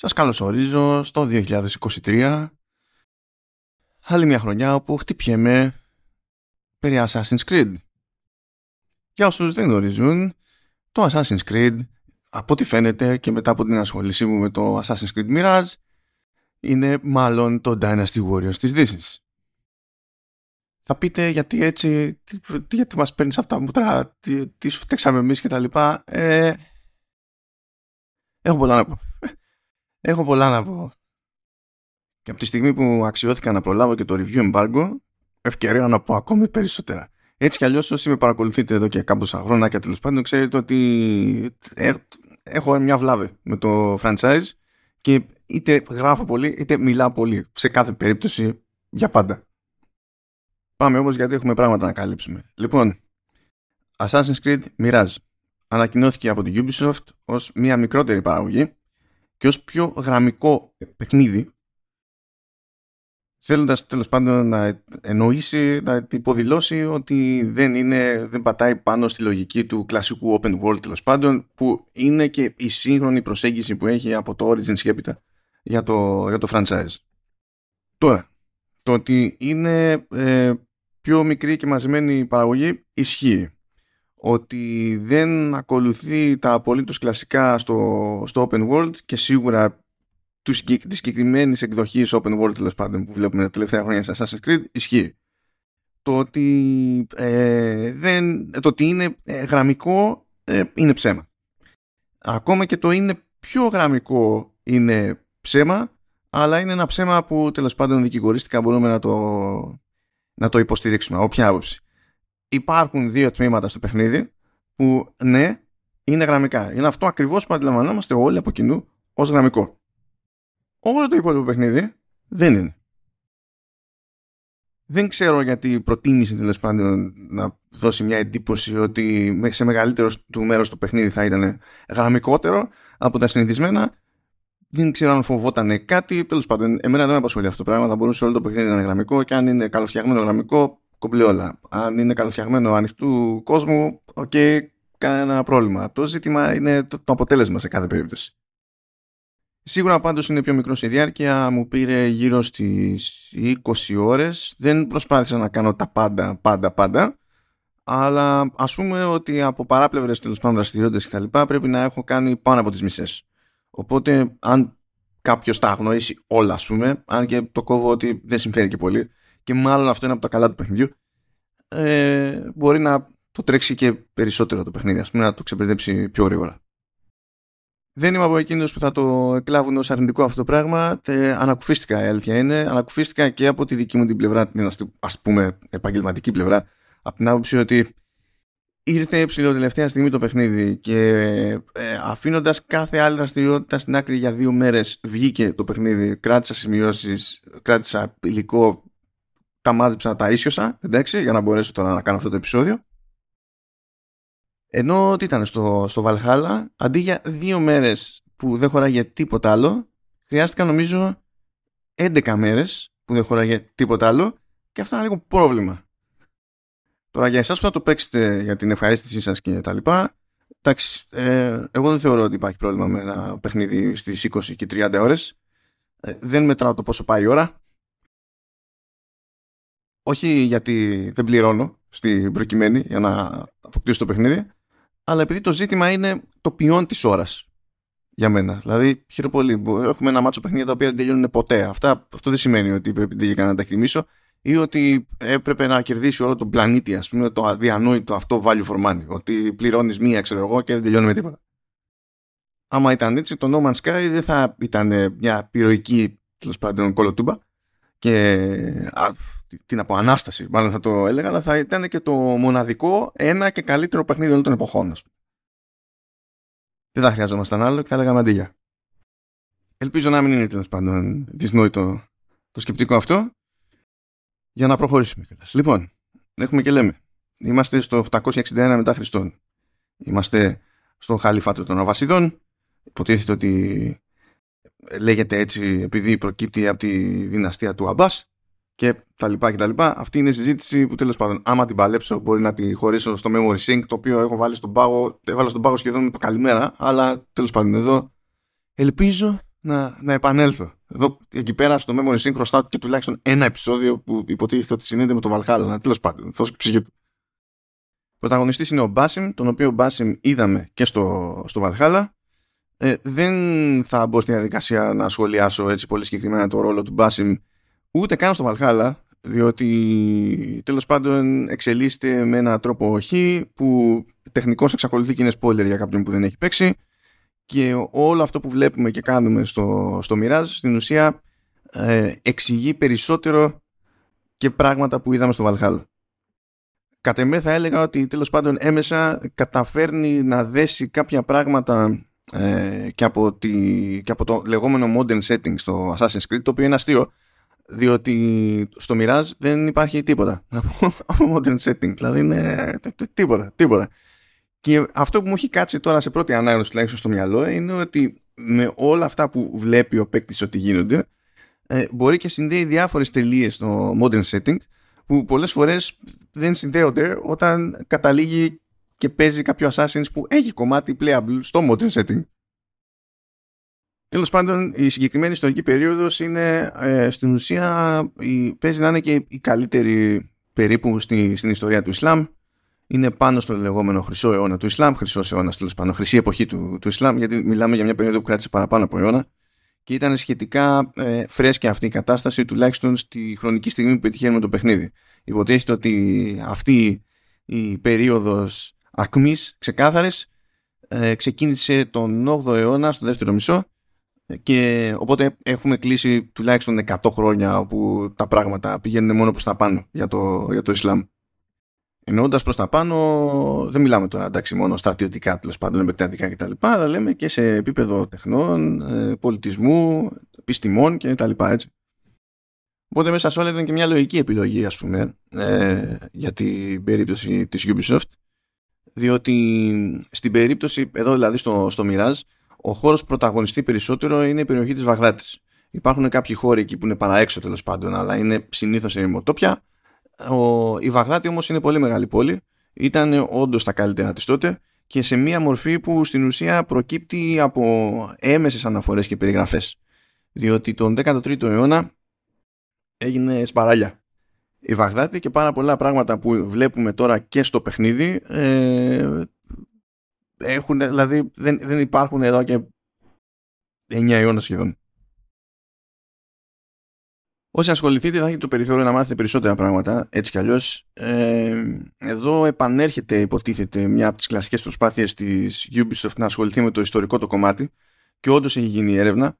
Σας καλωσορίζω στο 2023 άλλη μια χρονιά όπου χτυπιέμαι περί Assassin's Creed. Για όσους δεν γνωρίζουν, το Assassin's Creed από ό,τι φαίνεται και μετά από την ασχολήσή μου με το Assassin's Creed Mirage είναι μάλλον το Dynasty Warriors της Δύσης. Θα πείτε γιατί έτσι, γιατί μας παίρνεις από τα μούτρα, τι, τι σου φταίξαμε εμείς και τα λοιπά. Ε, έχω πολλά να πω. Έχω πολλά να πω. Και από τη στιγμή που αξιώθηκα να προλάβω και το review embargo, ευκαιρία να πω ακόμη περισσότερα. Έτσι κι αλλιώς, όσοι με παρακολουθείτε εδώ και κάμποσα χρόνια και τέλος πάντων, ξέρετε ότι έχω μια βλάβη με το franchise και είτε γράφω πολύ είτε μιλάω πολύ. Σε κάθε περίπτωση για πάντα. Πάμε όμως γιατί έχουμε πράγματα να καλύψουμε. Λοιπόν, Assassin's Creed Mirage ανακοινώθηκε από την Ubisoft ως μια μικρότερη παραγωγή και ως πιο γραμμικό παιχνίδι θέλοντας τέλος πάντων να εννοήσει, να υποδηλώσει ότι δεν, είναι, δεν πατάει πάνω στη λογική του κλασικού open world τέλος πάντων που είναι και η σύγχρονη προσέγγιση που έχει από το Origins και για το, για το franchise. Τώρα, το ότι είναι ε, πιο μικρή και μαζεμένη παραγωγή ισχύει ότι δεν ακολουθεί τα απολύτως κλασικά στο, στο open world και σίγουρα της συγκεκριμένης εκδοχής open world τέλος πάντων που βλέπουμε τα τελευταία χρόνια σε Assassin's Creed ισχύει. Το ότι, ε, δεν, το ότι είναι ε, γραμμικό ε, είναι ψέμα. Ακόμα και το είναι πιο γραμμικό είναι ψέμα, αλλά είναι ένα ψέμα που τέλος πάντων δικηγορίστηκα μπορούμε να το, να το υποστηρίξουμε. Όποια άποψη υπάρχουν δύο τμήματα στο παιχνίδι που ναι, είναι γραμμικά. Είναι αυτό ακριβώς που αντιλαμβανόμαστε όλοι από κοινού ως γραμμικό. Όλο το υπόλοιπο παιχνίδι δεν είναι. Δεν ξέρω γιατί προτίμησε τέλος πάντων να δώσει μια εντύπωση ότι σε μεγαλύτερος του μέρο το παιχνίδι θα ήταν γραμμικότερο από τα συνηθισμένα. Δεν ξέρω αν φοβόταν κάτι. Τέλος πάντων, εμένα δεν με απασχολεί αυτό το πράγμα. Θα μπορούσε όλο το παιχνίδι να είναι γραμμικό και αν είναι καλοφτιαγμένο γραμμικό, κομπλέ όλα. Αν είναι καλοφτιαγμένο ανοιχτού κόσμου, OK, okay, κανένα πρόβλημα. Το ζήτημα είναι το, το αποτέλεσμα σε κάθε περίπτωση. Σίγουρα πάντως είναι πιο μικρό σε διάρκεια, μου πήρε γύρω στις 20 ώρες. Δεν προσπάθησα να κάνω τα πάντα, πάντα, πάντα. Αλλά ας πούμε ότι από παράπλευρες τέλος πάντων δραστηριότητες και τα λοιπά πρέπει να έχω κάνει πάνω από τις μισές. Οπότε αν κάποιος τα γνωρίσει όλα ας πούμε, αν και το κόβω ότι δεν συμφέρει και πολύ, και μάλλον αυτό είναι από τα καλά του παιχνιδιού. Ε, μπορεί να το τρέξει και περισσότερο το παιχνίδι ας πούμε να το ξεπερδέψει πιο γρήγορα. Δεν είμαι από εκείνους που θα το εκλάβουν ως αρνητικό αυτό το πράγμα. Τε, ανακουφίστηκα η αλήθεια είναι. Ανακουφίστηκα και από τη δική μου την πλευρά την ας πούμε επαγγελματική πλευρά. Από την άποψη ότι ήρθε ψηλό τελευταία στιγμή το παιχνίδι και ε, αφήνοντας κάθε άλλη δραστηριότητα στην άκρη για δύο μέρες βγήκε το παιχνίδι κράτησα σημειώσεις, κράτησα υλικό τα μάζεψα, τα ίσιοσα, εντάξει, για να μπορέσω τώρα να κάνω αυτό το επεισόδιο. Ενώ τι ήταν στο, στο Valhalla, αντί για δύο μέρες που δεν χωράγε τίποτα άλλο, χρειάστηκαν νομίζω 11 μέρες που δεν χωράγε τίποτα άλλο και αυτό είναι λίγο πρόβλημα. Τώρα για εσάς που θα το παίξετε για την ευχαρίστησή σας και τα λοιπά, εντάξει, ε, εγώ δεν θεωρώ ότι υπάρχει πρόβλημα με ένα παιχνίδι στις 20 και 30 ώρες. Ε, δεν μετράω το πόσο πάει η ώρα. Όχι γιατί δεν πληρώνω στην προκειμένη για να αποκτήσω το παιχνίδι, αλλά επειδή το ζήτημα είναι το ποιόν της ώρας για μένα. Δηλαδή, χαίρομαι πολύ. Έχουμε ένα μάτσο παιχνίδια τα οποία δεν τελειώνουν ποτέ. Αυτά, αυτό δεν σημαίνει ότι πρέπει τελικά να τα εκτιμήσω ή ότι έπρεπε να κερδίσει όλο τον πλανήτη, ας πούμε, το αδιανόητο αυτό value for money. Ότι πληρώνεις μία, ξέρω εγώ, και δεν τελειώνει με τίποτα. Άμα ήταν έτσι, το No Man's Sky δεν θα ήταν μια πυροϊκή τέλος πάντων κολοτούμπα και τι να πω, ανάσταση, μάλλον θα το έλεγα, αλλά θα ήταν και το μοναδικό ένα και καλύτερο παιχνίδι όλων των εποχών. Δεν θα χρειαζόμασταν άλλο και θα λέγαμε αντίγεια. Ελπίζω να μην είναι τέλος πάντων δυσνόητο το σκεπτικό αυτό. Για να προχωρήσουμε κιόλας. Λοιπόν, έχουμε και λέμε. Είμαστε στο 861 μετά Χριστόν. Είμαστε στο χαλιφάτο των Αβασιδών. Υποτίθεται ότι λέγεται έτσι επειδή προκύπτει από τη δυναστεία του Αμπάς και τα λοιπά και τα λοιπά. Αυτή είναι η συζήτηση που τέλος πάντων άμα την παλέψω μπορεί να τη χωρίσω στο memory sync το οποίο έχω βάλει στον πάγο, έβαλα στον πάγο σχεδόν το καλημέρα αλλά τέλος πάντων εδώ ελπίζω να, να επανέλθω. Εδώ, εκεί πέρα στο Memory Sync χρωστάω και τουλάχιστον ένα επεισόδιο που υποτίθεται ότι συνέδεται με το Valhalla. Τέλος πάντων, δώσω ψυχή του. Πρωταγωνιστής είναι ο Μπάσιμ, τον οποίο Μπάσιμ είδαμε και στο, στο Valhalla. Ε, δεν θα μπω στη διαδικασία να σχολιάσω έτσι πολύ συγκεκριμένα το ρόλο του Μπάσιμ ούτε καν στο Valhalla διότι τέλος πάντων εξελίσσεται με έναν τρόπο όχι που τεχνικώς εξακολουθεί και είναι spoiler για κάποιον που δεν έχει παίξει και όλο αυτό που βλέπουμε και κάνουμε στο, στο Mirage στην ουσία ε, εξηγεί περισσότερο και πράγματα που είδαμε στο Valhalla. Κατ' εμέ θα έλεγα ότι τέλος πάντων έμεσα καταφέρνει να δέσει κάποια πράγματα ε, και, από τη, και από το λεγόμενο modern setting στο Assassin's Creed το οποίο είναι αστείο διότι στο Mirage δεν υπάρχει τίποτα από modern setting δηλαδή είναι τίποτα, τίποτα και αυτό που μου έχει κάτσει τώρα σε πρώτη ανάγνωση τουλάχιστον στο μυαλό είναι ότι με όλα αυτά που βλέπει ο παίκτης ότι γίνονται ε, μπορεί και συνδέει διάφορες τελείες στο modern setting που πολλές φορές δεν συνδέονται όταν καταλήγει και παίζει κάποιο Assassin's που έχει κομμάτι playable στο modern setting. Τέλος πάντων, η συγκεκριμένη ιστορική περίοδος είναι ε, στην ουσία η, παίζει να είναι και η καλύτερη περίπου στη, στην ιστορία του Ισλάμ. Είναι πάνω στο λεγόμενο χρυσό αιώνα του Ισλάμ, χρυσός αιώνας τέλος πάντων, χρυσή εποχή του, του Ισλάμ, γιατί μιλάμε για μια περίοδο που κράτησε παραπάνω από αιώνα. Και ήταν σχετικά ε, φρέσκια αυτή η κατάσταση, τουλάχιστον στη χρονική στιγμή που πετυχαίνουμε το παιχνίδι. Υποτίθεται ότι αυτή η περίοδος ακμής ξεκάθαρης ε, ξεκίνησε τον 8ο αιώνα στο δεύτερο μισό και οπότε έχουμε κλείσει τουλάχιστον 100 χρόνια όπου τα πράγματα πηγαίνουν μόνο προς τα πάνω για το, για το Ισλάμ. Εννοώντας προς τα πάνω, δεν μιλάμε τώρα εντάξει μόνο στρατιωτικά τέλος πάντων, επεκτατικά κτλ. Αλλά λέμε και σε επίπεδο τεχνών, ε, πολιτισμού, επιστημών κτλ. Έτσι. Οπότε μέσα σε όλα ήταν και μια λογική επιλογή, ας πούμε, ε, για την περίπτωση της Ubisoft. Διότι στην περίπτωση, εδώ δηλαδή στο, στο Mirage, ο χώρος που πρωταγωνιστεί περισσότερο είναι η περιοχή της Βαγδάτης. Υπάρχουν κάποιοι χώροι εκεί που είναι παραέξω τέλος πάντων, αλλά είναι συνήθως σε ημοτόπια. Ο, η Βαγδάτη όμως είναι πολύ μεγάλη πόλη. Ήταν όντως τα καλύτερα της τότε και σε μια μορφή που στην ουσία προκύπτει από έμεσες αναφορές και περιγραφές. Διότι τον 13ο αιώνα έγινε σπαράλια η Βαγδάτη και πάρα πολλά πράγματα που βλέπουμε τώρα και στο παιχνίδι ε, έχουν, δηλαδή δεν, δεν υπάρχουν εδώ και 9 αιώνα σχεδόν. Όσοι ασχοληθείτε θα έχετε το περιθώριο να μάθετε περισσότερα πράγματα, έτσι κι αλλιώς. Ε, εδώ επανέρχεται, υποτίθεται, μια από τις κλασικές προσπάθειες της Ubisoft να ασχοληθεί με το ιστορικό το κομμάτι και όντως έχει γίνει έρευνα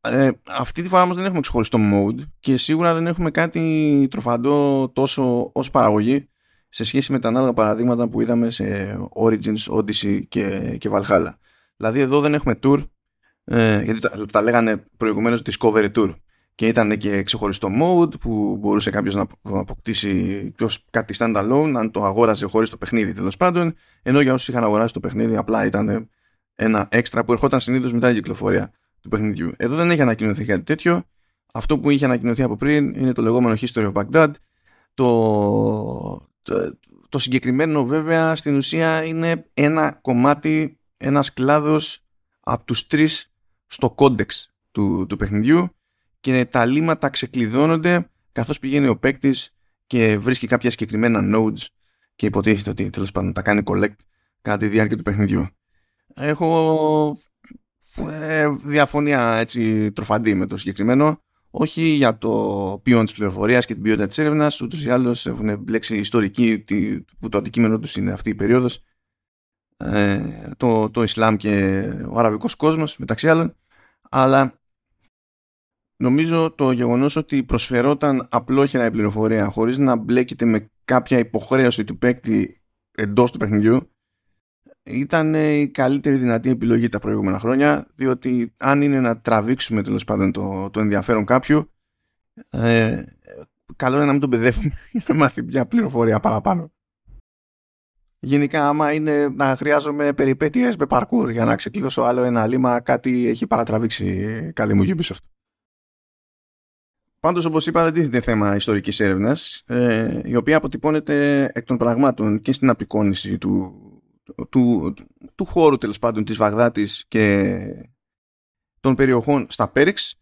ε, αυτή τη φορά όμως δεν έχουμε ξεχωριστό mode και σίγουρα δεν έχουμε κάτι τροφαντό τόσο ως παραγωγή σε σχέση με τα ανάλογα παραδείγματα που είδαμε σε Origins, Odyssey και, και Valhalla. Δηλαδή εδώ δεν έχουμε tour, ε, γιατί τα, τα λέγανε προηγουμένως Discovery Tour και ήταν και ξεχωριστό mode που μπορούσε κάποιος να αποκτήσει ως κάτι standalone αν το αγόραζε χωρίς το παιχνίδι τέλος πάντων ενώ για όσους είχαν αγοράσει το παιχνίδι απλά ήταν ένα έξτρα που ερχόταν συνήθως μετά την κυκλοφορία του παιχνιδιού. Εδώ δεν έχει ανακοινωθεί κάτι τέτοιο. Αυτό που είχε ανακοινωθεί από πριν είναι το λεγόμενο History of Baghdad. Το, το, συγκεκριμένο βέβαια στην ουσία είναι ένα κομμάτι, ένας κλάδος από τους τρεις στο context του, του παιχνιδιού και τα λήμματα ξεκλειδώνονται καθώς πηγαίνει ο παίκτης και βρίσκει κάποια συγκεκριμένα nodes και υποτίθεται ότι τέλος πάντων τα κάνει collect κατά τη διάρκεια του παιχνιδιού. Έχω ε, διαφωνία έτσι τροφαντή με το συγκεκριμένο όχι για το ποιόν της πληροφορίας και την ποιότητα της έρευνας, ούτως ή άλλως έχουν μπλέξει ιστορικοί που το αντικείμενο τους είναι αυτή η περίοδος. Ε, το, το Ισλάμ και ο Αραβικός κόσμος μεταξύ άλλων αλλά νομίζω το γεγονός ότι προσφερόταν απλόχερα η πληροφορία χωρίς να μπλέκεται με κάποια υποχρέωση του παίκτη εντός του παιχνιδιού ήταν η καλύτερη δυνατή επιλογή τα προηγούμενα χρόνια διότι αν είναι να τραβήξουμε τέλος πάντων το, το ενδιαφέρον κάποιου ε, καλό είναι να μην τον παιδεύουμε για να μάθει μια πληροφορία παραπάνω. Γενικά άμα είναι να χρειάζομαι περιπέτειες με παρκούρ για να ξεκλείδωσω άλλο ένα λίμα κάτι έχει παρατραβήξει καλή μου Ubisoft. Πάντως όπως είπα δεν τίθεται θέμα ιστορικής έρευνας ε, η οποία αποτυπώνεται εκ των πραγμάτων και στην απεικόνηση του του, του χώρου τέλος πάντων της Βαγδάτης και των περιοχών στα Πέριξ.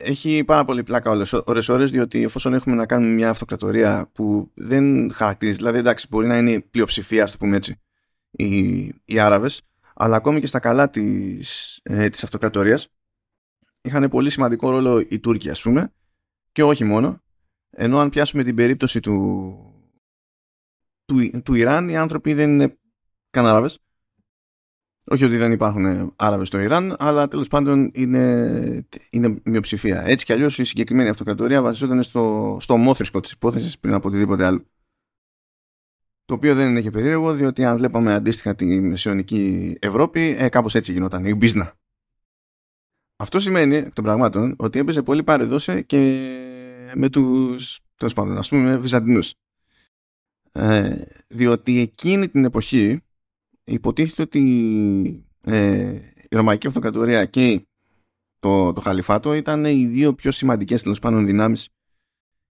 Έχει πάρα πολύ πλάκα όλες ώρες ώρες διότι εφόσον έχουμε να κάνουμε μια αυτοκρατορία που δεν χαρακτηρίζει, δηλαδή εντάξει μπορεί να είναι η πλειοψηφία ας το πούμε έτσι οι, οι Άραβες αλλά ακόμη και στα καλά της, ε, της αυτοκρατορίας είχαν πολύ σημαντικό ρόλο οι Τούρκοι ας πούμε και όχι μόνο. Ενώ αν πιάσουμε την περίπτωση του, του, του Ιράν οι άνθρωποι δεν είναι καν Άραβες όχι ότι δεν υπάρχουν Άραβες στο Ιράν, αλλά τέλος πάντων είναι, είναι μειοψηφία. Έτσι κι αλλιώς η συγκεκριμένη αυτοκρατορία βασιζόταν στο, στο μόθρισκο της υπόθεσης πριν από οτιδήποτε άλλο. Το οποίο δεν είναι και περίεργο, διότι αν βλέπαμε αντίστοιχα τη μεσαιωνική Ευρώπη, ε, κάπως έτσι γινόταν. Η μπίζνα. Αυτό σημαίνει εκ των πραγμάτων ότι έπαιζε πολύ παρεδώσε και με τους τέλος πάντων, ας πούμε, Βυζαντινούς. Ε, διότι εκείνη την εποχή υποτίθεται ότι ε, η Ρωμαϊκή Αυτοκρατορία και το, το Χαλιφάτο ήταν οι δύο πιο σημαντικές τέλος πάντων δυνάμεις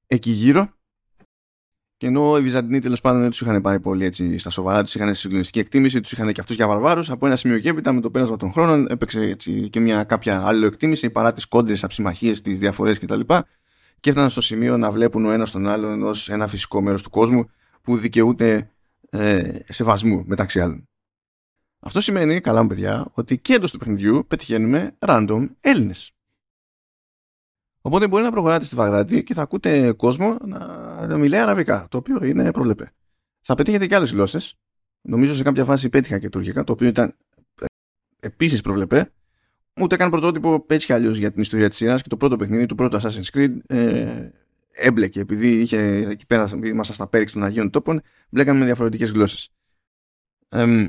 εκεί γύρω και ενώ οι Βυζαντινοί τέλος πάντων δεν τους είχαν πάρει πολύ έτσι, στα σοβαρά, τους είχαν συγκλονιστική εκτίμηση, τους είχαν και αυτούς για βαρβάρους. Από ένα σημείο και έπειτα, με το πέρασμα των χρόνων, έπαιξε έτσι, και μια κάποια άλλη εκτίμηση παρά τις κόντρες, αψημαχίες, τις διαφορές κτλ. Και, και έφταναν στο σημείο να βλέπουν ο ένας τον άλλον ως ένα φυσικό μέρος του κόσμου που δικαιούται ε, σεβασμού μεταξύ άλλων. Αυτό σημαίνει, καλά μου παιδιά, ότι και εντός του παιχνιδιού πετυχαίνουμε random Έλληνες. Οπότε μπορεί να προχωράτε στη Βαγδάτη και θα ακούτε κόσμο να, να μιλάει αραβικά, το οποίο είναι προβλεπέ. Θα πετύχετε και άλλες γλώσσες. Νομίζω σε κάποια φάση πέτυχα και τουρκικά, το οποίο ήταν ε, επίσης προβλεπέ. Ούτε καν πρωτότυπο έτσι κι αλλιώς για την ιστορία της σειρά και το πρώτο παιχνίδι του πρώτου Assassin's Creed ε, έμπλεκε, επειδή είχε εκεί πέρα, ήμασταν στα πέριξ των Αγίων Τόπων, μπλέκαμε με διαφορετικές γλώσσες. Ε,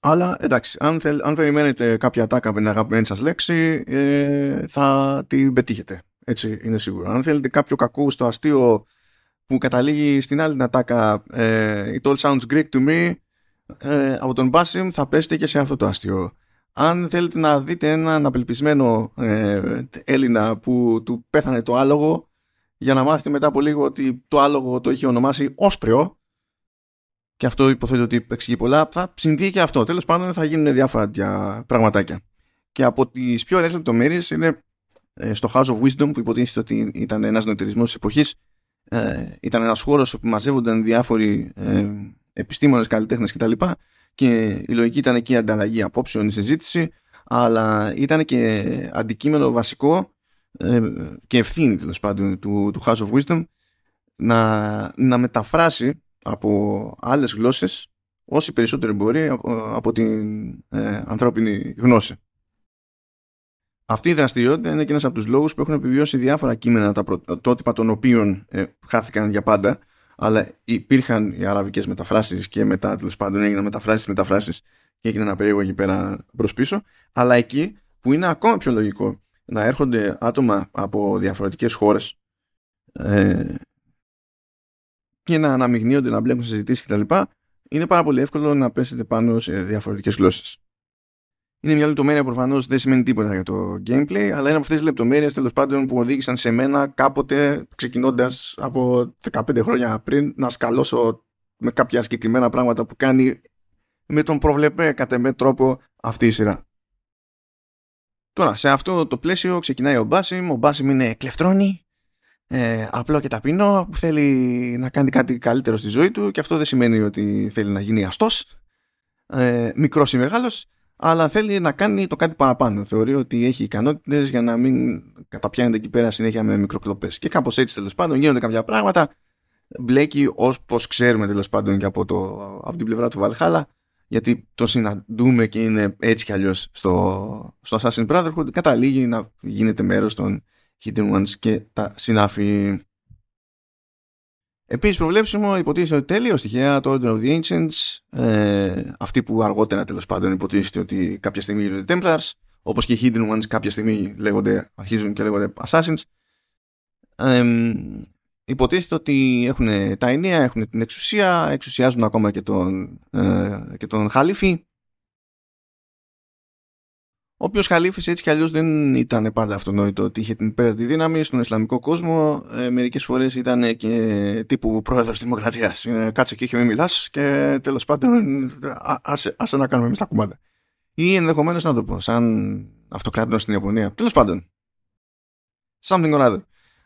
αλλά εντάξει, αν, θέλ, αν περιμένετε κάποια τάκα με την αγαπημένη σας λέξη, ε, θα την πετύχετε. Έτσι είναι σίγουρο. Αν θέλετε κάποιο κακό στο αστείο που καταλήγει στην άλλη ατάκα ε, It all sounds Greek to me ε, από τον Μπάσιμ θα πέσετε και σε αυτό το αστείο. Αν θέλετε να δείτε έναν απελπισμένο ε, Έλληνα που του πέθανε το άλογο για να μάθετε μετά από λίγο ότι το άλογο το είχε ονομάσει Όσπριο και αυτό υποθέτω ότι εξηγεί πολλά, θα συμβεί και αυτό. Τέλος πάντων θα γίνουν διάφορα τέτοια πραγματάκια. Και από τις πιο ωραίες λεπτομέρειες είναι ε, στο House of Wisdom που υποτίθεται ότι ήταν ένας νοτερισμό της εποχής. Ε, ήταν ένας χώρος όπου μαζεύονταν διάφοροι ε, επιστήμονες, καλλιτέχνες κτλ. Και η λογική ήταν εκεί η ανταλλαγή απόψεων, η συζήτηση, αλλά ήταν και αντικείμενο βασικό ε, και ευθύνη τέλος πάντων του, του House of Wisdom να, να μεταφράσει από άλλες γλώσσες όσοι περισσότερο μπορεί από, την ε, ανθρώπινη γνώση. Αυτή η δραστηριότητα είναι και ένας από τους λόγους που έχουν επιβιώσει διάφορα κείμενα τα πρωτότυπα των οποίων ε, χάθηκαν για πάντα αλλά υπήρχαν οι αραβικές μεταφράσεις και μετά τέλος πάντων έγιναν μεταφράσεις μεταφράσεις και έγινε ένα περίεργο εκεί πέρα προς πίσω αλλά εκεί που είναι ακόμα πιο λογικό να έρχονται άτομα από διαφορετικές χώρες ε, και να αναμειγνύονται, να μπλέκουν συζητήσεις κτλ. Είναι πάρα πολύ εύκολο να πέσετε πάνω σε διαφορετικές γλώσσες. Είναι μια λεπτομέρεια που προφανώς δεν σημαίνει τίποτα για το gameplay, αλλά είναι από αυτές τις λεπτομέρειες τέλος πάντων που οδήγησαν σε μένα κάποτε ξεκινώντας από 15 χρόνια πριν να σκαλώσω με κάποια συγκεκριμένα πράγματα που κάνει με τον προβλεπέ κατά με τρόπο αυτή η σειρά. Τώρα, σε αυτό το πλαίσιο ξεκινάει ο Μπάσιμ. Ο Μπάσιμ είναι κλεφτρόνη, ε, απλό και ταπεινό που θέλει να κάνει κάτι καλύτερο στη ζωή του και αυτό δεν σημαίνει ότι θέλει να γίνει αστός ε, μικρός ή μεγάλος αλλά θέλει να κάνει το κάτι παραπάνω. Θεωρεί ότι έχει ικανότητες για να μην καταπιάνεται εκεί πέρα συνέχεια με μικροκλοπές. Και κάπως έτσι τέλος πάντων γίνονται κάποια πράγματα. Μπλέκει όπως ξέρουμε τέλος πάντων και από, το, από την πλευρά του Βαλχάλα γιατί το συναντούμε και είναι έτσι κι αλλιώς στο, στο Assassin's Brotherhood καταλήγει να γίνεται μέρος των Hidden Ones και τα συνάφη. Επίσης προβλέψιμο υποτίθεται ότι τέλειο τυχαία το Order of the Ancients ε, αυτοί που αργότερα τέλος πάντων υποτίθεται ότι κάποια στιγμή γίνονται Templars όπως και οι Hidden Ones κάποια στιγμή λέγονται, αρχίζουν και λέγονται Assassins ε, υποτίθεται ότι έχουν τα ενία, έχουν την εξουσία εξουσιάζουν ακόμα και τον, ε, και τον Χαλίφη ο οποίος Χαλίφης έτσι κι αλλιώς δεν ήταν πάντα αυτονόητο ότι είχε την υπέραντη δύναμη στον Ισλαμικό κόσμο. Ε, Μερικές φορές ήταν και τύπου πρόεδρος της Δημοκρατίας. Κάτσε εκεί και μην μιλάς και τέλος πάντων άσε, άσε να κάνουμε εμείς τα κουμάντα. Ή ενδεχομένως να το πω, σαν αυτοκράτορα στην Ιαπωνία. Τέλος πάντων. Something or other.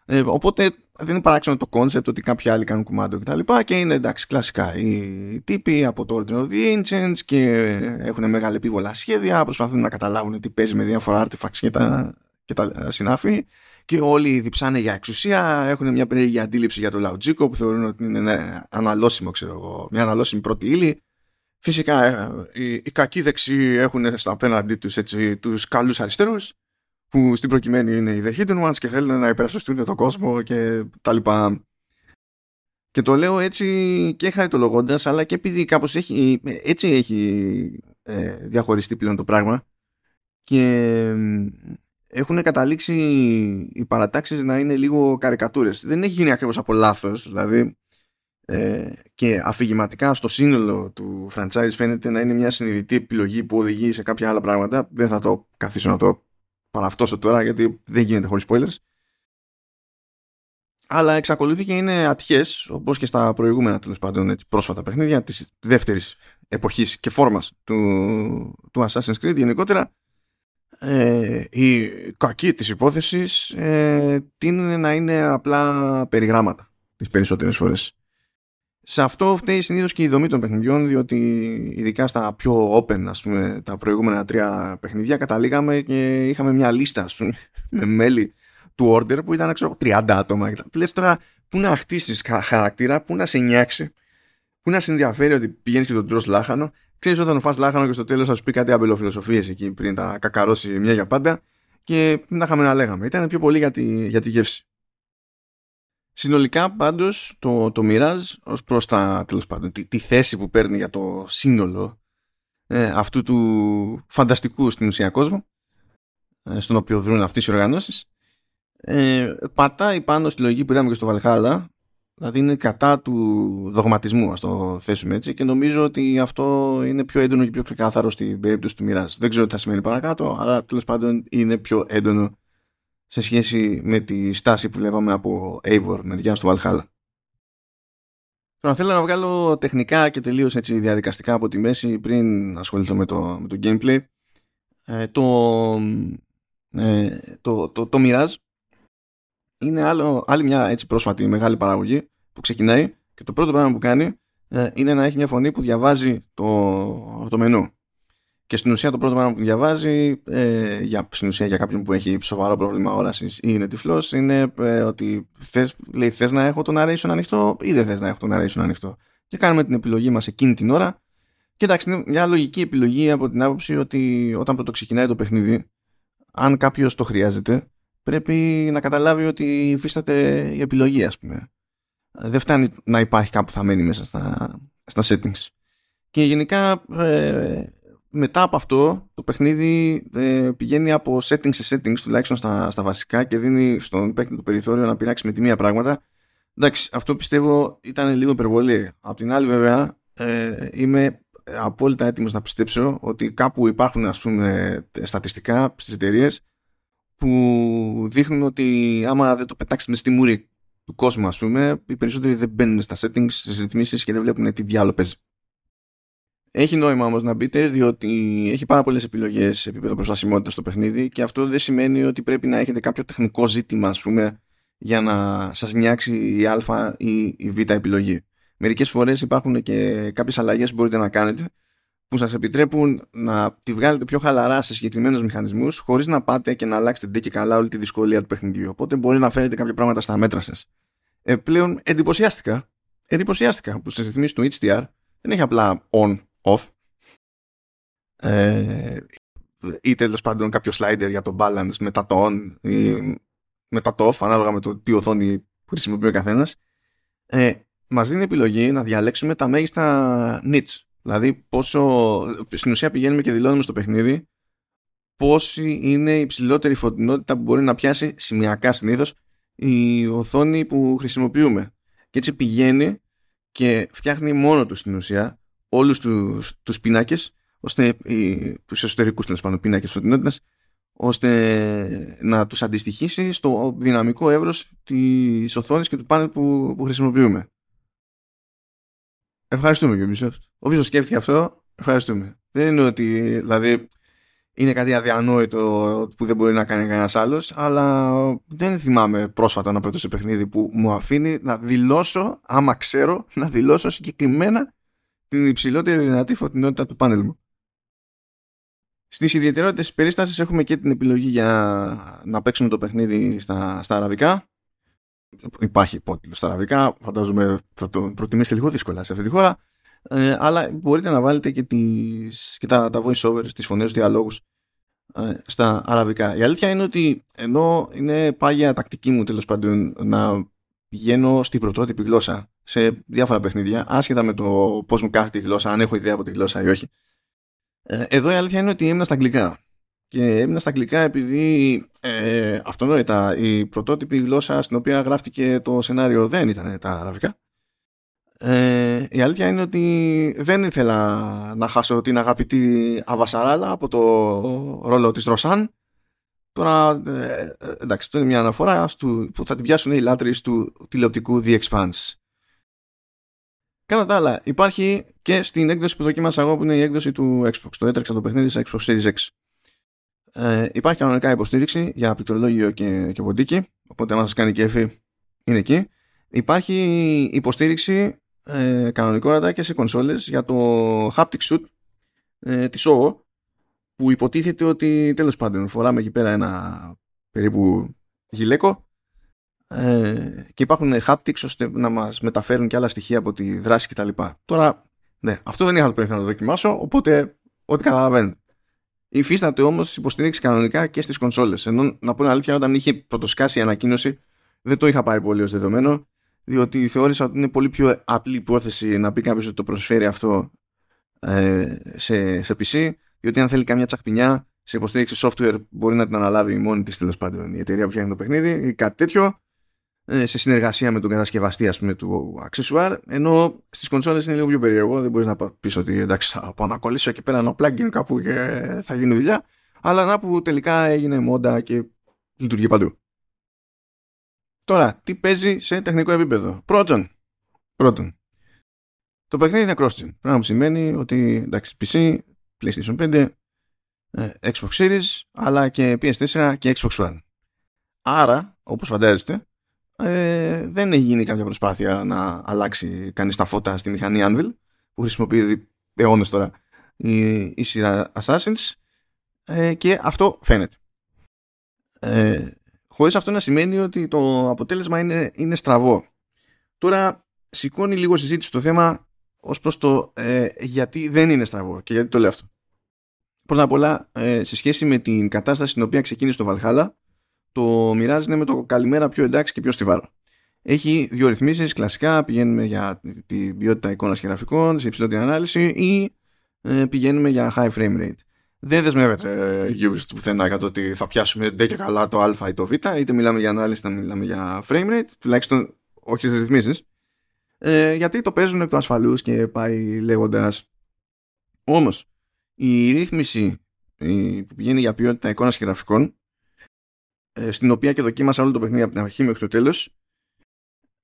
Ε, οπότε δεν είναι παράξενο το concept ότι κάποιοι άλλοι κάνουν κουμάντο κτλ. Και, και είναι εντάξει κλασικά οι τύποι από το Order of the Ancients και έχουν μεγάλη επίβολα σχέδια, προσπαθούν να καταλάβουν τι παίζει με διάφορα artifacts και τα, και τα συνάφη και όλοι διψάνε για εξουσία, έχουν μια περίεργη αντίληψη για το Λαουτζίκο που θεωρούν ότι είναι ένα αναλώσιμο, ξέρω εγώ, μια αναλώσιμη πρώτη ύλη. Φυσικά ε, οι, οι κακοί δεξιοί έχουν στα απέναντί τους έτσι, τους καλούς αριστερούς που στην προκειμένη είναι οι The Hidden Ones και θέλουν να υπερασπιστούν τον κόσμο και τα λοιπά. Και το λέω έτσι και χαριτολογώντας αλλά και επειδή κάπως έχει, έτσι έχει ε, διαχωριστεί πλέον το πράγμα και έχουν καταλήξει οι παρατάξεις να είναι λίγο καρικατούρες. Δεν έχει γίνει ακριβώς από λάθος, δηλαδή ε, και αφηγηματικά στο σύνολο του franchise φαίνεται να είναι μια συνειδητή επιλογή που οδηγεί σε κάποια άλλα πράγματα. Δεν θα το καθίσω να το παραυτώσω τώρα γιατί δεν γίνεται χωρίς spoilers. Αλλά εξακολουθεί και είναι ατυχές, όπως και στα προηγούμενα τέλος πάντων έτσι, πρόσφατα παιχνίδια της δεύτερης εποχής και φόρμας του, του Assassin's Creed γενικότερα ε, η κακή της υπόθεσης ε, τίνει να είναι απλά περιγράμματα τις περισσότερες φορές. Σε αυτό φταίει συνήθως και η δομή των παιχνιδιών διότι ειδικά στα πιο open ας πούμε τα προηγούμενα τρία παιχνιδιά καταλήγαμε και είχαμε μια λίστα ας πούμε, με μέλη του order που ήταν ξέρω 30 άτομα. Λες τώρα πού να χτίσεις χαρακτήρα, πού να σε νιάξει, πού να σε ενδιαφέρει ότι πηγαίνεις και τον τρως λάχανο Ξέρεις όταν φας λάχανο και στο τέλος θα σου πει κάτι αμπελοφιλοσοφίες εκεί πριν τα κακαρώσει μια για πάντα και να είχαμε να λέγαμε. Ήταν πιο πολύ για τη, για τη γεύση. Συνολικά πάντως το, το Mirage ως προς τα, τέλος πάντων, τη, τη θέση που παίρνει για το σύνολο ε, αυτού του φανταστικού στην ουσία κόσμου ε, στον οποίο δρούν αυτές οι οργανώσεις ε, πατάει πάνω στη λογική που είδαμε και στο Βαλχάλα Δηλαδή είναι κατά του δογματισμού, ας το θέσουμε έτσι, και νομίζω ότι αυτό είναι πιο έντονο και πιο ξεκάθαρο στην περίπτωση του Mirage. Δεν ξέρω τι θα σημαίνει παρακάτω, αλλά τέλος πάντων είναι πιο έντονο σε σχέση με τη στάση που βλέπαμε από Eivor μεριά του Valhalla. Τώρα θέλω να βγάλω τεχνικά και τελείως έτσι διαδικαστικά από τη μέση πριν ασχοληθώ με το, με το gameplay. Ε, το, ε, το, το, το Mirage είναι άλλο, άλλη μια έτσι πρόσφατη μεγάλη παραγωγή που ξεκινάει και το πρώτο πράγμα που κάνει ε, είναι να έχει μια φωνή που διαβάζει το, το μενού. Και στην ουσία το πρώτο πράγμα που διαβάζει ε, για, στην ουσία για κάποιον που έχει σοβαρό πρόβλημα όρασης ή είναι τυφλός είναι ε, ότι θες, λέει θες να έχω το narration ανοιχτό ή δεν θες να έχω το narration ανοιχτό. Και κάνουμε την επιλογή μας εκείνη την ώρα και εντάξει είναι μια λογική επιλογή από την άποψη ότι όταν πρώτο ξεκινάει το παιχνίδι αν κάποιος το χρειάζεται πρέπει να καταλάβει ότι υφίσταται η επιλογή ας πούμε. Δεν φτάνει να υπάρχει κάπου θα μένει μέσα στα, στα settings. Και γενικά ε, μετά από αυτό το παιχνίδι ε, πηγαίνει από settings σε settings τουλάχιστον στα, στα βασικά και δίνει στον παίκτη το περιθώριο να πειράξει με τη μία πράγματα. Εντάξει, αυτό πιστεύω ήταν λίγο υπερβολή. Απ' την άλλη βέβαια ε, είμαι απόλυτα έτοιμος να πιστέψω ότι κάπου υπάρχουν ας πούμε στατιστικά στις εταιρείες που δείχνουν ότι άμα δεν το πετάξουμε στη μούρη του κόσμου ας πούμε οι περισσότεροι δεν μπαίνουν στα settings, στις ρυθμίσεις και δεν βλέπουν τι διάλογο παίζει. Έχει νόημα όμως να μπείτε διότι έχει πάρα πολλές επιλογές σε επίπεδο προστασιμότητας στο παιχνίδι και αυτό δεν σημαίνει ότι πρέπει να έχετε κάποιο τεχνικό ζήτημα ας πούμε για να σας νιάξει η α ή η β επιλογή. Μερικές φορές υπάρχουν και κάποιες αλλαγές που μπορείτε να κάνετε που σας επιτρέπουν να τη βγάλετε πιο χαλαρά σε συγκεκριμένους μηχανισμούς χωρίς να πάτε και να αλλάξετε ντε και καλά όλη τη δυσκολία του παιχνιδιού. Οπότε μπορεί να φέρετε κάποια πράγματα στα μέτρα σας. Ε, πλέον εντυπωσιάστηκα, εντυπωσιάστηκα που στις ρυθμίσεις του HDR δεν έχει απλά on-off ε, ή τέλος πάντων κάποιο slider για το balance μετά το on ή μετά το off ανάλογα με το τι οθόνη χρησιμοποιεί ο καθένας. Ε, μας δίνει επιλογή να διαλέξουμε τα μέγιστα nits Δηλαδή πόσο στην ουσία πηγαίνουμε και δηλώνουμε στο παιχνίδι πόση είναι η υψηλότερη φωτεινότητα που μπορεί να πιάσει σημειακά συνήθως η οθόνη που χρησιμοποιούμε. Και έτσι πηγαίνει και φτιάχνει μόνο του στην ουσία όλους τους, τους πίνακες ώστε οι, τους εσωτερικούς τέλος πάντων πίνακες φωτεινότητας ώστε να τους αντιστοιχίσει στο δυναμικό εύρος της οθόνης και του πάνελ που, που χρησιμοποιούμε. Ευχαριστούμε Ubisoft. Όποιος το σκέφτηκε αυτό, ευχαριστούμε. Δεν είναι ότι, δηλαδή, είναι κάτι αδιανόητο που δεν μπορεί να κάνει κανένας άλλος, αλλά δεν θυμάμαι πρόσφατα να πρώτο σε παιχνίδι που μου αφήνει να δηλώσω, άμα ξέρω, να δηλώσω συγκεκριμένα την υψηλότερη δυνατή φωτεινότητα του πάνελ μου. Στις ιδιαιτερότητες της περίστασης έχουμε και την επιλογή για να παίξουμε το παιχνίδι στα, στα αραβικά. Υπάρχει υπότιτλο στα αραβικά, φαντάζομαι θα το προτιμήσετε λίγο δύσκολα σε αυτή τη χώρα. Ε, αλλά μπορείτε να βάλετε και, τις, και τα, τα voice overs, τις φωνές, τους διαλόγους ε, στα αραβικά. Η αλήθεια είναι ότι ενώ είναι πάγια τακτική μου τέλος πάντων να πηγαίνω στην πρωτότυπη γλώσσα σε διάφορα παιχνίδια, άσχετα με το πώς μου κάθεται η γλώσσα, αν έχω ιδέα από τη γλώσσα ή όχι. Ε, εδώ η αλήθεια είναι ότι έμεινα στα αγγλικά. Και έμεινα στα αγγλικά επειδή ε, αυτονόητα η πρωτότυπη γλώσσα στην οποία γράφτηκε το σενάριο δεν ήταν τα αραβικά. Ε, η αλήθεια είναι ότι δεν ήθελα να χάσω την αγαπητή Αβασαράλα από το ρόλο της Ρωσάν. Τώρα, ε, εντάξει, αυτό είναι μια αναφορά στο, που θα την πιάσουν οι λάτρεις του τηλεοπτικού The Expanse. Κατά τα άλλα, υπάρχει και στην έκδοση που δοκίμασα εγώ που είναι η έκδοση του Xbox. Το έτρεξα το παιχνίδι σε Xbox Series X. Ε, υπάρχει κανονικά υποστήριξη για πληκτρολόγιο και, και ποντίκι, οπότε αν σας κάνει κέφι είναι εκεί. Υπάρχει υποστήριξη ε, κανονικότατα και σε κονσόλες για το haptic suit ε, της OO που υποτίθεται ότι τέλος πάντων φοράμε εκεί πέρα ένα περίπου γυλαίκο ε, και υπάρχουν haptics ώστε να μας μεταφέρουν και άλλα στοιχεία από τη δράση κτλ. Τώρα, ναι, αυτό δεν είχα το περιθώριο να το δοκιμάσω, οπότε ό,τι καταλαβαίνετε. Υφίσταται όμως υποστήριξη κανονικά και στις κονσόλες. Ενώ να πω την αλήθεια, όταν είχε πρωτοσκάσει η ανακοίνωση, δεν το είχα πάρει πολύ ως δεδομένο διότι θεώρησα ότι είναι πολύ πιο απλή υπόθεση να πει κάποιος ότι το προσφέρει αυτό ε, σε, σε PC, διότι αν θέλει καμιά τσακπινιά σε υποστήριξη software μπορεί να την αναλάβει μόνη της τέλος πάντων η εταιρεία που φτιάχνει το παιχνίδι ή κάτι τέτοιο ε, σε συνεργασία με τον κατασκευαστή ας πούμε, του accessoire ενώ στις κονσόλες είναι λίγο πιο περίεργο δεν μπορείς να πεις ότι εντάξει θα πάω να κολλήσω εκεί πέρα ένα plugin κάπου και θα γίνει δουλειά αλλά να που τελικά έγινε μόντα και λειτουργεί παντού Τώρα, τι παίζει σε τεχνικό επίπεδο; Πρώτον, πρώτον το παιχνίδι είναι cross-gen. Πράγμα που σημαίνει ότι εντάξει, PC, PlayStation 5, ε, Xbox Series, αλλά και PS4 και Xbox One. Άρα, όπως φαντάζεστε, ε, δεν έχει γίνει κάποια προσπάθεια να αλλάξει κανείς τα φώτα στη μηχανή Anvil, που χρησιμοποιεί αιώνες τώρα η, η σειρά Assassins, ε, και αυτό φαίνεται. Ε, χωρίς αυτό να σημαίνει ότι το αποτέλεσμα είναι, είναι στραβό. Τώρα σηκώνει λίγο συζήτηση στο θέμα ως προς το ε, γιατί δεν είναι στραβό και γιατί το λέω αυτό. Πρώτα απ' όλα, ε, σε σχέση με την κατάσταση στην οποία ξεκίνησε το Valhalla, το μοιράζεται με το καλημέρα πιο εντάξει και πιο στιβάρο. Έχει δύο ρυθμίσεις, κλασικά πηγαίνουμε για την ποιότητα εικόνας και γραφικών, σε υψηλότερη ανάλυση ή ε, πηγαίνουμε για high frame rate δεν δεσμεύεται η ε, Ubisoft πουθενά για το ότι θα πιάσουμε ντε και καλά το α ή το β, είτε μιλάμε για ανάλυση, είτε μιλάμε για frame rate, τουλάχιστον όχι στι ρυθμίσεις. Ε, γιατί το παίζουν εκ του ασφαλούς και πάει λέγοντας όμως η ρύθμιση που πηγαίνει για ποιότητα εικόνας και γραφικών ε, στην οποία και δοκίμασα όλο το παιχνίδι από την αρχή μέχρι το τέλος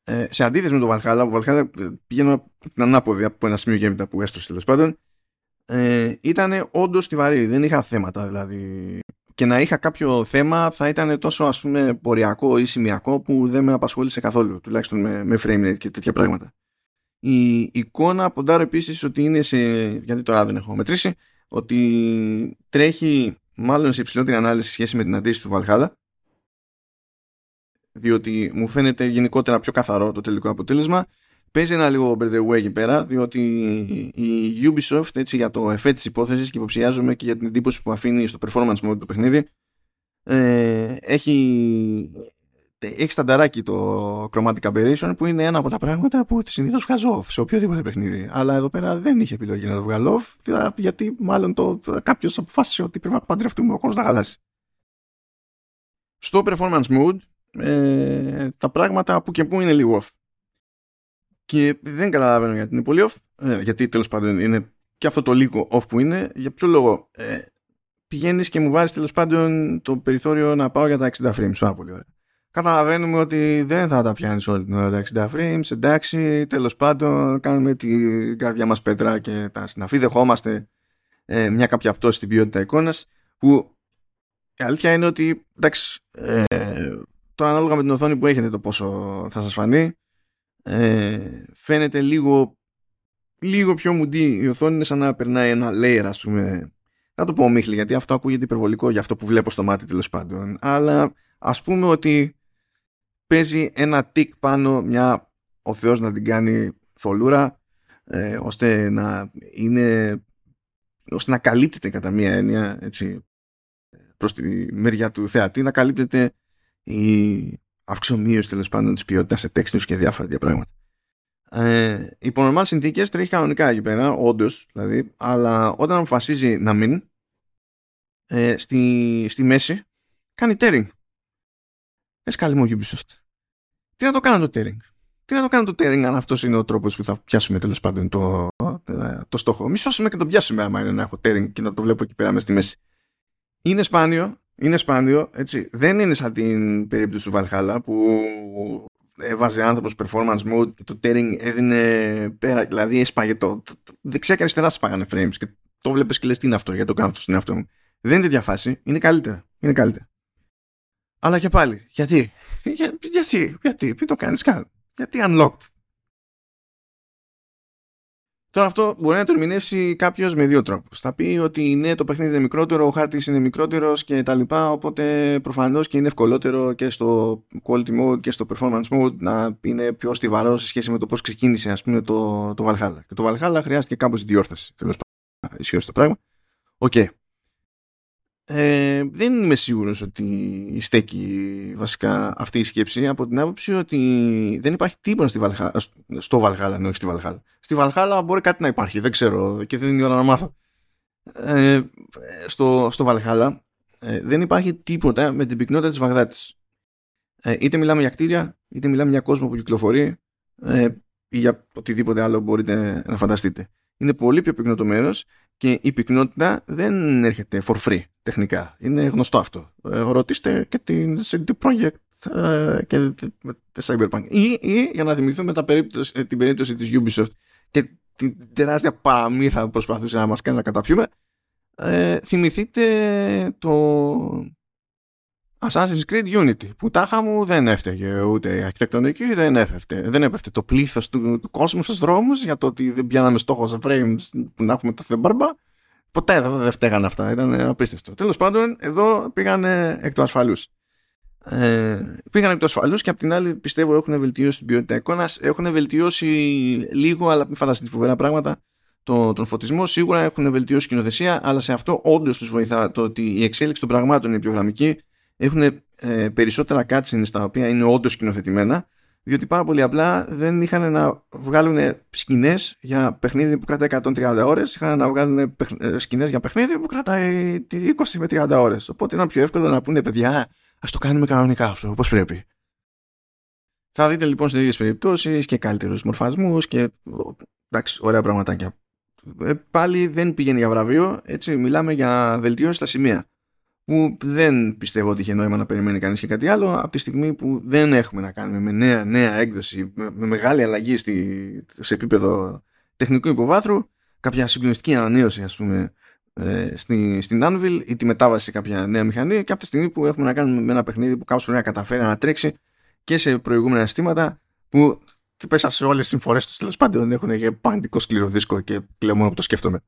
ε, σε αντίθεση με το Valhalla ο Valhalla πηγαίνω την ανάποδη από ένα σημείο και που έστρωσε τέλος πάντων ε, ήταν όντως στιβαρή. Δεν είχα θέματα δηλαδή. Και να είχα κάποιο θέμα θα ήταν τόσο ας πούμε ποριακό ή σημειακό που δεν με απασχόλησε καθόλου. Τουλάχιστον με, με frame rate και τέτοια πράγματα. Η εικόνα ποντάρω επίσης ότι είναι σε. Γιατί τώρα δεν έχω μετρήσει. Ότι τρέχει μάλλον σε υψηλότερη ανάλυση σχέση με την αντίστοιχη του Valhalla διότι μου φαίνεται γενικότερα πιο καθαρό το τελικό αποτέλεσμα Παίζει ένα λίγο over the way εκεί πέρα, διότι η Ubisoft έτσι, για το εφέ της υπόθεσης και υποψιάζομαι και για την εντύπωση που αφήνει στο performance mode το παιχνίδι, ε, έχει, έχει στανταράκι το Chromatic Aberration που είναι ένα από τα πράγματα που συνήθως βγάζω off σε οποιοδήποτε παιχνίδι. Αλλά εδώ πέρα δεν είχε επιλογή να το βγάλω off, γιατί μάλλον το, κάποιος αποφάσισε ότι πρέπει να παντρευτούμε ο κόσμος να χαλάσει. Στο performance mode, ε, τα πράγματα που και που είναι λίγο off. Και δεν καταλαβαίνω γιατί είναι πολύ off. Ε, γιατί τέλος πάντων είναι και αυτό το λίγο off που είναι. Για ποιο λόγο; Ε, Πηγαίνεις και μου βάζεις τέλος πάντων το περιθώριο να πάω για τα 60 frames. Πάρα πολύ ωραία. Καταλαβαίνουμε ότι δεν θα τα πιάνεις όλη την ώρα τα 60 frames. Εντάξει, τέλος πάντων κάνουμε την καρδιά μας πέτρα και τα συναφή. Δεχόμαστε ε, μια κάποια πτώση στην ποιότητα εικόνας. Που η αλήθεια είναι ότι εντάξει, ε, τώρα ανάλογα με την οθόνη που έχετε το πόσο θα σας φανεί ε, φαίνεται λίγο λίγο πιο μουντή. Η οθόνη είναι σαν να περνάει ένα layer ας πούμε. Θα το πω ομίχλη γιατί αυτό ακούγεται υπερβολικό για αυτό που βλέπω στο μάτι τέλος πάντων. Αλλά ας πούμε ότι παίζει ένα τικ πάνω μια ο Θεός να την κάνει θολούρα ε, ώστε να είναι ώστε να καλύπτεται κατά μία έννοια έτσι, προς τη μεριά του θεατή να καλύπτεται η αυξομοίωση τέλος πάντων της ποιότητας σε τέξτους και διάφορα τέτοια πράγματα. Ε, υπό νορμάλ συνθήκες τρέχει κανονικά εκεί πέρα, όντως δηλαδή, αλλά όταν αποφασίζει να μην, ε, στη, στη μέση κάνει tearing. Έσκαλε μου Ubisoft. Τι να το κάνω το tearing; Τι να το κάνω το tearing αν αυτός είναι ο τρόπος που θα πιάσουμε τέλος πάντων το, το στόχο; Μη σώσουμε και το πιάσουμε άμα είναι να έχω tearing και να το βλέπω εκεί πέρα μέσα στη μέση. Είναι σπάνιο, είναι σπάνιο, έτσι. Δεν είναι σαν την περίπτωση του Valhalla που έβαζε άνθρωπος performance mode και το tearing έδινε πέρα, δηλαδή έσπαγε το, δεξιά και αριστερά σπάγανε frames και το βλέπεις και λες τι είναι αυτό, γιατί το κάνω αυτό στον εαυτό μου. Δεν είναι τέτοια φάση, είναι καλύτερα, είναι καλύτερα. Αλλά και πάλι, γιατί, Για, γιατί, γιατί, μην το κάνεις καν, γιατί unlocked. Τώρα αυτό μπορεί να το ερμηνεύσει κάποιος με δύο τρόπους. Θα πει ότι ναι, το παιχνίδι είναι μικρότερο, ο χάρτης είναι μικρότερος και τα λοιπά. Οπότε προφανώς και είναι ευκολότερο και στο quality mode και στο performance mode να είναι πιο στιβαρό σε σχέση με το πώς ξεκίνησε, ας πούμε, το, το Valhalla. Και το Valhalla χρειάστηκε κάπως διόρθωση. Τέλος πάντων, ισχύει το πράγμα. OK. Okay ε, δεν είμαι σίγουρος ότι στέκει βασικά αυτή η σκέψη από την άποψη ότι δεν υπάρχει τίποτα στη Valhalla, στο Βαλχάλα, ναι, όχι στη Βαλχάλα. Στη Βαλχάλα μπορεί κάτι να υπάρχει, δεν ξέρω και δεν είναι η ώρα να μάθω. Ε, στο, στο Βαλχάλα ε, δεν υπάρχει τίποτα με την πυκνότητα της Βαγδάτης. Ε, είτε μιλάμε για κτίρια, είτε μιλάμε για κόσμο που κυκλοφορεί ε, ή για οτιδήποτε άλλο μπορείτε να φανταστείτε. Είναι πολύ πιο πυκνό το μέρος και η πυκνότητα δεν έρχεται for free τεχνικά. Είναι γνωστό αυτό. Ε, ρωτήστε και την CD Projekt ε, και τη Cyberpunk. Ή, ή για να θυμηθούμε τα περίπτωση, ε, την περίπτωση της Ubisoft και την τεράστια παραμύθα που προσπαθούσε να μας κάνει να καταπιούμε ε, θυμηθείτε το Assassin's Creed Unity που τάχα μου δεν έφταιγε ούτε η αρχιτεκτονική δεν έφευτε. Δεν έπεφτε το πλήθος του, του κόσμου στους δρόμους για το ότι δεν πιάναμε στόχο σε frames που να έχουμε το θεμπάρμπα. Ποτέ δεν φταίγαν αυτά. Ήταν απίστευτο. Τέλος πάντων εδώ πήγαν εκ του ασφαλούς. Ε, πήγαν εκ του ασφαλούς και απ' την άλλη πιστεύω έχουν βελτιώσει την ποιότητα εικόνας. Έχουν βελτιώσει λίγο αλλά μην φανταστείτε φοβερά πράγματα το, τον φωτισμό. Σίγουρα έχουν βελτιώσει κοινοθεσία αλλά σε αυτό όντως τους βοηθά το ότι η εξέλιξη των πραγμάτων είναι πιο γραμμική έχουν ε, περισσότερα cutscenes στα οποία είναι όντως σκηνοθετημένα διότι πάρα πολύ απλά δεν είχαν να βγάλουν σκηνές για παιχνίδι που κρατάει 130 ώρες, είχαν να βγάλουν ε, σκηνές για παιχνίδι που κρατάει 20 με 30 ώρες. Οπότε ήταν πιο εύκολο να πούνε παιδιά, ας το κάνουμε κανονικά αυτό, όπω πρέπει. Θα δείτε λοιπόν σε ίδιες περιπτώσεις και καλύτερους μορφασμούς και εντάξει, ωραία πραγματάκια. Ε, πάλι δεν πηγαίνει για βραβείο, έτσι μιλάμε για βελτίωση στα σημεία που δεν πιστεύω ότι είχε νόημα να περιμένει κανείς και κάτι άλλο από τη στιγμή που δεν έχουμε να κάνουμε με νέα, νέα έκδοση με, μεγάλη αλλαγή στη, σε επίπεδο τεχνικού υποβάθρου κάποια συγκλονιστική ανανέωση ας πούμε ε, στη, στην Anvil ή τη μετάβαση σε κάποια νέα μηχανή και από τη στιγμή που έχουμε να κάνουμε με ένα παιχνίδι που κάπως να καταφέρει να τρέξει και σε προηγούμενα αισθήματα που πέσα σε όλες τις συμφορές τους τέλος πάντων έχουν και παντικό σκληρό δίσκο και πλέον μόνο που το σκέφτομαι.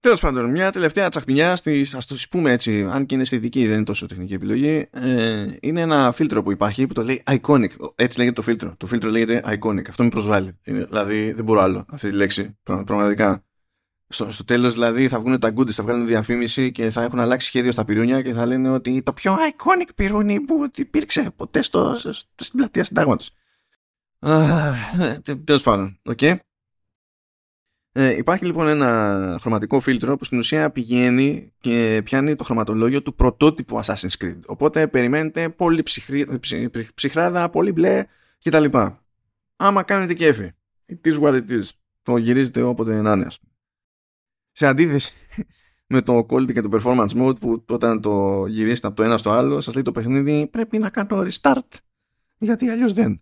Τέλος πάντων, μια τελευταία τσαχπινιά στη, ας το πούμε έτσι, αν και είναι στη δική, δεν είναι τόσο τεχνική επιλογή. Ε, είναι ένα φίλτρο που υπάρχει που το λέει iconic. Έτσι λέγεται το φίλτρο. Το φίλτρο λέγεται iconic. Αυτό με προσβάλλει. Είναι, δηλαδή, δεν μπορώ άλλο αυτή τη λέξη. Πραγματικά. Στο, στο τέλος, δηλαδή, θα βγουν τα Goody's, θα βγάλουν διαφήμιση και θα έχουν αλλάξει σχέδιο στα πιρούνια και θα λένε ότι το πιο iconic πιρούνι που υπήρξε ποτέ στο, στο, στην πλατεία Συντάγματος. Τέλος πάντων, OK. Okay. Ε, υπάρχει λοιπόν ένα χρωματικό φίλτρο που στην ουσία πηγαίνει και πιάνει το χρωματολόγιο του πρωτότυπου Assassin's Creed. Οπότε περιμένετε πολύ ψυχρή, ψυχράδα, πολύ μπλε κτλ. Άμα κάνετε κέφι, it is what it is. Το γυρίζετε όποτε να είναι. Σε αντίθεση με το quality και το performance mode που όταν το γυρίσετε από το ένα στο άλλο σας λέει το παιχνίδι πρέπει να κάνω restart γιατί αλλιώς δεν.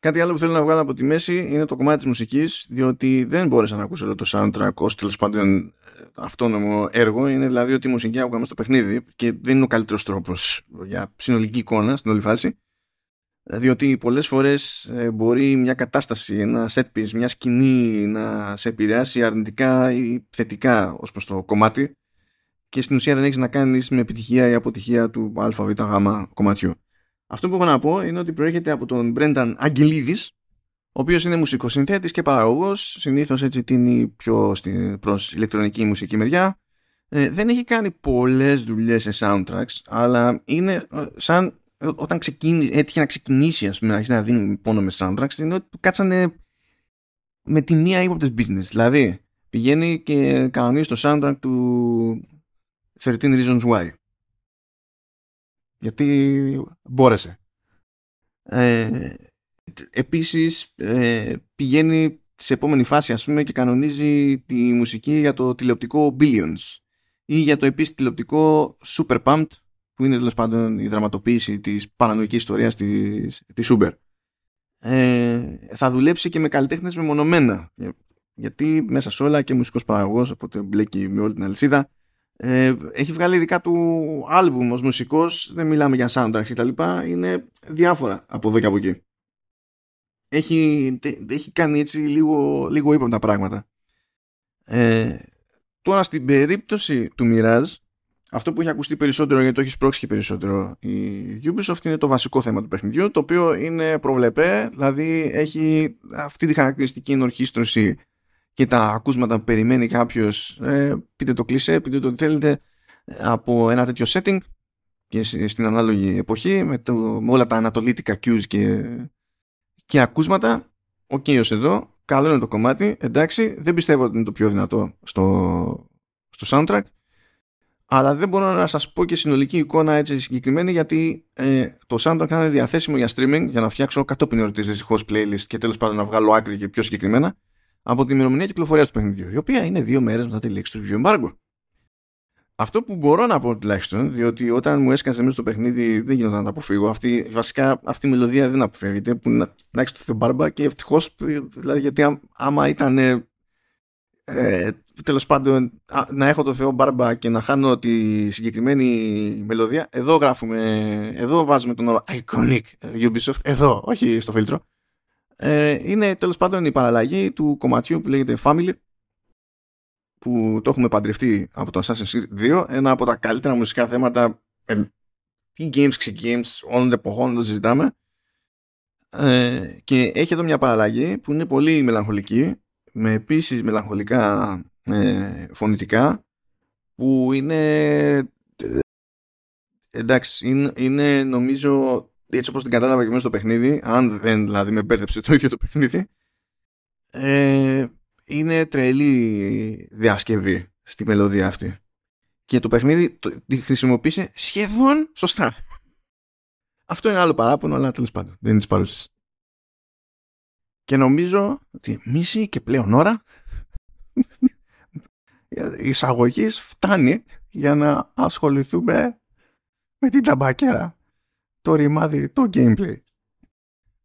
Κάτι άλλο που θέλω να βγάλω από τη μέση είναι το κομμάτι της μουσικής, διότι δεν μπόρεσα να ακούσω όλο το soundtrack ως τέλος πάντων αυτόνομο έργο. Είναι δηλαδή ότι η μουσική άκουγα στο παιχνίδι και δεν είναι ο καλύτερος τρόπος για συνολική εικόνα στην όλη φάση. Διότι πολλές φορές ε, μπορεί μια κατάσταση, ένα set piece, μια σκηνή να σε επηρεάσει αρνητικά ή θετικά ως προς το κομμάτι και στην ουσία δεν έχεις να κάνεις με επιτυχία ή αποτυχία του αβ κομματιού. Αυτό που έχω να πω είναι ότι προέρχεται από τον Μπρένταν Αγγελίδης, ο οποίος είναι μουσικοσυνθέτης και παραγωγός, συνήθως έτσι τίνει πιο στην, προς ηλεκτρονική μουσική μεριά. Ε, δεν έχει κάνει πολλές δουλειές σε soundtracks, αλλά είναι ε, σαν ε, όταν ξεκίνησε, έτυχε να ξεκινήσει ας πούμε, να δίνει πόνο με soundtracks, είναι ότι κάτσανε με τη μία ύποπτες business. Δηλαδή, πηγαίνει και κανονίζει το soundtrack του 13 Reasons Why γιατί μπόρεσε. Ε, επίσης ε, πηγαίνει σε επόμενη φάση ας πούμε και κανονίζει τη μουσική για το τηλεοπτικό Billions ή για το επίσης τηλεοπτικό Super Pumped που είναι τέλος πάντων η δραματοποίηση της παρανοϊκής ιστορίας της, της Uber. Ε, θα δουλέψει και με καλλιτέχνες μεμονωμένα γιατί μέσα σε όλα και μουσικός παραγωγός οπότε μπλέκει με όλη την αλυσίδα ε, έχει βγάλει ειδικά του άλμπουμ ως μουσικός, δεν μιλάμε για soundtracks και τα λοιπά, είναι διάφορα από εδώ και από εκεί. Έχει, έχει κάνει έτσι λίγο, λίγο τα πράγματα. Ε, τώρα στην περίπτωση του Mirage, αυτό που έχει ακουστεί περισσότερο γιατί το έχει σπρώξει και περισσότερο η Ubisoft είναι το βασικό θέμα του παιχνιδιού, το οποίο είναι προβλεπέ, δηλαδή έχει αυτή τη χαρακτηριστική ενορχίστρωση και τα ακούσματα που περιμένει κάποιος, ε, πείτε το κλεισέ, πείτε το τι θέλετε, από ένα τέτοιο setting και στην ανάλογη εποχή με, το, με όλα τα ανατολίτικα cues και, και ακούσματα. OK, okay, ως εδώ, καλό είναι το κομμάτι, εντάξει, δεν πιστεύω ότι είναι το πιο δυνατό στο, στο soundtrack, αλλά δεν μπορώ να σας πω και συνολική εικόνα έτσι συγκεκριμένη γιατί ε, το soundtrack θα είναι διαθέσιμο για streaming για να φτιάξω κατόπιν ερωτήσεις δυστυχώς playlist και τέλος πάντων να βγάλω άκρη και πιο συγκεκριμένα από την ημερομηνία κυκλοφορίας του παιχνιδιού, η οποία είναι δύο μέρες μετά τη λήξη του review embargo. Αυτό που μπορώ να πω τουλάχιστον, διότι όταν μου έσκασε μέσα στο παιχνίδι δεν γινόταν να τα αποφύγω. Αυτή, βασικά αυτή η μελωδία δεν αποφεύγεται, που είναι να έχεις το Θεομπάρμπα και ευτυχώς, δηλαδή γιατί άμα ήταν. Ε, Τέλος πάντων, να έχω το Θεό Μπάρμπα και να χάνω τη συγκεκριμένη μελωδία. Εδώ γράφουμε, εδώ βάζουμε τον όρο Iconic Ubisoft, εδώ, όχι στο φίλτρο ε, είναι τέλος πάντων η παραλλαγή του κομματιού που λέγεται Family που το έχουμε παντρευτεί από το Assassin's Creed 2 ένα από τα καλύτερα μουσικά θέματα ε, τι games ξε games όλων των εποχών το συζητάμε. Ε, και έχει εδώ μια παραλλαγή που είναι πολύ μελαγχολική με επίσης μελαγχολικά ε, φωνητικά που είναι ε, εντάξει είναι, είναι νομίζω έτσι όπως την κατάλαβα και μέσα στο παιχνίδι, αν δεν δηλαδή με μπέρδεψε το ίδιο το παιχνίδι, ε, είναι τρελή διασκευή στη μελωδία αυτή. Και το παιχνίδι το, τη χρησιμοποίησε σχεδόν σωστά. Αυτό είναι άλλο παράπονο, αλλά τέλος πάντων δεν είναι της παρούση. Και νομίζω ότι μίση και πλέον ώρα η εισαγωγής φτάνει για να ασχοληθούμε με την ταμπακέρα το ρημάδι, το gameplay.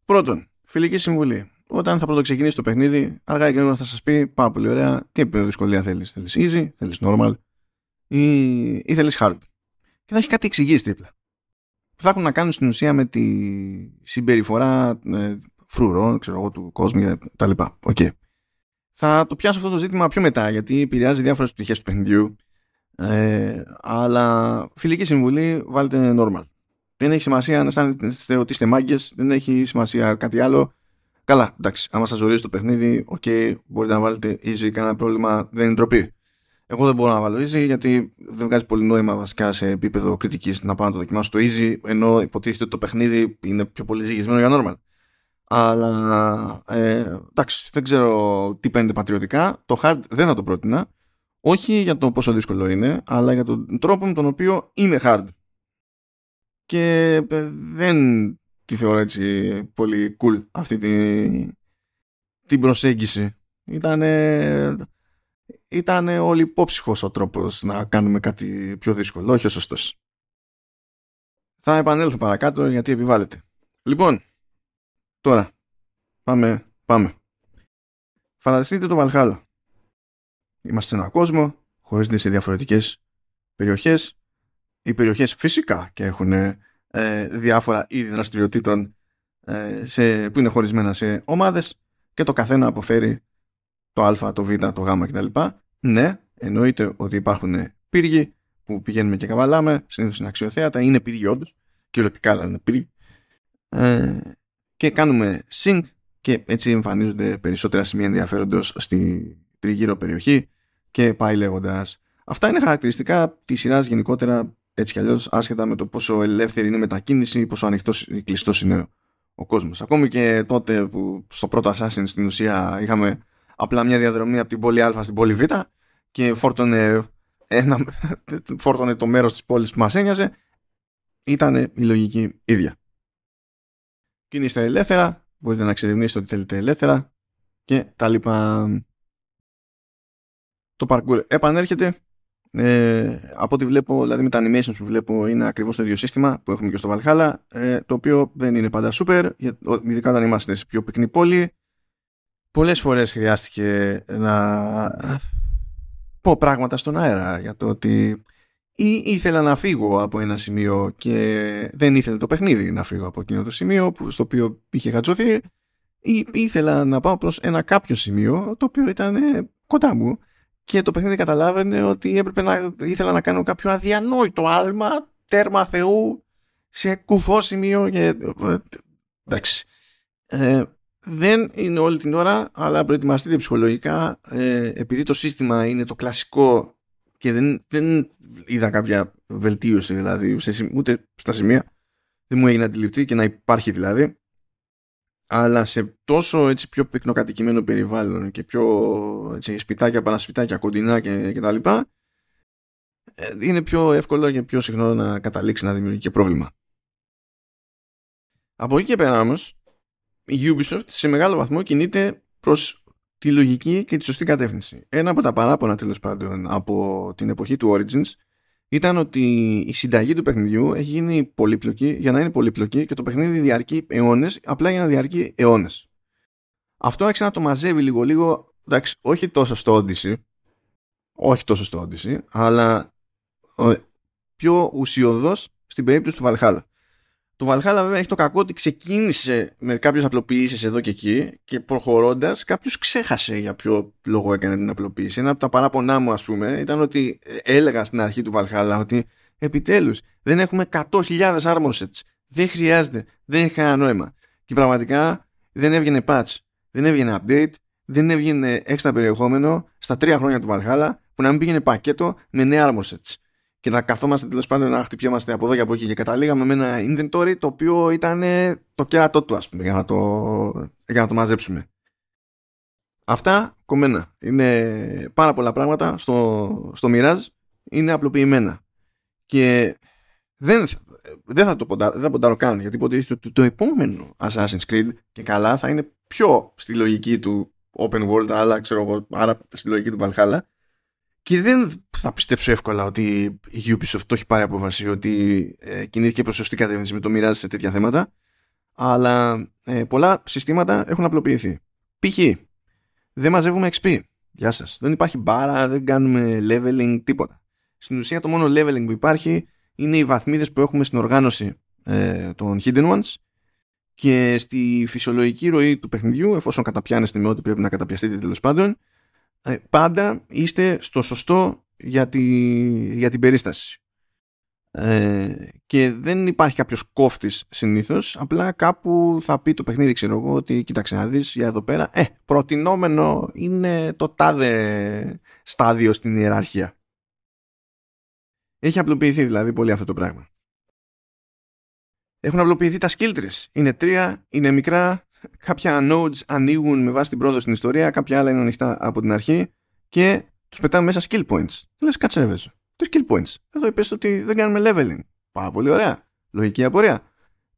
Πρώτον, φιλική συμβουλή. Όταν θα πρώτο ξεκινήσει το παιχνίδι, αργά ή γρήγορα θα σας πει πάρα πολύ ωραία τι επίπεδο δυσκολία θέλεις; Θέλεις easy, θέλεις normal ή, ή θέλεις hard; Και θα έχει κάτι εξηγήσει δίπλα. Που θα έχουν να κάνουν στην ουσία με τη συμπεριφορά ε, φρουρών, ξέρω εγώ, του κόσμου κτλ. Okay. Θα το πιάσω αυτό το ζήτημα πιο μετά, γιατί επηρεάζει διάφορες πτυχές του παιχνιδιού. Ε, αλλά φιλική συμβουλή, βάλτε normal. Δεν έχει σημασία αν αισθάνεστε ότι είστε μάγκες, δεν έχει σημασία κάτι άλλο. Καλά, εντάξει, άμα σας ζωρίζει το παιχνίδι, OK, okay, μπορείτε να βάλετε easy, κανένα πρόβλημα, δεν είναι ντροπή. Εγώ δεν μπορώ να βάλω easy γιατί δεν βγάζει πολύ νόημα βασικά σε επίπεδο κριτικής να πάω να το δοκιμάσω το easy, ενώ υποτίθεται ότι το παιχνίδι είναι πιο πολύ ζυγισμένο για normal. Αλλά ε, εντάξει, δεν ξέρω τι παίρνετε πατριωτικά. Το hard δεν θα το πρότεινα. Όχι για το πόσο δύσκολο είναι, αλλά για τον τρόπο με τον οποίο είναι hard και ε, δεν τη θεωρώ έτσι πολύ cool αυτή την, την προσέγγιση. Ήτανε, ήτανε όλοι υπόψυχος ο τρόπος να κάνουμε κάτι πιο δύσκολο, όχι ο σωστός. Θα επανέλθω παρακάτω γιατί επιβάλλεται. Λοιπόν, τώρα, πάμε, πάμε. Φανταστείτε το Βαλχάλα. Είμαστε σε έναν κόσμο, χωρίζονται σε διαφορετικές περιοχές. Οι περιοχές φυσικά και έχουν ε, διάφορα είδη δραστηριοτήτων ε, σε, που είναι χωρισμένα σε ομάδες και το καθένα αποφέρει το α, το β, το γ κτλ. Ναι, εννοείται ότι υπάρχουν πύργοι που πηγαίνουμε και καβαλάμε, συνήθως είναι αξιοθέατα, είναι πύργοι όντως, κυριολεκτικά αλλά είναι πύργοι. Ε, και κάνουμε sync και έτσι εμφανίζονται περισσότερα σημεία ενδιαφέροντος στη τριγύρω περιοχή και πάει λέγοντας. Αυτά είναι χαρακτηριστικά της σειράς γενικότερα έτσι κι αλλιώς, άσχετα με το πόσο ελεύθερη είναι η μετακίνηση, πόσο ανοιχτός ή κλειστός είναι ο κόσμος. Ακόμη και τότε που στο πρώτο Assassin στην ουσία είχαμε απλά μια διαδρομή από την πόλη Α στην πόλη Β και φόρτωνε, ένα, φόρτωνε το μέρος της πόλης που μας ένοιαζε, ήταν η λογική ίδια. Κινείστε ελεύθερα, μπορείτε να εξερευνήσετε ό,τι θέλετε ελεύθερα και τα λοιπά. Το parkour επανέρχεται ε, από ό,τι βλέπω, δηλαδή με τα animations που βλέπω είναι ακριβώς το ίδιο σύστημα που έχουμε και στο Valhalla ε, το οποίο δεν είναι πάντα super ειδικά όταν είμαστε σε πιο πυκνή πόλη. Πολλές φορές χρειάστηκε να πω πράγματα στον αέρα για το ότι ή ήθελα να φύγω από ένα σημείο και δεν ήθελε το παιχνίδι να φύγω από εκείνο το σημείο που, στο οποίο είχε γατζωθεί ή ήθελα να πάω προς ένα κάποιο σημείο το οποίο ήταν κοντά μου και το παιχνίδι καταλάβαινε ότι έπρεπε να ήθελα να κάνω κάποιο αδιανόητο άλμα τέρμα θεού σε κουφό σημείο και... εντάξει. Ε, δεν είναι όλη την ώρα αλλά προετοιμαστείτε ψυχολογικά. Ε, επειδή το σύστημα είναι το κλασικό και δεν, δεν είδα κάποια βελτίωση δηλαδή σε, ούτε στα σημεία δεν μου έγινε αντιληπτή και να υπάρχει δηλαδή αλλά σε τόσο έτσι πιο πυκνοκατοικημένο περιβάλλον και πιο έτσι, σπιτάκια, παρασπιτάκια, κοντινά και, και τα λοιπά, ε, είναι πιο εύκολο και πιο συχνό να καταλήξει να δημιουργεί και πρόβλημα. Από εκεί και πέρα όμως, η Ubisoft σε μεγάλο βαθμό κινείται προς τη λογική και τη σωστή κατεύθυνση. Ένα από τα παράπονα τέλος πάντων από την εποχή του Origins ήταν ότι η συνταγή του παιχνιδιού έχει γίνει πολύπλοκη για να είναι πολύπλοκη και το παιχνίδι διαρκεί αιώνες, απλά για να διαρκεί αιώνες. Αυτό άρχισε να το μαζεύει λίγο λίγο, εντάξει, όχι τόσο στο Odyssey, όχι τόσο στο Odyssey, αλλά πιο ουσιοδός στην περίπτωση του Valhalla. Το Valhalla βέβαια έχει το κακό ότι ξεκίνησε με κάποιες απλοποιήσεις εδώ και εκεί και προχωρώντας κάποιος ξέχασε για ποιο λόγο έκανε την απλοποίηση. Ένα από τα παράπονά μου, ας πούμε, ήταν ότι έλεγα στην αρχή του Valhalla ότι επιτέλους δεν έχουμε 100.000 armor sets. Δεν χρειάζεται, δεν έχει κανένα νόημα. Και πραγματικά δεν έβγαινε patch, δεν έβγαινε update, δεν έβγαινε έξτρα περιεχόμενο στα τρία χρόνια του Valhalla που να μην πήγαινε πακέτο με νέα armor sets και να καθόμαστε τέλος πάντων να χτυπιόμαστε από εδώ και από εκεί και καταλήγαμε με ένα inventory το οποίο ήταν το κέρατό του ας πούμε για να το, για να το μαζέψουμε. Αυτά κομμένα. Είναι πάρα πολλά πράγματα στο, στο Mirage είναι απλοποιημένα. Και δεν, δεν θα το ποντάρω, δεν θα ποντάρω καν γιατί υποτίθεται ότι το, το επόμενο Assassin's Creed και καλά θα είναι πιο στη λογική του open world αλλά ξέρω εγώ άρα στη λογική του Valhalla και δεν θα πιστέψω εύκολα ότι η Ubisoft το έχει πάρει απόφαση ότι ε, κινήθηκε προς σωστή κατεύθυνση με το μοιράζει σε τέτοια θέματα. Αλλά ε, πολλά συστήματα έχουν απλοποιηθεί. Π.χ. δεν μαζεύουμε XP. Γεια σας. Δεν υπάρχει μπάρα, δεν κάνουμε leveling, τίποτα. Στην ουσία το μόνο leveling που υπάρχει είναι οι βαθμίδες που έχουμε στην οργάνωση ε, των Hidden Ones και στη φυσιολογική ροή του παιχνιδιού, εφόσον καταπιάνεστε με ό,τι πρέπει να καταπιαστείτε τέλος πάντων, ε, πάντα είστε στο σωστό για, τη, για την περίσταση. Ε, και δεν υπάρχει κάποιος κόφτης συνήθως. Απλά κάπου θα πει το παιχνίδι, ξέρω εγώ, ότι κοίταξε να δεις για εδώ πέρα. Ε, προτινόμενο είναι το τάδε στάδιο στην ιεραρχία. Έχει απλοποιηθεί δηλαδή πολύ αυτό το πράγμα. Έχουν απλοποιηθεί τα skill trees. Είναι τρία, είναι μικρά, κάποια nodes ανοίγουν με βάση την πρόοδο στην ιστορία, κάποια άλλα είναι ανοιχτά από την αρχή και τους πετάμε μέσα skill points. Λες, κάτσε ρε βέζο. Τι skill points; Εδώ είπες ότι δεν κάνουμε leveling. Πάρα πολύ ωραία. Λογική απορία.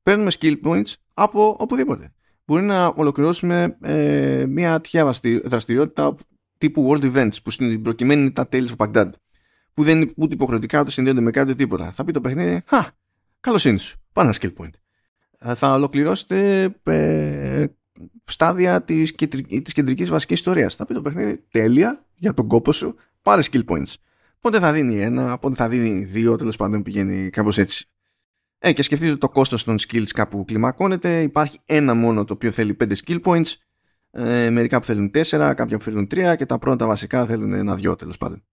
Παίρνουμε skill points από οπουδήποτε. Μπορεί να ολοκληρώσουμε ε, μια τυχαία δραστηριότητα τύπου world events που στην προκειμένη είναι τα Tales of Baghdad. Που δεν είναι ούτε υποχρεωτικά ούτε συνδέονται με κάτι τίποτα. Θα πει το παιχνίδι, Χα, καλώ είναι σου. Πάμε ένα skill point. Ε, θα ολοκληρώσετε ε, στάδια της, της κεντρικής βασικής ιστορίας. Θα πει το παιχνίδι τέλεια για τον κόπο σου, πάρε skill points. Πότε θα δίνει ένα, πότε θα δίνει δύο, τέλος πάντων πηγαίνει κάπως έτσι. Ε, και σκεφτείτε ότι το κόστος των skills κάπου κλιμακώνεται. Υπάρχει ένα μόνο το οποίο θέλει 5 skill points. Ε, μερικά που θέλουν 4, κάποια που θέλουν 3 και τα πρώτα βασικά θέλουν ένα-δυο τέλος πάντων.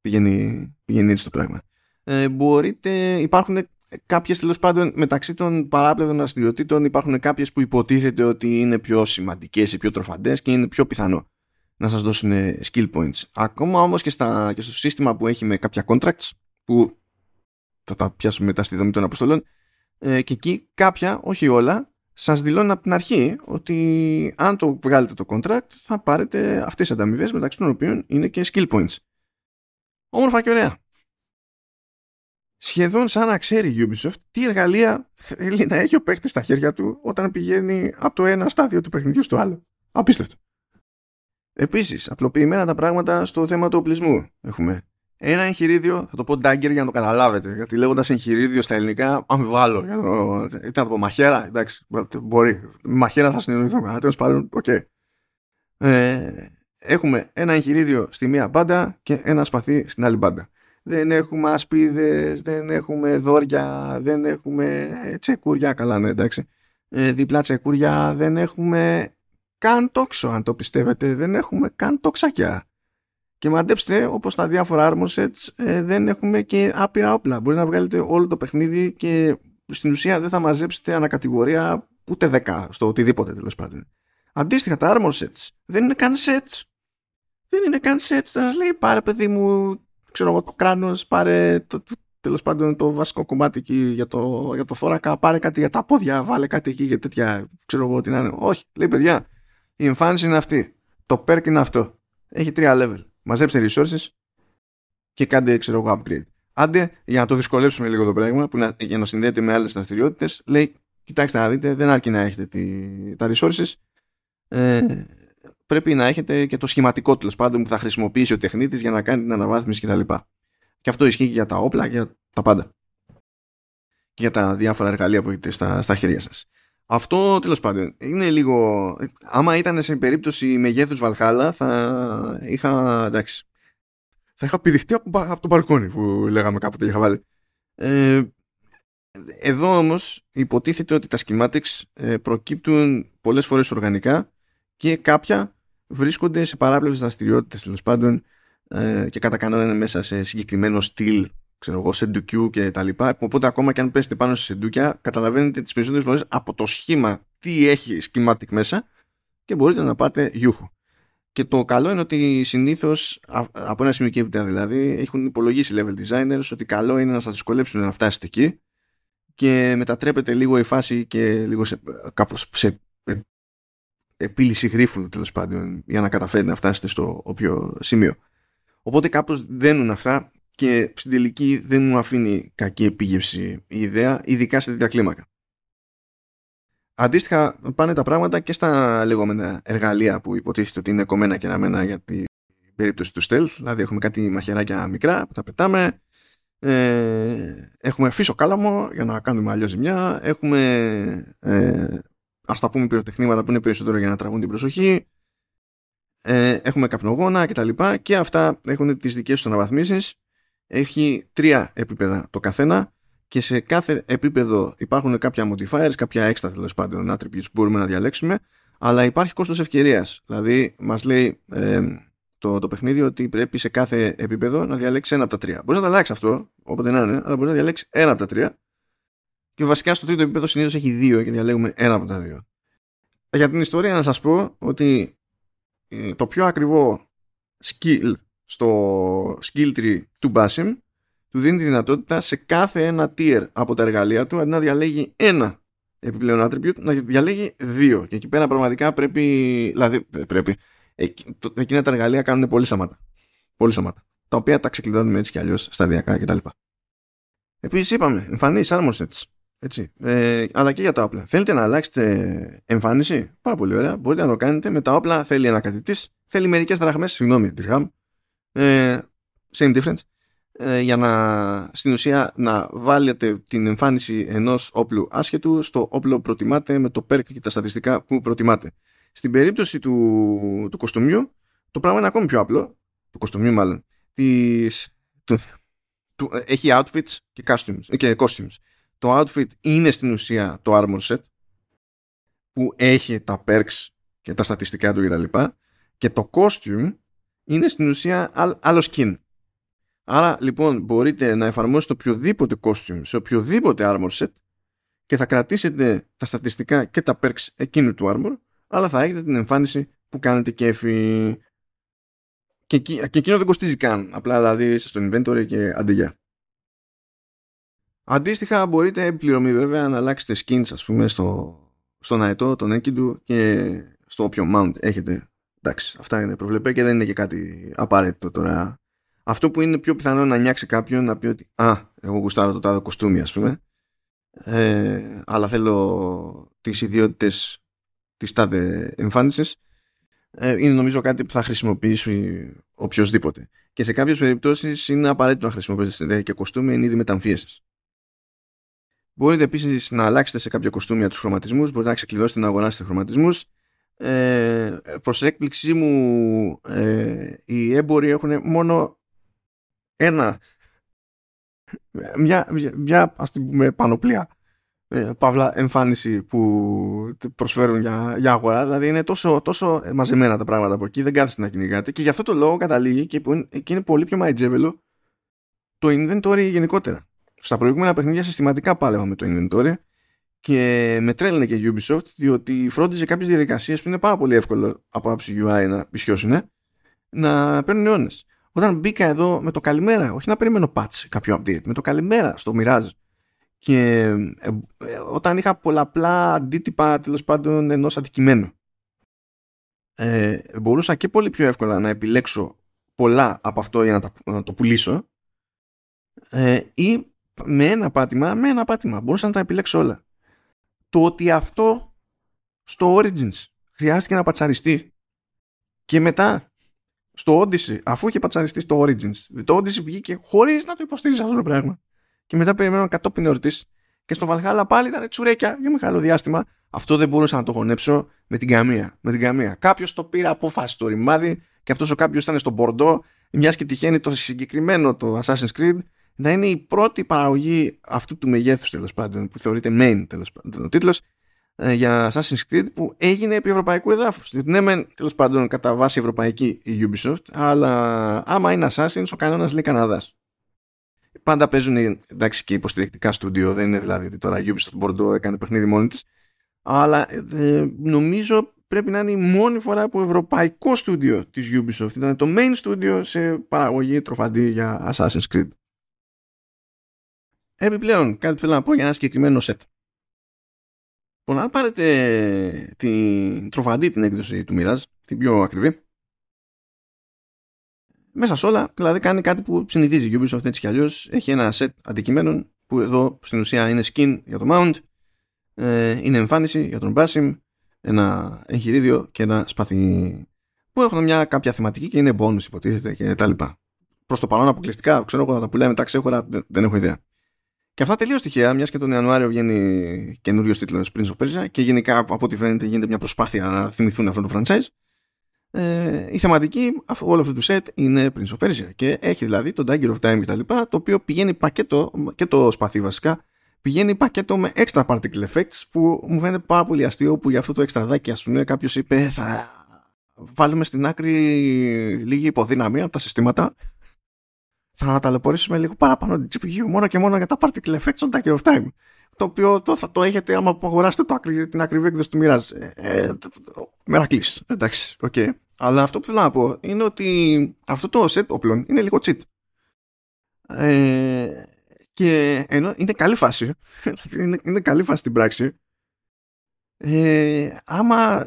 Πηγαίνει, πηγαίνει έτσι το πράγμα. Ε, μπορείτε, υπάρχουν κάποιες τέλος πάντων μεταξύ των παράπλευρων δραστηριοτήτων υπάρχουν κάποιες που υποτίθεται ότι είναι πιο σημαντικές ή πιο τροφαντές και είναι πιο πιθανό να σας δώσουν skill points. Ακόμα όμως και, και στο σύστημα που έχει με κάποια contracts που θα τα πιάσουμε μετά στη δομή των αποστολών ε, και εκεί κάποια, όχι όλα, σας δηλώνουν από την αρχή ότι αν το βγάλετε το contract θα πάρετε αυτές τις ανταμοιβές μεταξύ των οποίων είναι και skill points. Όμορφα και ωραία. Σχεδόν σαν να ξέρει η Ubisoft τι εργαλεία θέλει να έχει ο παίκτης στα χέρια του όταν πηγαίνει από το ένα στάδιο του παιχνιδιού στο άλλο. Απίστευτο. Επίσης, απλοποιημένα τα πράγματα στο θέμα του οπλισμού. Έχουμε ένα εγχειρίδιο, θα το πω dagger για να το καταλάβετε. Γιατί λέγοντας εγχειρίδιο στα ελληνικά, αμφιβάλλω. Ήταν να το πω μαχαίρα, εντάξει, μπορεί. Μαχαίρα θα συνεννοηθούμε. Τέλος πάντων, οκ. Ε, έχουμε ένα εγχειρίδιο στη μία μπάντα και ένα σπαθί στην άλλη μπάντα. Δεν έχουμε ασπίδες, δεν έχουμε δόρια, δεν έχουμε τσεκούρια. Καλά, ναι, εντάξει. Ε, διπλά τσεκούρια, δεν έχουμε καν τόξο, αν το πιστεύετε. Δεν έχουμε καν τοξάκια. Και μαντέψτε, όπως τα διάφορα armor sets, ε, δεν έχουμε και άπειρα όπλα. Μπορεί να βγάλετε όλο το παιχνίδι και στην ουσία δεν θα μαζέψετε ανακατηγορία ούτε δέκα στο οτιδήποτε τέλος πάντων. Αντίστοιχα, τα armor sets δεν είναι καν sets. Δεν είναι καν sets. Θα σας λέει, πάρε παιδί μου, ξέρω εγώ, το κράνος, πάρε το, τέλος πάντων το βασικό κομμάτι εκεί για το, για το θώρακα, πάρε κάτι για τα πόδια, βάλε κάτι εκεί για τέτοια, ξέρω εγώ τι να είναι. Όχι, λέει παιδιά, η εμφάνιση είναι αυτή. Το perk είναι αυτό. Έχει τρία level μαζέψτε resources και κάντε ξέρω εγώ upgrade. Άντε, για να το δυσκολέψουμε λίγο το πράγμα, που να, για να συνδέεται με άλλες δραστηριότητες, λέει, κοιτάξτε να δείτε, δεν αρκεί να έχετε τη, τα resources, ε, πρέπει να έχετε και το σχηματικό τέλος πάντων που θα χρησιμοποιήσει ο τεχνίτης για να κάνει την αναβάθμιση κτλ. Και, και αυτό ισχύει και για τα όπλα και για τα πάντα. Και για τα διάφορα εργαλεία που έχετε στα, στα χέρια σας. Αυτό τέλος πάντων είναι λίγο. Άμα ήταν σε περίπτωση μεγέθους Βαλχάλα, θα είχα. Εντάξει. Θα είχα πηδηχτεί από, από το μπαλκόνι που λέγαμε κάποτε είχα βάλει. Ε, εδώ όμως υποτίθεται ότι τα schematics ε, προκύπτουν πολλές φορές οργανικά και κάποια βρίσκονται σε παράπλευρες δραστηριότητες τέλος πάντων ε, και κατά κανόνα μέσα σε συγκεκριμένο στυλ ξέρω εγώ, σεντουκιού και τα λοιπά. Οπότε ακόμα και αν πέσετε πάνω σε σεντούκια, καταλαβαίνετε τις περισσότερες φορές από το σχήμα τι έχει schematic μέσα και μπορείτε να πάτε γιούχο. Και το καλό είναι ότι συνήθως από ένα σημείο και έπειτα δηλαδή έχουν υπολογίσει level designers ότι καλό είναι να σας δυσκολέψουν να φτάσετε εκεί και μετατρέπεται λίγο η φάση και λίγο σε, κάπως σε ε, επίλυση γρίφου τέλος πάντων για να καταφέρετε να φτάσετε στο όποιο σημείο. Οπότε κάπως δένουν αυτά και στην τελική δεν μου αφήνει κακή επίγευση η ιδέα, ειδικά σε τέτοια κλίμακα. Αντίστοιχα πάνε τα πράγματα και στα λεγόμενα εργαλεία που υποτίθεται ότι είναι κομμένα και ραμμένα για την περίπτωση του stealth, δηλαδή έχουμε κάτι μαχαιράκια μικρά που τα πετάμε, ε, έχουμε φύσο κάλαμο για να κάνουμε αλλιώς ζημιά, έχουμε ε, ας τα πούμε πυροτεχνήματα που είναι περισσότερο για να τραβούν την προσοχή, ε, έχουμε καπνογόνα κτλ. Και, και αυτά έχουν τις δικές τους αναβαθμίσεις έχει τρία επίπεδα το καθένα και σε κάθε επίπεδο υπάρχουν κάποια modifiers, κάποια έξτρα τέλος πάντων attributes που μπορούμε να διαλέξουμε, αλλά υπάρχει κόστος ευκαιρίας. Δηλαδή, μας λέει ε, το, το παιχνίδι ότι πρέπει σε κάθε επίπεδο να διαλέξει ένα από τα τρία. Μπορείς να τα αλλάξεις αυτό, όποτε να είναι, αλλά μπορείς να διαλέξεις ένα από τα τρία. Και βασικά στο τρίτο επίπεδο συνήθως έχει δύο και διαλέγουμε ένα από τα δύο. Για την ιστορία να σας πω ότι ε, το πιο ακριβό skill στο skill tree του Basim του δίνει τη δυνατότητα σε κάθε ένα tier από τα εργαλεία του αντί να διαλέγει ένα επιπλέον attribute να διαλέγει δύο. Και εκεί πέρα πραγματικά πρέπει δηλαδή πρέπει εκείνα τα εργαλεία κάνουν πολύ σαμάτα πολύ σαμάτα τα οποία τα ξεκλειδώνουμε έτσι κι αλλιώς σταδιακά κτλ. Επίσης είπαμε εμφανίσεις armor sets έτσι. Ε, αλλά και για τα όπλα. Θέλετε να αλλάξετε εμφάνιση, πάρα πολύ ωραία. Μπορείτε να το κάνετε. Με τα όπλα θέλει ένα κατητή, θέλει μερικές δραχμές. Συγγνώμη, Dirham, ε, same difference. ε, για να στην ουσία να βάλετε την εμφάνιση ενός όπλου άσχετου στο όπλο προτιμάτε με το perk και τα στατιστικά που προτιμάτε. Στην περίπτωση του, του κοστομιού το πράγμα είναι ακόμη πιο απλό, του κοστομιού μάλλον, της, του, του, έχει outfits και costumes, και costumes. Το outfit είναι στην ουσία το armor set που έχει τα perks και τα στατιστικά του κτλ. Και το costume είναι στην ουσία άλλο skin. Άρα λοιπόν μπορείτε να εφαρμόσετε οποιοδήποτε costume σε οποιοδήποτε armor set και θα κρατήσετε τα στατιστικά και τα perks εκείνου του armor αλλά θα έχετε την εμφάνιση που κάνετε κέφι και, και εκείνο δεν κοστίζει καν απλά δηλαδή είστε στο inventory και αντιγεια. Αντίστοιχα μπορείτε επιπληρωμή βέβαια να αλλάξετε skins ας πούμε στο, στον αετό, τον Enkidu και στο όποιο mount έχετε. Εντάξει, αυτά είναι προβλεπέ και δεν είναι και κάτι απαραίτητο τώρα. Αυτό που είναι πιο πιθανό να νιάξει κάποιον να πει ότι «Α, εγώ γουστάρω το τάδε κοστούμι ας πούμε, ε, αλλά θέλω τις ιδιότητες της τάδε εμφάνισης», ε, είναι νομίζω κάτι που θα χρησιμοποιήσει οποιοδήποτε. Και σε κάποιες περιπτώσεις είναι απαραίτητο να χρησιμοποιήσετε και κοστούμι εν είδη μεταμφίεσης. Μπορείτε επίσης να αλλάξετε σε κάποια κοστούμια τους χρωματισμούς, μπορείτε να ξεκλειδώσετε να αγοράσετε χρωματισμούς. Ε, προς έκπληξή μου ε, οι έμποροι έχουν μόνο ένα μια, μια, μια ας την πούμε πανοπλία ε, παύλα εμφάνιση που προσφέρουν για, για αγορά. Δηλαδή είναι τόσο, τόσο μαζεμένα τα πράγματα από εκεί δεν κάθεστε να κυνηγάτε και γι' αυτό το λόγο καταλήγει και, που είναι, και είναι πολύ πιο μαϊτζέβελο το inventory γενικότερα στα προηγούμενα παιχνίδια συστηματικά πάλευα με το inventory και με τρέλαινε και η Ubisoft διότι φρόντιζε κάποιες διαδικασίες που είναι πάρα πολύ εύκολο από άψη UI να πισιώσουν να παίρνουν αιώνες. Όταν μπήκα εδώ με το καλημέρα, όχι να περιμένω patch κάποιο update, με το καλημέρα στο Mirage και ε, ε, όταν είχα πολλαπλά αντίτυπα τέλος πάντων ενός αντικειμένου ε, μπορούσα και πολύ πιο εύκολα να επιλέξω πολλά από αυτό για να, να το πουλήσω ε, ή με ένα πάτημα, με ένα πάτημα. Μπορούσα να τα επιλέξω όλα. Το ότι αυτό στο Origins χρειάστηκε να πατσαριστεί και μετά στο Odyssey, αφού είχε πατσαριστεί στο Origins, το Odyssey βγήκε χωρίς να το υποστηρίζει αυτό το πράγμα. Και μετά περιμένω κατόπιν εορτή και στο Valhalla πάλι ήταν τσουρέκια για μεγάλο διάστημα. Αυτό δεν μπορούσα να το γονέψω με την καμία. Με την καμία. Κάποιος το πήρε απόφαση το ρημάδι και αυτός ο κάποιος ήταν στον Μπορντό, μιας και τυχαίνει το συγκεκριμένο το Assassin's Creed να είναι η πρώτη παραγωγή αυτού του μεγέθους τέλος πάντων που θεωρείται main τέλος πάντων ο τίτλος ε, για Assassin's Creed που έγινε επί ευρωπαϊκού εδάφους. Διότι ναι μεν τέλος πάντων κατά βάση ευρωπαϊκή η Ubisoft αλλά άμα είναι Assassin's ο κανόνας λέει Καναδάς. Πάντα παίζουν εντάξει και υποστηρικτικά στούντιο δεν είναι δηλαδή ότι τώρα η Ubisoft Bordeaux έκανε παιχνίδι μόνη της αλλά ε, νομίζω πρέπει να είναι η μόνη φορά που ευρωπαϊκό στούντιο της Ubisoft ήταν το main studio σε παραγωγή τροφαντή για Assassin's Creed Επιπλέον, κάτι που θέλω να πω για ένα συγκεκριμένο set. Λοιπόν, αν πάρετε την τροφαντή την έκδοση του Mirage, την πιο ακριβή, μέσα σε όλα, δηλαδή κάνει κάτι που συνηθίζει η Ubisoft έτσι κι αλλιώς. Έχει ένα set αντικειμένων που εδώ στην ουσία είναι skin για το mount, ε, είναι εμφάνιση για τον Basim, ένα εγχειρίδιο και ένα σπαθί που έχουν μια κάποια θεματική και είναι bonus υποτίθεται και τα λοιπά. Προς το παρόν αποκλειστικά, ξέρω εγώ θα τα πουλάει μετά ξέχωρα, δεν έχω ιδέα. Και αυτά τελείως τυχαία, μιας και τον Ιανουάριο βγαίνει καινούριος τίτλος Prince of Persia και γενικά από ό,τι φαίνεται γίνεται μια προσπάθεια να θυμηθούν αυτό το franchise. Ε, η θεματική όλο αυτού του set είναι Prince of Persia και έχει δηλαδή τον Dagger of Time κτλ. Το οποίο πηγαίνει πακέτο και το σπαθί βασικά πηγαίνει πακέτο με extra particle effects που μου φαίνεται πάρα πολύ αστείο που για αυτό το extra δάκι ας πούμε κάποιος είπε θα βάλουμε στην άκρη λίγη ιπποδύναμη από τα συστήματα θα ταλαιπωρήσουμε λίγο παραπάνω την GPU μόνο και μόνο για τα particle effects των Dagger of Time. Το οποίο το, θα το έχετε άμα αγοράσετε το, την ακριβή έκδοση του Mirage. Ε, ε, Μερακλής. Εντάξει, OK. Okay. Αλλά αυτό που θέλω να πω είναι ότι αυτό το set όπλων είναι λίγο cheat. Ε, και ενώ είναι καλή φάση, είναι, είναι καλή φάση στην πράξη, ε, άμα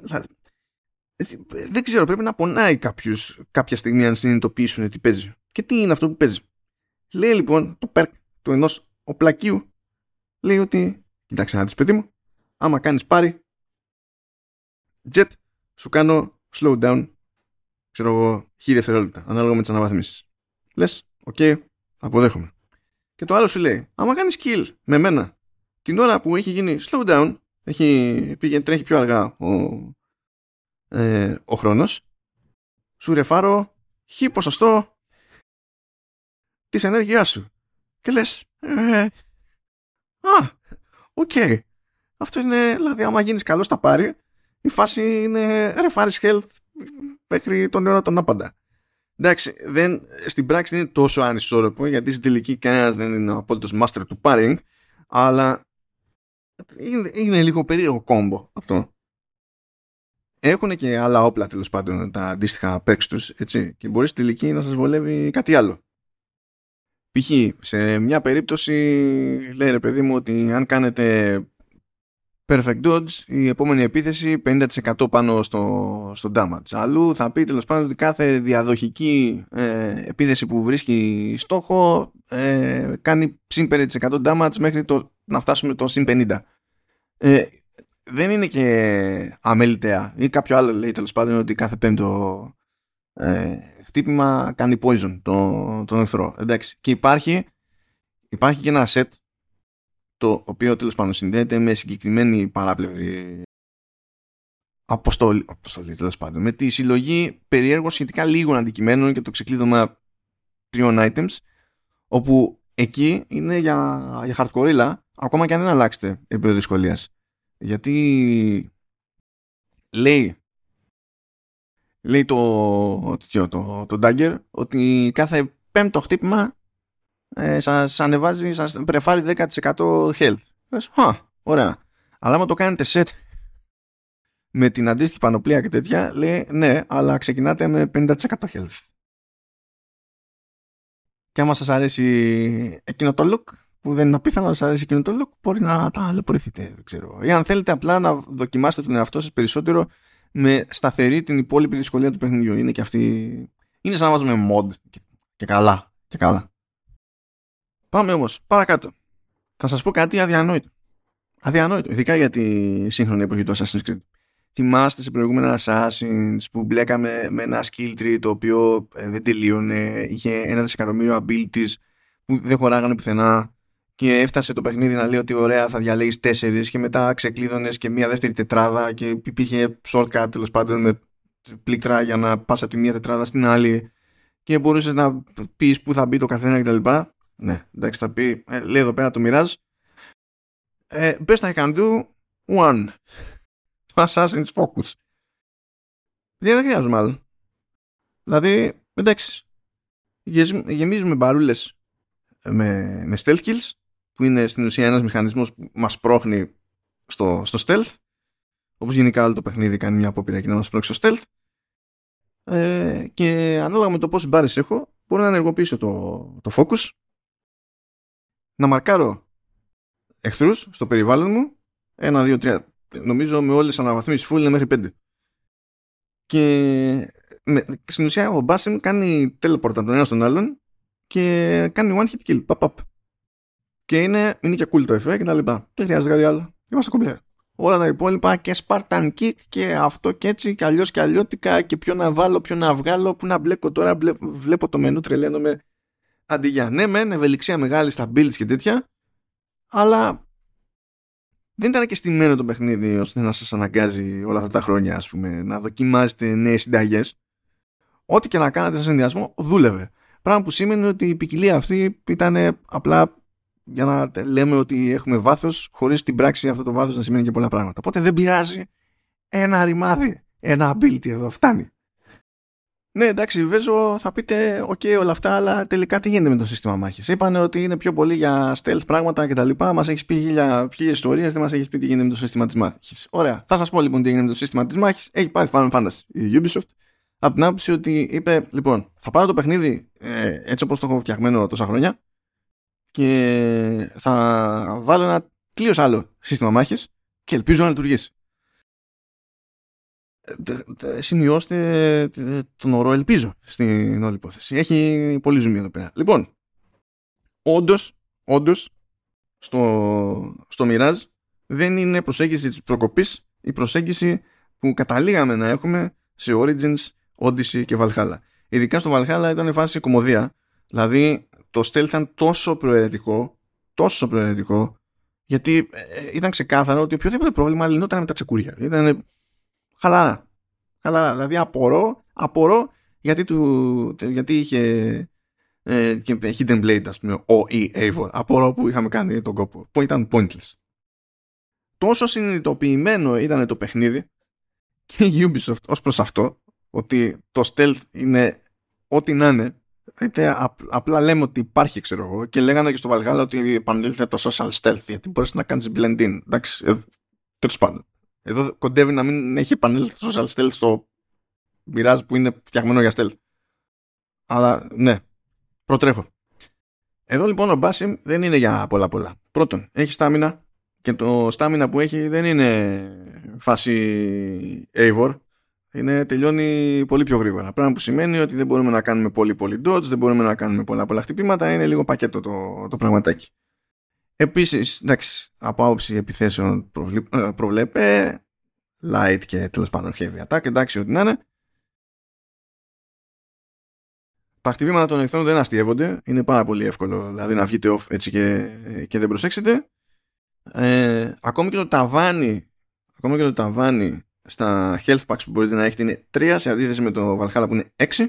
δεν ξέρω, πρέπει να πονάει κάποιους κάποια στιγμή αν συνειδητοποιήσουν τι παίζει. Και τι είναι αυτό που παίζει; Λέει λοιπόν το perk του ενός οπλακίου λέει ότι κοιτάξτε να δεις παιδί μου άμα κάνεις parry jet σου κάνω slow down ξέρω εγώ χίλια δευτερόλεπτα ανάλογα με τις αναβαθμίσεις. Λες, OK, okay, Αποδέχομαι. Και το άλλο σου λέει, άμα κάνεις kill με μένα την ώρα που έχει γίνει slow down, έχει, πήγε, τρέχει πιο αργά ο, ε, ο χρόνος, σου ρεφάρω χ ποσοστό της ενέργειάς σου. Και λες, ε, α, OK. Okay. Αυτό είναι, δηλαδή, άμα γίνεις καλός στα parry, η φάση είναι ρεφάρεις health μέχρι τον αιώνα τον άπαντα. Εντάξει, δεν, στην πράξη δεν είναι τόσο ανισόρροπο γιατί στην τελική κανένας δεν είναι ο απόλυτος master του parrying, αλλά είναι, είναι λίγο περίεργο κόμπο αυτό. Έχουν και άλλα όπλα τέλος πάντων τα αντίστοιχα perks τους, έτσι, και μπορείς στην τελική να σας βολεύει κάτι άλλο. Π.χ. σε μια περίπτωση λέει ρε παιδί μου ότι αν κάνετε perfect dodge η επόμενη επίθεση 50% πάνω στο, στο damage. Αλλού θα πει τέλος πάντων ότι κάθε διαδοχική ε, επίθεση που βρίσκει στόχο ε, κάνει συν 5% damage μέχρι το, να φτάσουμε το συν 50. Ε, δεν είναι και αμέλητεα ή κάποιο άλλο λέει τέλος πάντων ότι κάθε πέμπτο ε, χτύπημα κάνει poison τον, τον εχθρό. Εντάξει. Και υπάρχει, υπάρχει και ένα set το οποίο τέλος πάντων συνδέεται με συγκεκριμένη παράπλευρη αποστολή, αποστολή τέλος πάντων, με τη συλλογή περιέργως σχετικά λίγων αντικειμένων και το ξεκλείδωμα τριών items, όπου εκεί είναι για, για hardcore ακόμα και αν δεν αλλάξετε επίπεδο δυσκολίας. Γιατί λέει λέει το, το, το, το Dagger ότι κάθε πέμπτο χτύπημα ε, σας ανεβάζει, σας πρεφάρει 10% health. Πες, ωραία. Αλλά άμα το κάνετε set με την αντίστοιχη πανοπλία και τέτοια, λέει ναι, αλλά ξεκινάτε με 50% health. Και άμα σας αρέσει εκείνο το look, που δεν είναι απίθανο να σας αρέσει εκείνο το look, μπορεί να τα αλεπορηθείτε, δεν ξέρω. Ή αν θέλετε απλά να δοκιμάσετε τον εαυτό σας περισσότερο με σταθερή την υπόλοιπη δυσκολία του παιχνιδιού. Είναι και αυτή... Είναι σαν να βάζουμε mod και, και καλά. Και καλά. Πάμε όμως παρακάτω. Θα σας πω κάτι αδιανόητο. Αδιανόητο, ειδικά για τη σύγχρονη εποχή του Assassin's Creed. Θυμάστε σε προηγούμενα Assassins που μπλέκαμε με ένα skill tree το οποίο ε, δεν τελείωνε, είχε ένα δισεκατομμύριο abilities που δεν χωράγανε πουθενά και έφτασε το παιχνίδι να λέει ότι ωραία θα διαλέγεις τέσσερις και μετά ξεκλείδωνες και μία δεύτερη τετράδα και υπήρχε shortcut τέλος πάντων με πλήκτρα για να πας από τη μία τετράδα στην άλλη και μπορούσες να πεις πού θα μπει το καθένα κτλ. Ναι, εντάξει, θα πει, ε, λέει εδώ πέρα το Mirage. Ε, best I can do, one. Το Assassin's Focus. Δεν χρειάζομαι άλλο. Δηλαδή, εντάξει, γεμίζουμε μπαρούλες με, με stealth kills, που είναι στην ουσία ένας μηχανισμός που μας πρόχνει στο, στο stealth, όπως γενικά όλο το παιχνίδι κάνει μια απόπειρα και να μας πρόξει στο stealth. Ε, και ανάλογα με το πόσες μπάρες έχω, μπορώ να ενεργοποιήσω το, το focus να μαρκάρω εχθρούς στο περιβάλλον μου. Ένα, δύο, τρία. Νομίζω με όλες τις αναβαθμίσεις full είναι μέχρι πέντε. Και με, στην ουσία ο Μπάσιμ κάνει teleport από τον ένα στον άλλον και κάνει one hit kill. Παπ, Και είναι, είναι και cool το εφέ και τα λοιπά. Δεν χρειάζεται κάτι άλλο. Είμαστε κομπλέ. Όλα τα υπόλοιπα και Spartan Kick και αυτό και έτσι και αλλιώς και αλλιώτικα και ποιο να βάλω, ποιο να βγάλω, που να μπλέκω τώρα. Βλέπω το μενού, τρελαίνομαι αντί για ναι μεν ευελιξία μεγάλη στα builds και τέτοια αλλά δεν ήταν και στημένο το παιχνίδι ώστε να σας αναγκάζει όλα αυτά τα χρόνια ας πούμε να δοκιμάζετε νέες συνταγές ό,τι και να κάνατε σε συνδυασμό δούλευε πράγμα που σημαίνει ότι η ποικιλία αυτή ήταν απλά για να λέμε ότι έχουμε βάθος χωρίς την πράξη αυτό το βάθος να σημαίνει και πολλά πράγματα οπότε δεν πειράζει ένα ρημάδι ένα ability εδώ φτάνει ναι, εντάξει, Βέζο, θα πείτε, OK, okay, όλα αυτά, αλλά τελικά τι γίνεται με το σύστημα μάχης; Είπανε ότι είναι πιο πολύ για stealth πράγματα κτλ. Μας έχεις πει χίλια, χίλια ιστορίες, δεν μας έχεις πει τι γίνεται με το σύστημα της μάχης. Ωραία. Θα σας πω λοιπόν τι γίνεται με το σύστημα της μάχης. Έχει πάρει Final Fantasy η Ubisoft από την άποψη ότι είπε, λοιπόν, θα πάρω το παιχνίδι ε, έτσι όπως το έχω φτιαγμένο τόσα χρόνια και θα βάλω ένα τελείως άλλο σύστημα μάχης και ελπίζω να λειτουργήσει σημειώστε τον όρο ελπίζω στην όλη υπόθεση. Έχει πολύ ζουμί εδώ πέρα. Λοιπόν, όντως, όντως, στο, στο Mirage δεν είναι προσέγγιση της προκοπής η προσέγγιση που καταλήγαμε να έχουμε σε Origins, Odyssey και Valhalla. Ειδικά στο Valhalla ήταν φάση κομμωδία. Δηλαδή, το stealth ήταν τόσο προαιρετικό, τόσο προαιρετικό, γιατί ε, ήταν ξεκάθαρο ότι οποιοδήποτε πρόβλημα λυνόταν με τα τσεκούρια. Ήταν χαλαρά. Χαλαρά. Δηλαδή απορώ, απορώ γιατί, του, γιατί είχε ε, και Hidden Blade, ας πούμε, ο ή Eivor. Απορώ που είχαμε κάνει τον κόπο. Που ήταν pointless. Τόσο συνειδητοποιημένο ήταν το παιχνίδι και η Ubisoft ως προς αυτό ότι το stealth είναι ό,τι να είναι είτε απλά λέμε ότι υπάρχει ξέρω εγώ και λέγανε και στο Valhalla ότι επανέλθε το social stealth γιατί μπορείς να κάνεις blend in. Εντάξει ε, τέλος πάντων. Εδώ κοντεύει να μην έχει επανέλθει το social stealth στο Mirage που είναι φτιαγμένο για stealth. Αλλά ναι προτρέχω. Εδώ λοιπόν ο Basim δεν είναι για πολλά πολλά. Πρώτον έχει στάμινα και το στάμινα που έχει δεν είναι φάση Eivor είναι, τελειώνει πολύ πιο γρήγορα. Πράγμα που σημαίνει ότι δεν μπορούμε να κάνουμε πολύ πολύ dodge, δεν μπορούμε να κάνουμε πολλά πολλά χτυπήματα, είναι λίγο πακέτο το, το πραγματάκι. Επίσης, εντάξει, από άποψη επιθέσεων ε, προβλέπε light και τέλος πάντων heavy attack, εντάξει ό,τι να είναι. Τα χτυπήματα των εχθρών δεν αστείευονται, είναι πάρα πολύ εύκολο δηλαδή να βγείτε off έτσι και, και δεν προσέξετε. Ε, ακόμη και το ταβάνι, ακόμη και το ταβάνι στα health packs που μπορείτε να έχετε είναι 3 σε αντίθεση με το Valhalla που είναι 6.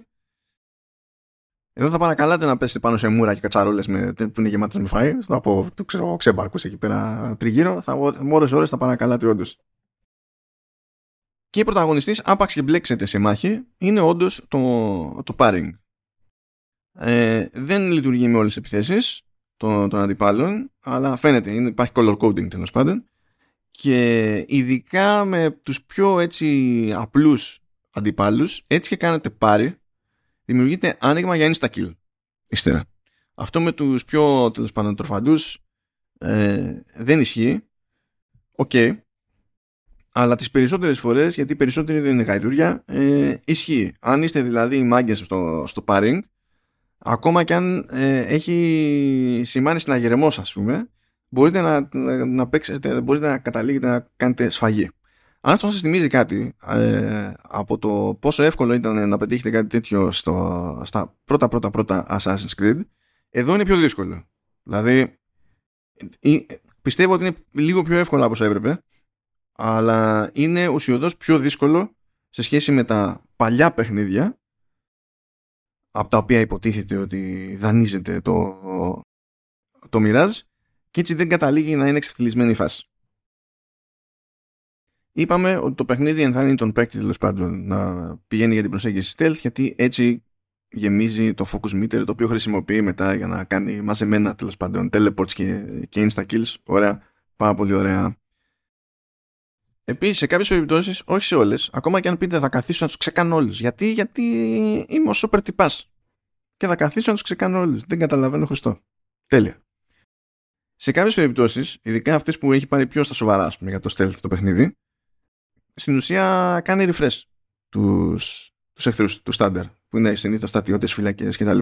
Εδώ θα παρακαλάτε να πέσετε πάνω σε μούρα και κατσαρόλες με, που είναι γεμάτες με φαΐ, στο από το ξέρω, ξέμπαρκους εκεί πέρα τριγύρω, θα, με ώρες ώρες θα παρακαλάτε όντως. Και η πρωταγωνιστής, άπαξ και μπλέξετε σε μάχη, είναι όντως το, το pairing. Ε, δεν λειτουργεί με όλες τις επιθέσεις των, των αντιπάλων, αλλά φαίνεται, είναι, υπάρχει color coding τέλος πάντων και ειδικά με τους πιο έτσι απλούς αντιπάλους έτσι και κάνετε πάρει δημιουργείται άνοιγμα για insta kill. Ύστερα αυτό με τους πιο τέλος πάντων τροφαντούς ε, δεν ισχύει. OK. Okay. αλλά τις περισσότερες φορές γιατί περισσότεροι δεν είναι γαϊδούρια ε, ισχύει. Αν είστε δηλαδή οι μάγκες στο, στο parrying ακόμα και αν ε, έχει σημάνει συναγερμός ας πούμε μπορείτε να, να, παίξετε, μπορείτε να καταλήγετε να κάνετε σφαγή. Αν αυτό σας θυμίζει κάτι ε, από το πόσο εύκολο ήταν να πετύχετε κάτι τέτοιο στο, στα πρώτα πρώτα πρώτα Assassin's Creed, εδώ είναι πιο δύσκολο. Δηλαδή, πιστεύω ότι είναι λίγο πιο εύκολο από όσο έπρεπε, αλλά είναι ουσιοδός πιο δύσκολο σε σχέση με τα παλιά παιχνίδια από τα οποία υποτίθεται ότι δανείζεται το, το Mirage και έτσι δεν καταλήγει να είναι εξευθυλισμένη η φάση. Είπαμε ότι το παιχνίδι ενθάρρυνει τον παίκτη τέλος πάντων να πηγαίνει για την προσέγγιση stealth γιατί έτσι γεμίζει το focus meter το οποίο χρησιμοποιεί μετά για να κάνει μαζεμένα τέλος πάντων teleports και, και insta kills. Ωραία, πάρα πολύ ωραία. Επίσης, σε κάποιες περιπτώσεις, όχι σε όλες, ακόμα και αν πείτε θα καθίσω να τους ξεκάνω όλους. Γιατί, γιατί είμαι ο super τυπάς. Και θα καθίσω να τους ξεκάνω όλους. Δεν καταλαβαίνω Χριστό. Τέλεια. Σε κάποιες περιπτώσεις, ειδικά αυτές που έχει πάρει πιο στα σοβαρά ας πούμε, για το stealth το παιχνίδι, στην ουσία κάνει refresh τους τους εχθρούς τους στάνταρ, που είναι συνήθως στατιώτε, φυλακές κτλ.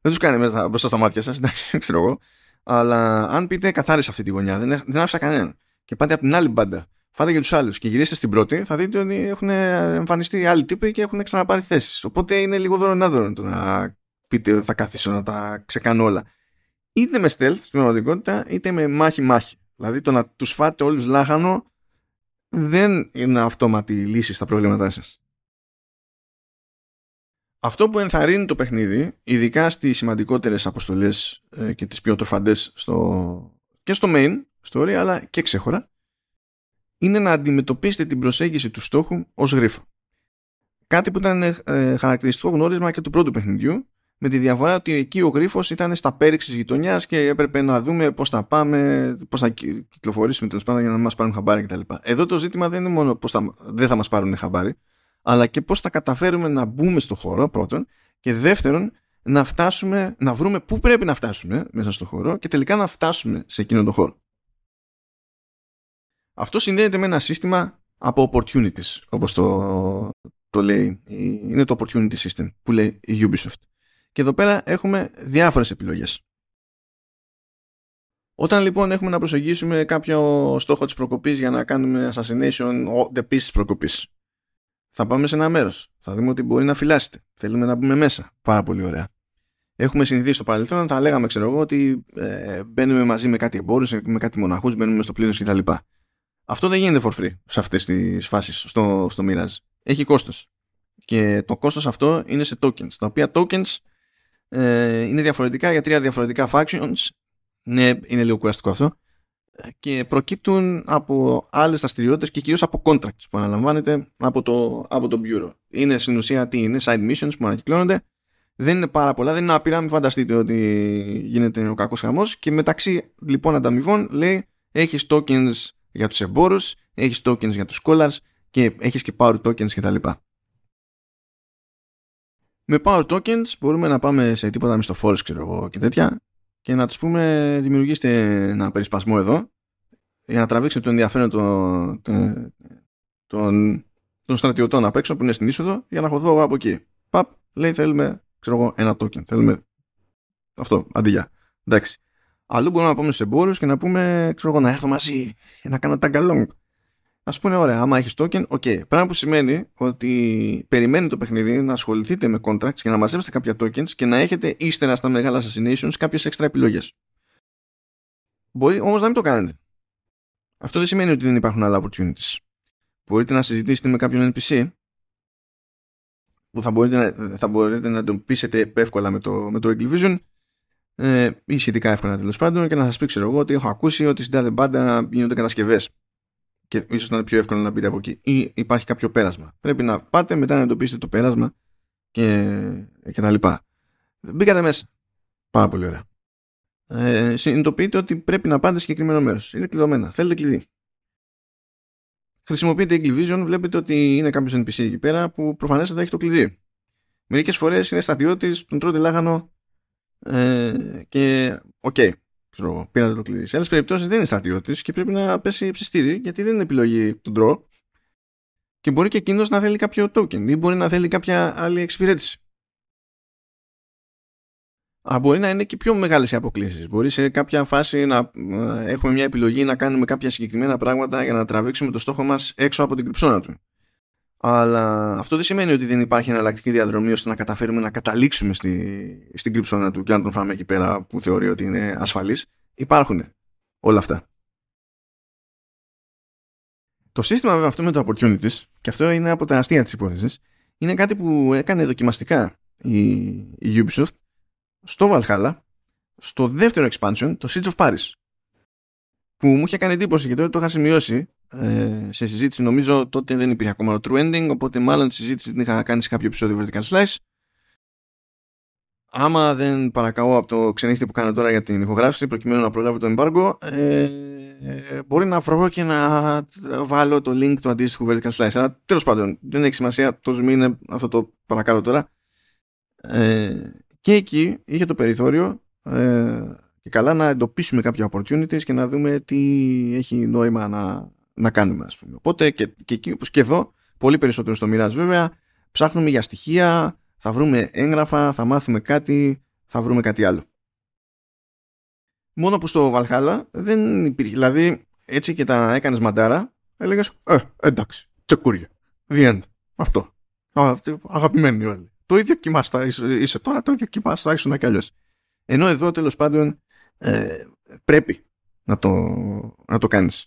Δεν τους κάνει μέσα μπροστά στα μάτια σας, εντάξει, ξέρω εγώ. Αλλά αν πείτε καθάρισε αυτή τη γωνιά, δεν, δεν άφησα κανέναν. Και πάτε από την άλλη μπάντα, φάτε για τους άλλους και γυρίσετε στην πρώτη, θα δείτε ότι έχουν εμφανιστεί άλλοι τύποι και έχουν ξαναπάρει θέσεις. Οπότε είναι λίγο δωρονάδωρο το να πείτε ότι θα καθίσω να τα ξεκάνω όλα είτε με stealth στην πραγματικότητα είτε με μάχη-μάχη. Δηλαδή το να τους φάτε όλους λάχανο δεν είναι αυτόματη λύση στα προβλήματά σας. Αυτό που ενθαρρύνει το παιχνίδι, ειδικά στις σημαντικότερες αποστολές ε, και τις πιο τροφαντές στο, και στο main story αλλά και ξέχωρα, είναι να αντιμετωπίσετε την προσέγγιση του στόχου ως γρίφο. Κάτι που ήταν ε, χαρακτηριστικό γνώρισμα και του πρώτου παιχνιδιού με τη διαφορά ότι εκεί ο γρίφος ήταν στα πέριξη της γειτονιάς και έπρεπε να δούμε πώς θα πάμε, πώς θα κυκλοφορήσουμε τέλος πάντων για να μας πάρουν χαμπάρι κτλ. Εδώ το ζήτημα δεν είναι μόνο πώς θα, δεν θα μας πάρουν χαμπάρι, αλλά και πώς θα καταφέρουμε να μπούμε στο χώρο πρώτον και δεύτερον να φτάσουμε, να βρούμε πού πρέπει να φτάσουμε μέσα στο χώρο και τελικά να φτάσουμε σε εκείνον τον χώρο. Αυτό συνδέεται με ένα σύστημα από opportunities, όπως το, το λέει, είναι το opportunity system που λέει η Ubisoft. Και εδώ πέρα έχουμε διάφορες επιλογές. Όταν λοιπόν έχουμε να προσεγγίσουμε κάποιο στόχο της προκοπής για να κάνουμε assassination the piece προκοπής, θα πάμε σε ένα μέρος. Θα δούμε ότι μπορεί να φυλάσσεται. Θέλουμε να μπούμε μέσα. Πάρα πολύ ωραία. Έχουμε συνηθίσει στο παρελθόν να τα λέγαμε, ξέρω εγώ, ότι ε, μπαίνουμε μαζί με κάτι εμπόρους, με κάτι μοναχούς, μπαίνουμε στο πλήθος κτλ. Αυτό δεν γίνεται for free σε αυτές τις φάσεις στο, στο Mirage. Έχει κόστος. Και το κόστος αυτό είναι σε tokens. Τα οποία tokens ε, είναι διαφορετικά για τρία διαφορετικά factions. Ναι, είναι λίγο κουραστικό αυτό. Και προκύπτουν από άλλες δραστηριότητες και κυρίως από contracts που αναλαμβάνεται από το, από το Bureau. Είναι στην ουσία τι είναι, side missions που ανακυκλώνονται δεν είναι πάρα πολλά, δεν είναι άπειρα. Μην φανταστείτε ότι γίνεται ο κακός χαμός. Και μεταξύ λοιπόν ανταμοιβών λέει έχεις tokens για τους εμπόρους, έχεις tokens για τους scholars και έχεις και power tokens κτλ. Με power tokens μπορούμε να πάμε σε τίποτα μισθοφόρου, ξέρω εγώ και τέτοια και να τους πούμε δημιουργήστε ένα περισπασμό εδώ για να τραβήξετε το ενδιαφέρον των, των, των στρατιωτών απ' έξω που είναι στην είσοδο για να χωθώ από εκεί. Παπ, λέει θέλουμε ξέρω εγώ, ένα token. Θέλουμε αυτό, αντί για. Εντάξει. Αλλού μπορούμε να πάμε στους εμπόρους και να πούμε, ξέρω εγώ, να έρθω μαζί και να κάνω tag along. Α πούνε, ωραία, άμα έχεις token, ok. Πράγμα που σημαίνει ότι περιμένει το παιχνίδι να ασχοληθείτε με contracts και να μαζέψετε κάποια tokens και να έχετε ύστερα στα μεγάλα assassinations κάποιες έξτρα επιλογές. Μπορεί όμως να μην το κάνετε. Αυτό δεν σημαίνει ότι δεν υπάρχουν άλλα opportunities. Μπορείτε να συζητήσετε με κάποιον NPC που θα μπορείτε να, θα μπορείτε να τον πείσετε εύκολα με το, με το Eagle ε, ή σχετικά εύκολα τέλος πάντων και να σας πει ξέρω εγώ ότι έχω ακούσει ότι στην τάδε μπάντα γίνονται κατασκευές και ίσως να είναι πιο εύκολο να μπείτε από εκεί ή υπάρχει κάποιο πέρασμα. Πρέπει να πάτε μετά να εντοπίσετε το πέρασμα και, και τα λοιπά. Μπήκατε μέσα. Πάρα πολύ ωραία. Ε, συνειδητοποιείτε ότι πρέπει να πάτε σε συγκεκριμένο μέρος. Είναι κλειδωμένα. Θέλετε κλειδί χρησιμοποιείτε Vision, βλέπετε ότι είναι κάποιος NPC εκεί πέρα που προφανέστατα έχει το κλειδί. Μερικές φορές είναι στρατιώτη, τον τρώτε λάγανο ε, και OK. Okay, ξέρω, πήρατε το κλειδί. Σε άλλες περιπτώσεις δεν είναι στρατιώτης και πρέπει να πέσει ψιστήρι γιατί δεν είναι επιλογή του ντρό. Και μπορεί και εκείνος να θέλει κάποιο token ή μπορεί να θέλει κάποια άλλη εξυπηρέτηση. Α, μπορεί να είναι και πιο μεγάλες οι αποκλήσεις. Μπορεί σε κάποια φάση να ε, έχουμε μια επιλογή να κάνουμε κάποια συγκεκριμένα πράγματα για να τραβήξουμε το στόχο μας έξω από την κρυψώνα του. Αλλά αυτό δεν σημαίνει ότι δεν υπάρχει εναλλακτική διαδρομή ώστε να καταφέρουμε να καταλήξουμε στη, στην κρυψώνα του και να τον φάμε εκεί πέρα που θεωρεί ότι είναι ασφαλής. Υπάρχουν όλα αυτά. Το σύστημα βέβαια αυτό με το opportunities, και αυτό είναι από τα αστεία της υπόθεσης, είναι κάτι που έκανε δοκιμαστικά η, η Ubisoft στο Valhalla στο δεύτερο expansion, το Siege of Paris που μου είχε κάνει εντύπωση και τότε το είχα σημειώσει ε, σε συζήτηση. Νομίζω τότε δεν υπήρχε ακόμα το True Ending οπότε μάλλον τη συζήτηση την είχα κάνει σε κάποιο επεισόδιο Vertical Slice. Άμα δεν παρακαώ από το ξενύχτη που κάνω τώρα για την ηχογράφηση προκειμένου να προλάβω το embargo ε, μπορεί να βρω και να βάλω το link του αντίστοιχου Vertical Slice. Αλλά τέλος πάντων δεν έχει σημασία το zoom είναι αυτό το παρακάτω τώρα. Ε, και εκεί είχε το περιθώριο ε, και καλά να εντοπίσουμε κάποια opportunities και να δούμε τι έχει νόημα να, να κάνουμε ας πούμε. Οπότε και, και εκεί όπως και εδώ πολύ περισσότερο στο Mirage βέβαια ψάχνουμε για στοιχεία θα βρούμε έγγραφα, θα μάθουμε κάτι θα βρούμε κάτι άλλο. Μόνο που στο Valhalla δεν υπήρχε δηλαδή έτσι και τα έκανες μαντάρα έλεγες ε, εντάξει, τσεκούρια, the end, αυτό. Αγαπημένοι όλοι το ίδιο κοιμά θα είσαι τώρα, το ίδιο κοιμά θα ήσουν κι αλλιώς. Ενώ εδώ τέλος πάντων ε, πρέπει να το, να το κάνεις.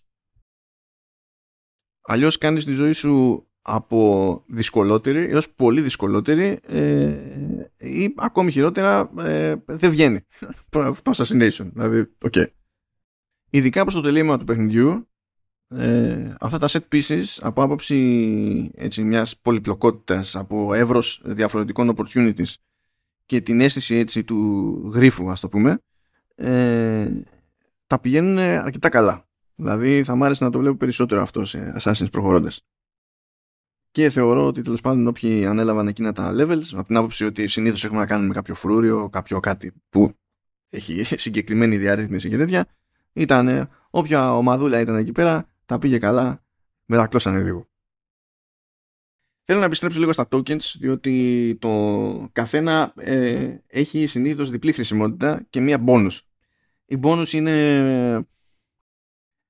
Αλλιώς κάνεις τη ζωή σου από δυσκολότερη έως πολύ δυσκολότερη ε, ή ακόμη χειρότερα ε, δεν βγαίνει το assassination. Δηλαδή, okay. Ειδικά προς το τελείωμα του παιχνιδιού ε, αυτά τα set pieces από άποψη έτσι, μιας πολυπλοκότητας από εύρος διαφορετικών opportunities και την αίσθηση έτσι, του γρίφου ας το πούμε ε, τα πηγαίνουν αρκετά καλά δηλαδή θα μ' άρεσε να το βλέπω περισσότερο αυτό σε Assassin's προχωρώντας και θεωρώ ότι τέλος πάντων όποιοι ανέλαβαν εκείνα τα levels από την άποψη ότι συνήθως έχουμε να κάνουμε κάποιο φρούριο κάποιο κάτι που έχει συγκεκριμένη διαρρύθμιση και τέτοια ήταν όποια ομαδούλα ήταν εκεί πέρα τα πήγε καλά, μετακλώσανε λίγο. Θέλω να επιστρέψω λίγο στα tokens, διότι το καθένα ε, έχει συνήθως διπλή χρησιμότητα και μία bonus. Η bonus είναι,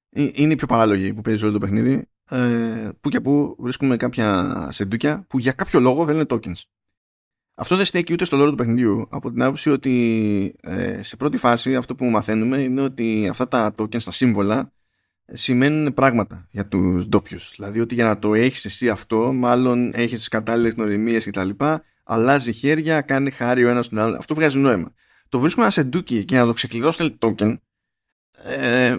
ε, είναι η πιο παράλογη που παίζει όλο το παιχνίδι, ε, που και που βρίσκουμε κάποια σεντούκια που για κάποιο λόγο δεν είναι tokens. Αυτό δεν στέκει ούτε στο λόγο του παιχνιδιού από την άποψη ότι ε, σε πρώτη φάση αυτό που μαθαίνουμε είναι ότι αυτά τα tokens, τα σύμβολα σημαίνουν πράγματα για τους ντόπιους. Δηλαδή ότι για να το έχεις εσύ αυτό μάλλον έχεις τις κατάλληλες γνωριμίες κτλ. Αλλάζει χέρια, κάνει χάρη ο ένας τον άλλο. Αυτό βγάζει νόημα. Το βρίσκουμε ένα σεντούκι και να το ξεκλειδώσει token ε,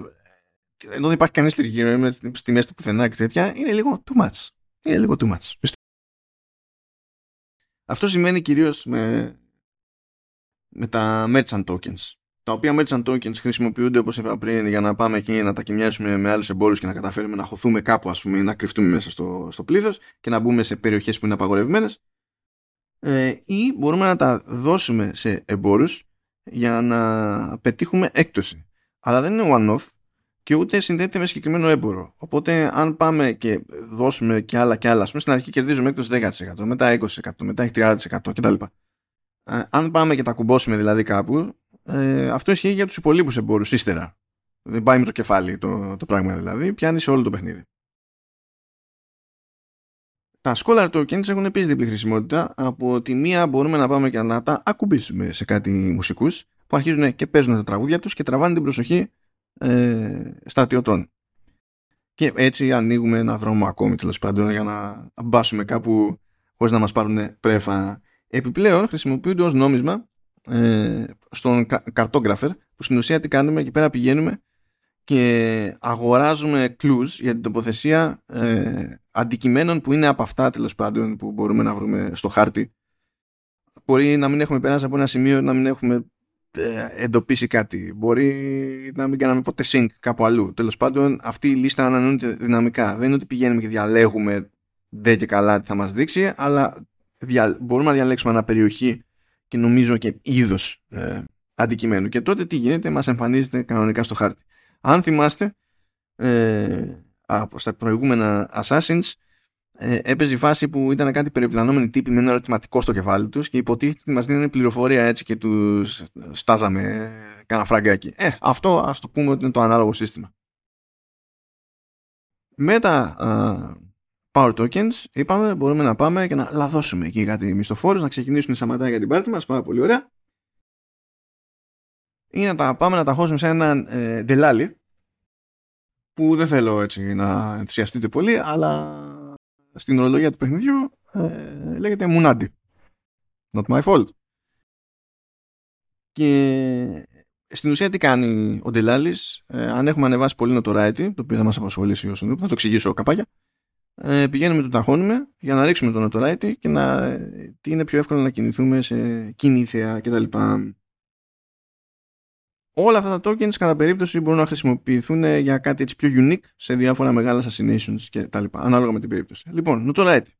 ενώ δεν υπάρχει κανείς τριγύρω είμαι στη μέση του πουθενά και τέτοια είναι λίγο too much. Είναι λίγο too much. Αυτό σημαίνει κυρίως με, με τα merchant tokens. Τα οποία merchant tokens χρησιμοποιούνται όπως είπα πριν για να πάμε εκεί να τα κοιμιάσουμε με άλλους εμπόρους και να καταφέρουμε να χωθούμε κάπου ας πούμε να κρυφτούμε μέσα στο, στο πλήθος και να μπούμε σε περιοχές που είναι απαγορευμένες ε, ή μπορούμε να τα δώσουμε σε εμπόρους για να πετύχουμε έκπτωση. Αλλά δεν είναι one-off και ούτε συνδέεται με συγκεκριμένο έμπορο. Οπότε, αν πάμε και δώσουμε και άλλα και άλλα, ας πούμε, στην αρχή κερδίζουμε έκπτωση 10%, μετά 20%, μετά 30% κτλ. Ε, αν πάμε και τα κουμπώσουμε δηλαδή κάπου, ε, αυτό ισχύει για τους υπολείπους εμπόρους ύστερα. Δεν πάει με το κεφάλι το, το πράγμα δηλαδή, πιάνει σε όλο το παιχνίδι. Τα Scholar Tokens έχουν επίσης διπλή χρησιμότητα. Από τη μία μπορούμε να πάμε και να τα ακουμπήσουμε σε κάτι μουσικούς που αρχίζουν και παίζουν τα τραγούδια τους και τραβάνε την προσοχή ε, στρατιωτών. Και έτσι ανοίγουμε ένα δρόμο ακόμη τέλος πάντων για να μπάσουμε κάπου χωρίς να μας πάρουν πρέφα. Επιπλέον χρησιμοποιούνται ως νόμισμα ε, στον καρτόγραφερ που στην ουσία τι κάνουμε εκεί πέρα πηγαίνουμε και αγοράζουμε clues για την τοποθεσία ε, αντικειμένων που είναι από αυτά τέλος πάντων που μπορούμε να βρούμε στο χάρτη. Μπορεί να μην έχουμε περάσει από ένα σημείο, να μην έχουμε ε, εντοπίσει κάτι. Μπορεί να μην κάναμε ποτέ sync κάπου αλλού. Τέλος πάντων, αυτή η λίστα ανανεώνεται δυναμικά. Δεν είναι ότι πηγαίνουμε και διαλέγουμε δεν και καλά τι θα μας δείξει, αλλά μπορούμε να διαλέξουμε ένα περιοχή και νομίζω και είδος ε, αντικειμένου. Και τότε τι γίνεται, μας εμφανίζεται κανονικά στο χάρτη. Αν θυμάστε, ε, από στα προηγούμενα Assassins, ε, έπαιζε η φάση που ήταν κάτι περιπλανόμενοι τύποι με ένα ερωτηματικό στο κεφάλι τους και υποτίθεται ότι μας δίνουν πληροφορία έτσι και τους στάζαμε κάνα φραγκάκι. Ε, αυτό ας το πούμε ότι είναι το ανάλογο σύστημα. Με τα Power Tokens είπαμε μπορούμε να πάμε και να λαδώσουμε εκεί κάτι μισθοφόρους, να ξεκινήσουν οι σαματά για την πάρτι μας, πάρα πολύ ωραία. Ή να τα πάμε να τα χώσουμε σε έναν ε, που δεν θέλω έτσι να ενθουσιαστείτε πολύ αλλά στην ορολογία του παιχνιδιού ε, λέγεται Μουνάντι. Not my fault. Και στην ουσία τι κάνει ο Ντελάλης, ε, αν έχουμε ανεβάσει πολύ notoriety, το οποίο θα μας απασχολήσει όσο θα το εξηγήσω καπάκια, ε, πηγαίνουμε το ταχώνουμε για να ρίξουμε το notoriety και να τι είναι πιο εύκολο να κινηθούμε σε κινήθεα κτλ όλα αυτά τα tokens κατά περίπτωση μπορούν να χρησιμοποιηθούν για κάτι έτσι πιο unique σε διάφορα μεγάλα assassinations και τα λοιπά, ανάλογα με την περίπτωση. Λοιπόν, notoriety.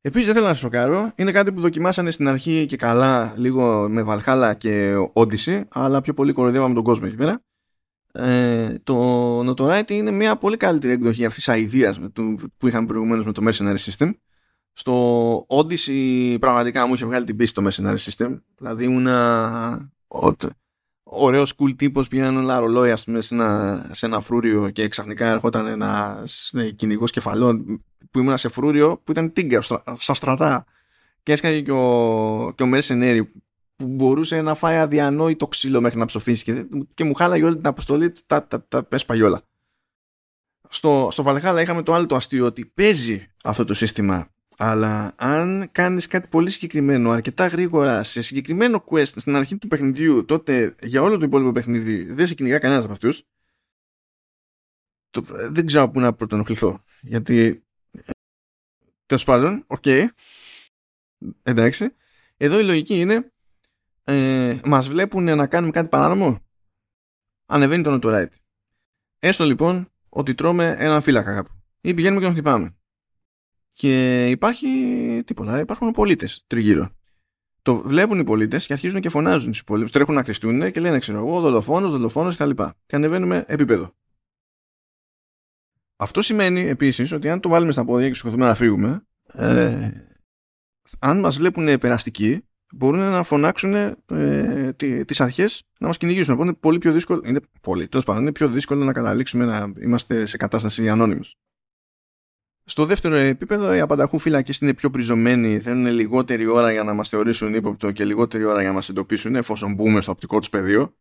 Επίσης δεν θέλω να σα σοκάρω, είναι κάτι που δοκιμάσανε στην αρχή και καλά λίγο με Valhalla και Odyssey, αλλά πιο πολύ κοροϊδεύαμε τον κόσμο εκεί πέρα. Ε, το Notoriety είναι μια πολύ καλύτερη εκδοχή αυτής της ιδέας που είχαμε προηγουμένως με το Mercenary System. Στο Odyssey πραγματικά μου είχε βγάλει την πίστη το Mercenary System. Δηλαδή ήμουν ωραίος cool τύπος πήγαιναν όλα ρολόια σε ένα, σε ένα φρούριο και ξαφνικά έρχονταν ένας ναι, κυνηγός κεφαλών που ήμουν σε φρούριο που ήταν τίγκα στα στρατά και έσκαγε και ο, και ο που μπορούσε να φάει αδιανόητο ξύλο μέχρι να ψοφήσει και, και μου χάλαγε όλη την αποστολή τα, τα, τα, τα όλα. Στο, στο Βαλχάλα είχαμε το άλλο το αστείο ότι παίζει αυτό το σύστημα αλλά αν κάνεις κάτι πολύ συγκεκριμένο αρκετά γρήγορα σε συγκεκριμένο quest στην αρχή του παιχνιδιού τότε για όλο το υπόλοιπο παιχνίδι δεν σε κυνηγά κανένας από αυτούς το, δεν ξέρω πού να πρωτονοχληθώ γιατί τέλος πάντων, OK okay, εντάξει εδώ η λογική είναι ε, μας βλέπουν να κάνουμε κάτι παράνομο; Ανεβαίνει το notoriety έστω λοιπόν ότι τρώμε έναν φύλακα κάπου ή πηγαίνουμε και τον χτυπάμε και υπάρχει τίποτα. Υπάρχουν πολίτες τριγύρω. Το βλέπουν οι πολίτες και αρχίζουν και φωνάζουν στους πολίτε. Τρέχουν να κρυφτούν και λένε, ξέρω εγώ, δολοφόνος, δολοφόνος κτλ. Και ανεβαίνουμε επίπεδο. Αυτό σημαίνει επίσης ότι αν το βάλουμε στα πόδια και σκοτωθούμε να φύγουμε, ε, αν μας βλέπουν περαστικοί, μπορούν να φωνάξουν ε, τις αρχές να μας κυνηγήσουν. Οπότε είναι πολύ πιο δύσκολο. Είναι πολύ, τέλος πάντων, είναι πιο δύσκολο να καταλήξουμε να είμαστε σε κατάσταση ανώνυμου. Στο δεύτερο επίπεδο οι απανταχού φύλακες είναι πιο πριζωμένοι, θέλουν λιγότερη ώρα για να μας θεωρήσουν ύποπτο και λιγότερη ώρα για να μας εντοπίσουν εφόσον μπούμε στο οπτικό τους πεδίο.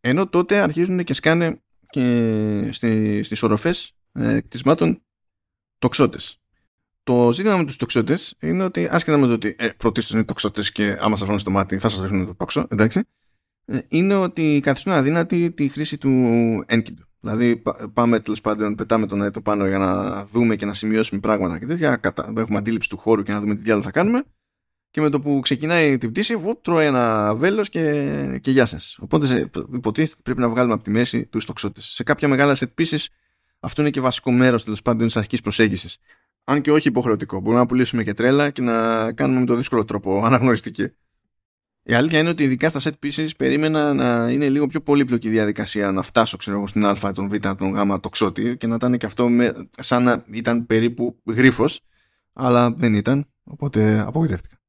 Ενώ τότε αρχίζουν και σκάνε και στις, στις οροφές ε, κτισμάτων τοξότες. Το ζήτημα με τους τοξότες είναι ότι άσχετα με το ότι ε, πρωτίστως είναι τοξότες και άμα σας βρουν στο μάτι θα σας ρίχνουν το τόξο, εντάξει, ε, είναι ότι καθιστούν αδύνατη τη χρήση του ένκυντου. Δηλαδή πάμε τέλος πάντων, πετάμε τον αέτο πάνω για να δούμε και να σημειώσουμε πράγματα και τέτοια. Έχουμε αντίληψη του χώρου και να δούμε τι διάλογο θα κάνουμε. Και με το που ξεκινάει την πτήση, βουπ, τρώει ένα βέλος και, και γεια σας. Οπότε υποτίθεται πρέπει να βγάλουμε από τη μέση τους τοξότες. Σε κάποια μεγάλα set pieces αυτό είναι και βασικό μέρος τέλος πάντων της αρχικής προσέγγισης. Αν και όχι υποχρεωτικό. Μπορούμε να πουλήσουμε και τρέλα και να κάνουμε με το δύσκολο τρόπο αναγνωριστική. Η αλήθεια είναι ότι ειδικά στα set pieces περίμενα να είναι λίγο πιο πολύπλοκη η διαδικασία να φτάσω ξέρω εγώ στην α, τον β, τον γ, το ξότι και να ήταν και αυτό με, σαν να ήταν περίπου γρίφος αλλά δεν ήταν οπότε απογοητεύτηκα.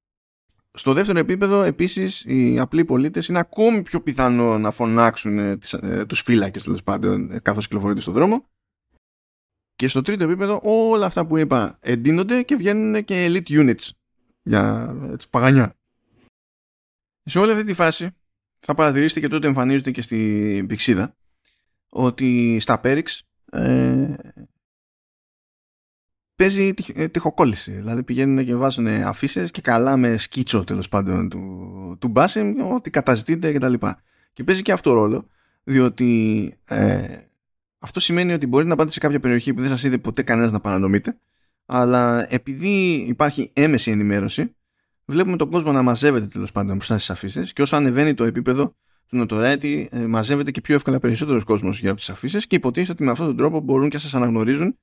Στο δεύτερο επίπεδο επίσης οι απλοί πολίτες είναι ακόμη πιο πιθανό να φωνάξουν ε, τις, ε, τους φύλακες τέλος πάντων ε, καθώς κυκλοφορείτε στον δρόμο και στο τρίτο επίπεδο όλα αυτά που είπα εντείνονται και βγαίνουν και elite units για έτσι, παγανιά. Σε όλη αυτή τη φάση θα παρατηρήσετε και τότε εμφανίζονται και στην πηξίδα ότι στα Πέριξ ε, παίζει ε, τυχοκόλληση. Δηλαδή πηγαίνουν και βάζουν αφήσει και καλά με σκίτσο τέλος πάντων του, του Μπάσιμ ότι καταζητείται κτλ. Και, και παίζει και αυτό ρόλο διότι ε, αυτό σημαίνει ότι μπορείτε να πάτε σε κάποια περιοχή που δεν σας είδε ποτέ κανένας να παρανομείτε αλλά επειδή υπάρχει έμεση ενημέρωση βλέπουμε τον κόσμο να μαζεύεται τέλος πάντων μπροστά στις αφήσει και όσο ανεβαίνει το επίπεδο του notoriety, ε, μαζεύεται και πιο εύκολα περισσότερος κόσμος για τις αφήσει και υποτίθεται ότι με αυτόν τον τρόπο μπορούν και σας αναγνωρίζουν.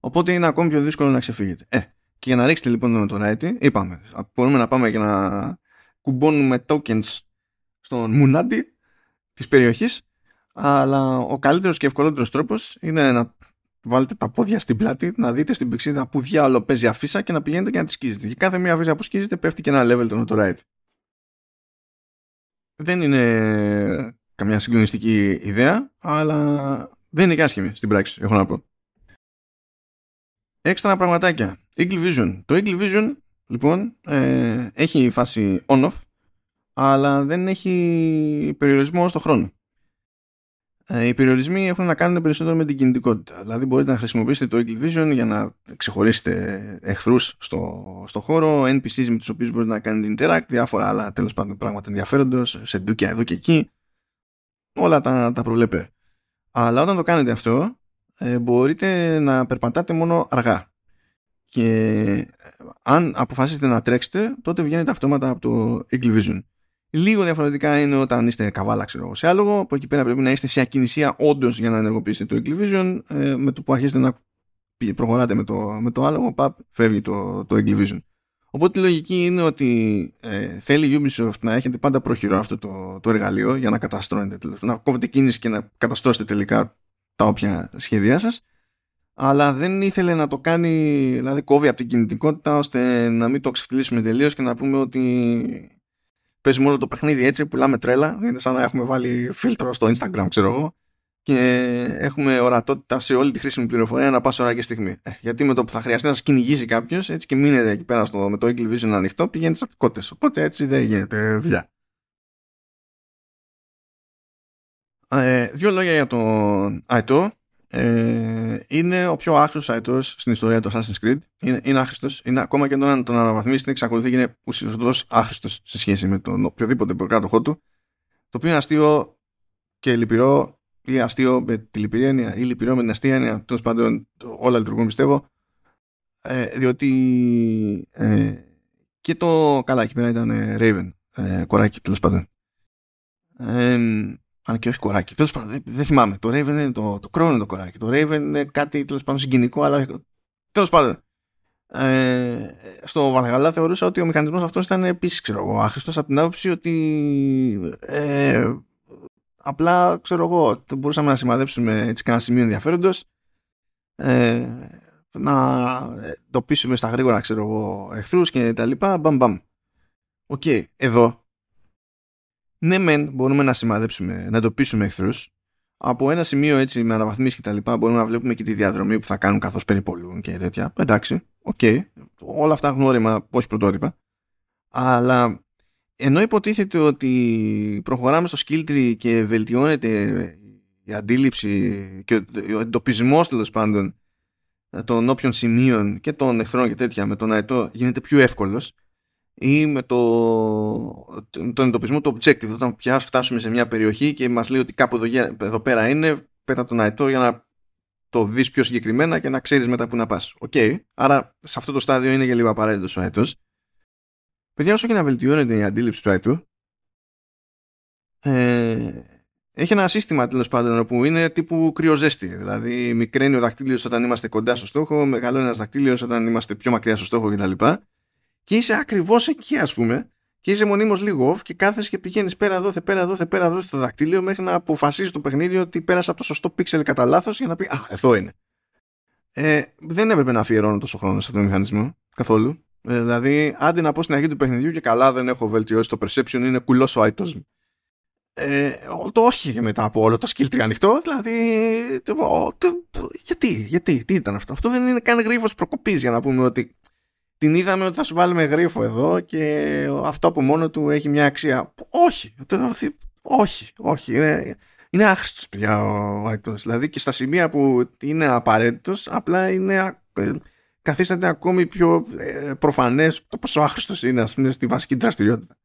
Οπότε είναι ακόμη πιο δύσκολο να ξεφύγετε. Ε, και για να ρίξετε λοιπόν το notoriety, είπαμε, μπορούμε να πάμε και να κουμπώνουμε tokens στον Μουνάντι της περιοχής, αλλά ο καλύτερος και ευκολότερος τρόπος είναι να βάλετε τα πόδια στην πλάτη, να δείτε στην πηξίδα που διάλογο παίζει αφίσα και να πηγαίνετε και να τη σκίζετε. Και κάθε μία αφίσα που σκίζετε πέφτει και ένα level το notoriety. Δεν είναι καμιά συγκλονιστική ιδέα, αλλά δεν είναι και άσχημη στην πράξη, έχω να πω. Έξτρα πραγματάκια. Eagle Vision. Το Eagle Vision, λοιπόν, ε, έχει φάση on-off, αλλά δεν έχει περιορισμό στο χρόνο. Ε, οι περιορισμοί έχουν να κάνουν περισσότερο με την κινητικότητα. Δηλαδή μπορείτε να χρησιμοποιήσετε το Eagle Vision για να ξεχωρίσετε εχθρούς στο, στο χώρο, NPCs με τους οποίους μπορείτε να κάνετε interact, διάφορα άλλα τέλος πάντων πράγματα ενδιαφέροντος, σε ντούκια εδώ και εκεί. Όλα τα, τα προβλέπε. Αλλά όταν το κάνετε αυτό, ε, μπορείτε να περπατάτε μόνο αργά. Και ε, αν αποφασίσετε να τρέξετε, τότε βγαίνετε αυτόματα από το Eagle Vision. Λίγο διαφορετικά είναι όταν είστε καβάλα, ξέρω εγώ, σε άλογο, που εκεί πέρα πρέπει να είστε σε ακινησία όντως για να ενεργοποιήσετε το Eagle ε, με το που αρχίσετε να προχωράτε με το, με το άλογο, παπ, φεύγει το, το Eagle Οπότε η λογική είναι ότι ε, θέλει η Ubisoft να έχετε πάντα πρόχειρο αυτό το, το εργαλείο για να καταστρώνετε, να κόβετε κίνηση και να καταστρώσετε τελικά τα όποια σχέδιά σας. Αλλά δεν ήθελε να το κάνει, δηλαδή κόβει από την κινητικότητα ώστε να μην το ξεφτυλίσουμε τελείως και να πούμε ότι παίζει μόνο το παιχνίδι έτσι, πουλάμε τρέλα. Είναι σαν να έχουμε βάλει φίλτρο στο Instagram, ξέρω εγώ. Και έχουμε ορατότητα σε όλη τη χρήσιμη πληροφορία να πας ώρα και στιγμή. Ε, γιατί με το που θα χρειαστεί να σας κυνηγήσει κάποιος, έτσι και μείνετε εκεί πέρα στο, με το Eagle Vision ανοιχτό, πηγαίνετε στι ακτικότητε. Οπότε έτσι δεν γίνεται δουλειά. Ε, δύο λόγια για τον Aito ε, είναι ο πιο άχρηστος site στην ιστορία του Assassin's Creed. Είναι, είναι άχρηστος. Είναι, ακόμα και όταν τον αναβαθμίσετε εξακολουθεί και είναι ουσιαστικός άχρηστος σε σχέση με τον οποιοδήποτε προκάτοχό του. Το οποίο είναι αστείο και λυπηρό ή αστείο με τη λυπηρή έννοια ή λυπηρό με την αστεία έννοια. Τέλος πάντων όλα λειτουργούν πιστεύω. Ε, διότι ε, και το καλά εκεί πέρα ήταν Raven. Ε, κοράκι τέλος πάντων. Ε, αν και όχι κοράκι. Τέλος πάντων, δεν, δεν, θυμάμαι. Το Raven είναι το, το είναι το κοράκι. Το Raven είναι κάτι τέλος πάντων συγκινικό, αλλά τέλος πάντων. Ε, στο Βαλγαλά θεωρούσα ότι ο μηχανισμός αυτός ήταν επίσης ξέρω εγώ άχρηστος από την άποψη ότι ε, απλά ξέρω εγώ μπορούσαμε να σημαδέψουμε έτσι κανένα σημείο ενδιαφέροντος ε, να εντοπίσουμε στα γρήγορα ξέρω εγώ εχθρούς και τα λοιπά μπαμ μπαμ Οκ, εδώ ναι μεν μπορούμε να σημαδέψουμε, να εντοπίσουμε εχθρούς, από ένα σημείο έτσι με αναβαθμίσεις και τα λοιπά μπορούμε να βλέπουμε και τη διαδρομή που θα κάνουν καθώς περιπολούν και τέτοια. Εντάξει, OK. Okay. Όλα αυτά γνώριμα, όχι πρωτότυπα. Αλλά ενώ υποτίθεται ότι προχωράμε στο skill tree και βελτιώνεται η αντίληψη και ο εντοπισμός τέλος πάντων των όποιων σημείων και των εχθρών και τέτοια με τον αετό γίνεται πιο εύκολος ή με το, τον εντοπισμό του objective όταν πια φτάσουμε σε μια περιοχή και μας λέει ότι κάπου εδώ, εδώ πέρα είναι πέτα τον αετό για να το δεις πιο συγκεκριμένα και να ξέρεις μετά που να πας. Οκ. Άρα σε αυτό το στάδιο είναι για λίγο απαραίτητος ο αετός. Παιδιά όσο και να βελτιώνεται η αντίληψη του αετού ε, έχει ένα σύστημα τέλος πάντων που είναι τύπου κρύο-ζέστη. Δηλαδή, μικραίνει ο δακτύλιος όταν είμαστε κοντά στο στόχο, μεγαλώνει ένας δακτύλιος όταν είμαστε πιο μακριά στο στόχο κτλ. Και, και είσαι ακριβώς εκεί, ας πούμε, και είσαι μονίμως λίγο off και κάθεσαι και πηγαίνεις πέρα εδώ, θε πέρα εδώ, θε πέρα εδώ στο δακτύλιο μέχρι να αποφασίσει το παιχνίδι ότι πέρασε από το σωστό πίξελ κατά λάθος για να πει Α, εδώ είναι. Ε, δεν έπρεπε να αφιερώνω τόσο χρόνο σε αυτό το μηχανισμό καθόλου. Ε, δηλαδή, άντε να πω στην αρχή του παιχνιδιού και καλά δεν έχω βελτιώσει το perception, είναι κουλός ο άιτο μου. Ε, το όχι και μετά από όλο το skill tree ανοιχτό, δηλαδή. Το, το, γιατί, γιατί, τι ήταν αυτό. Αυτό δεν είναι καν γρίφο προκοπής για να πούμε ότι την είδαμε ότι θα σου βάλουμε γρίφο εδώ και αυτό από μόνο του έχει μια αξία. Όχι, όχι, όχι. Είναι, είναι άχρηστος πια ο Άιτο. Δηλαδή και στα σημεία που είναι απαραίτητος, απλά είναι, ε, καθίσταται ακόμη πιο ε, προφανές το πόσο άχρηστος είναι, ας πούμε, στη βασική δραστηριότητα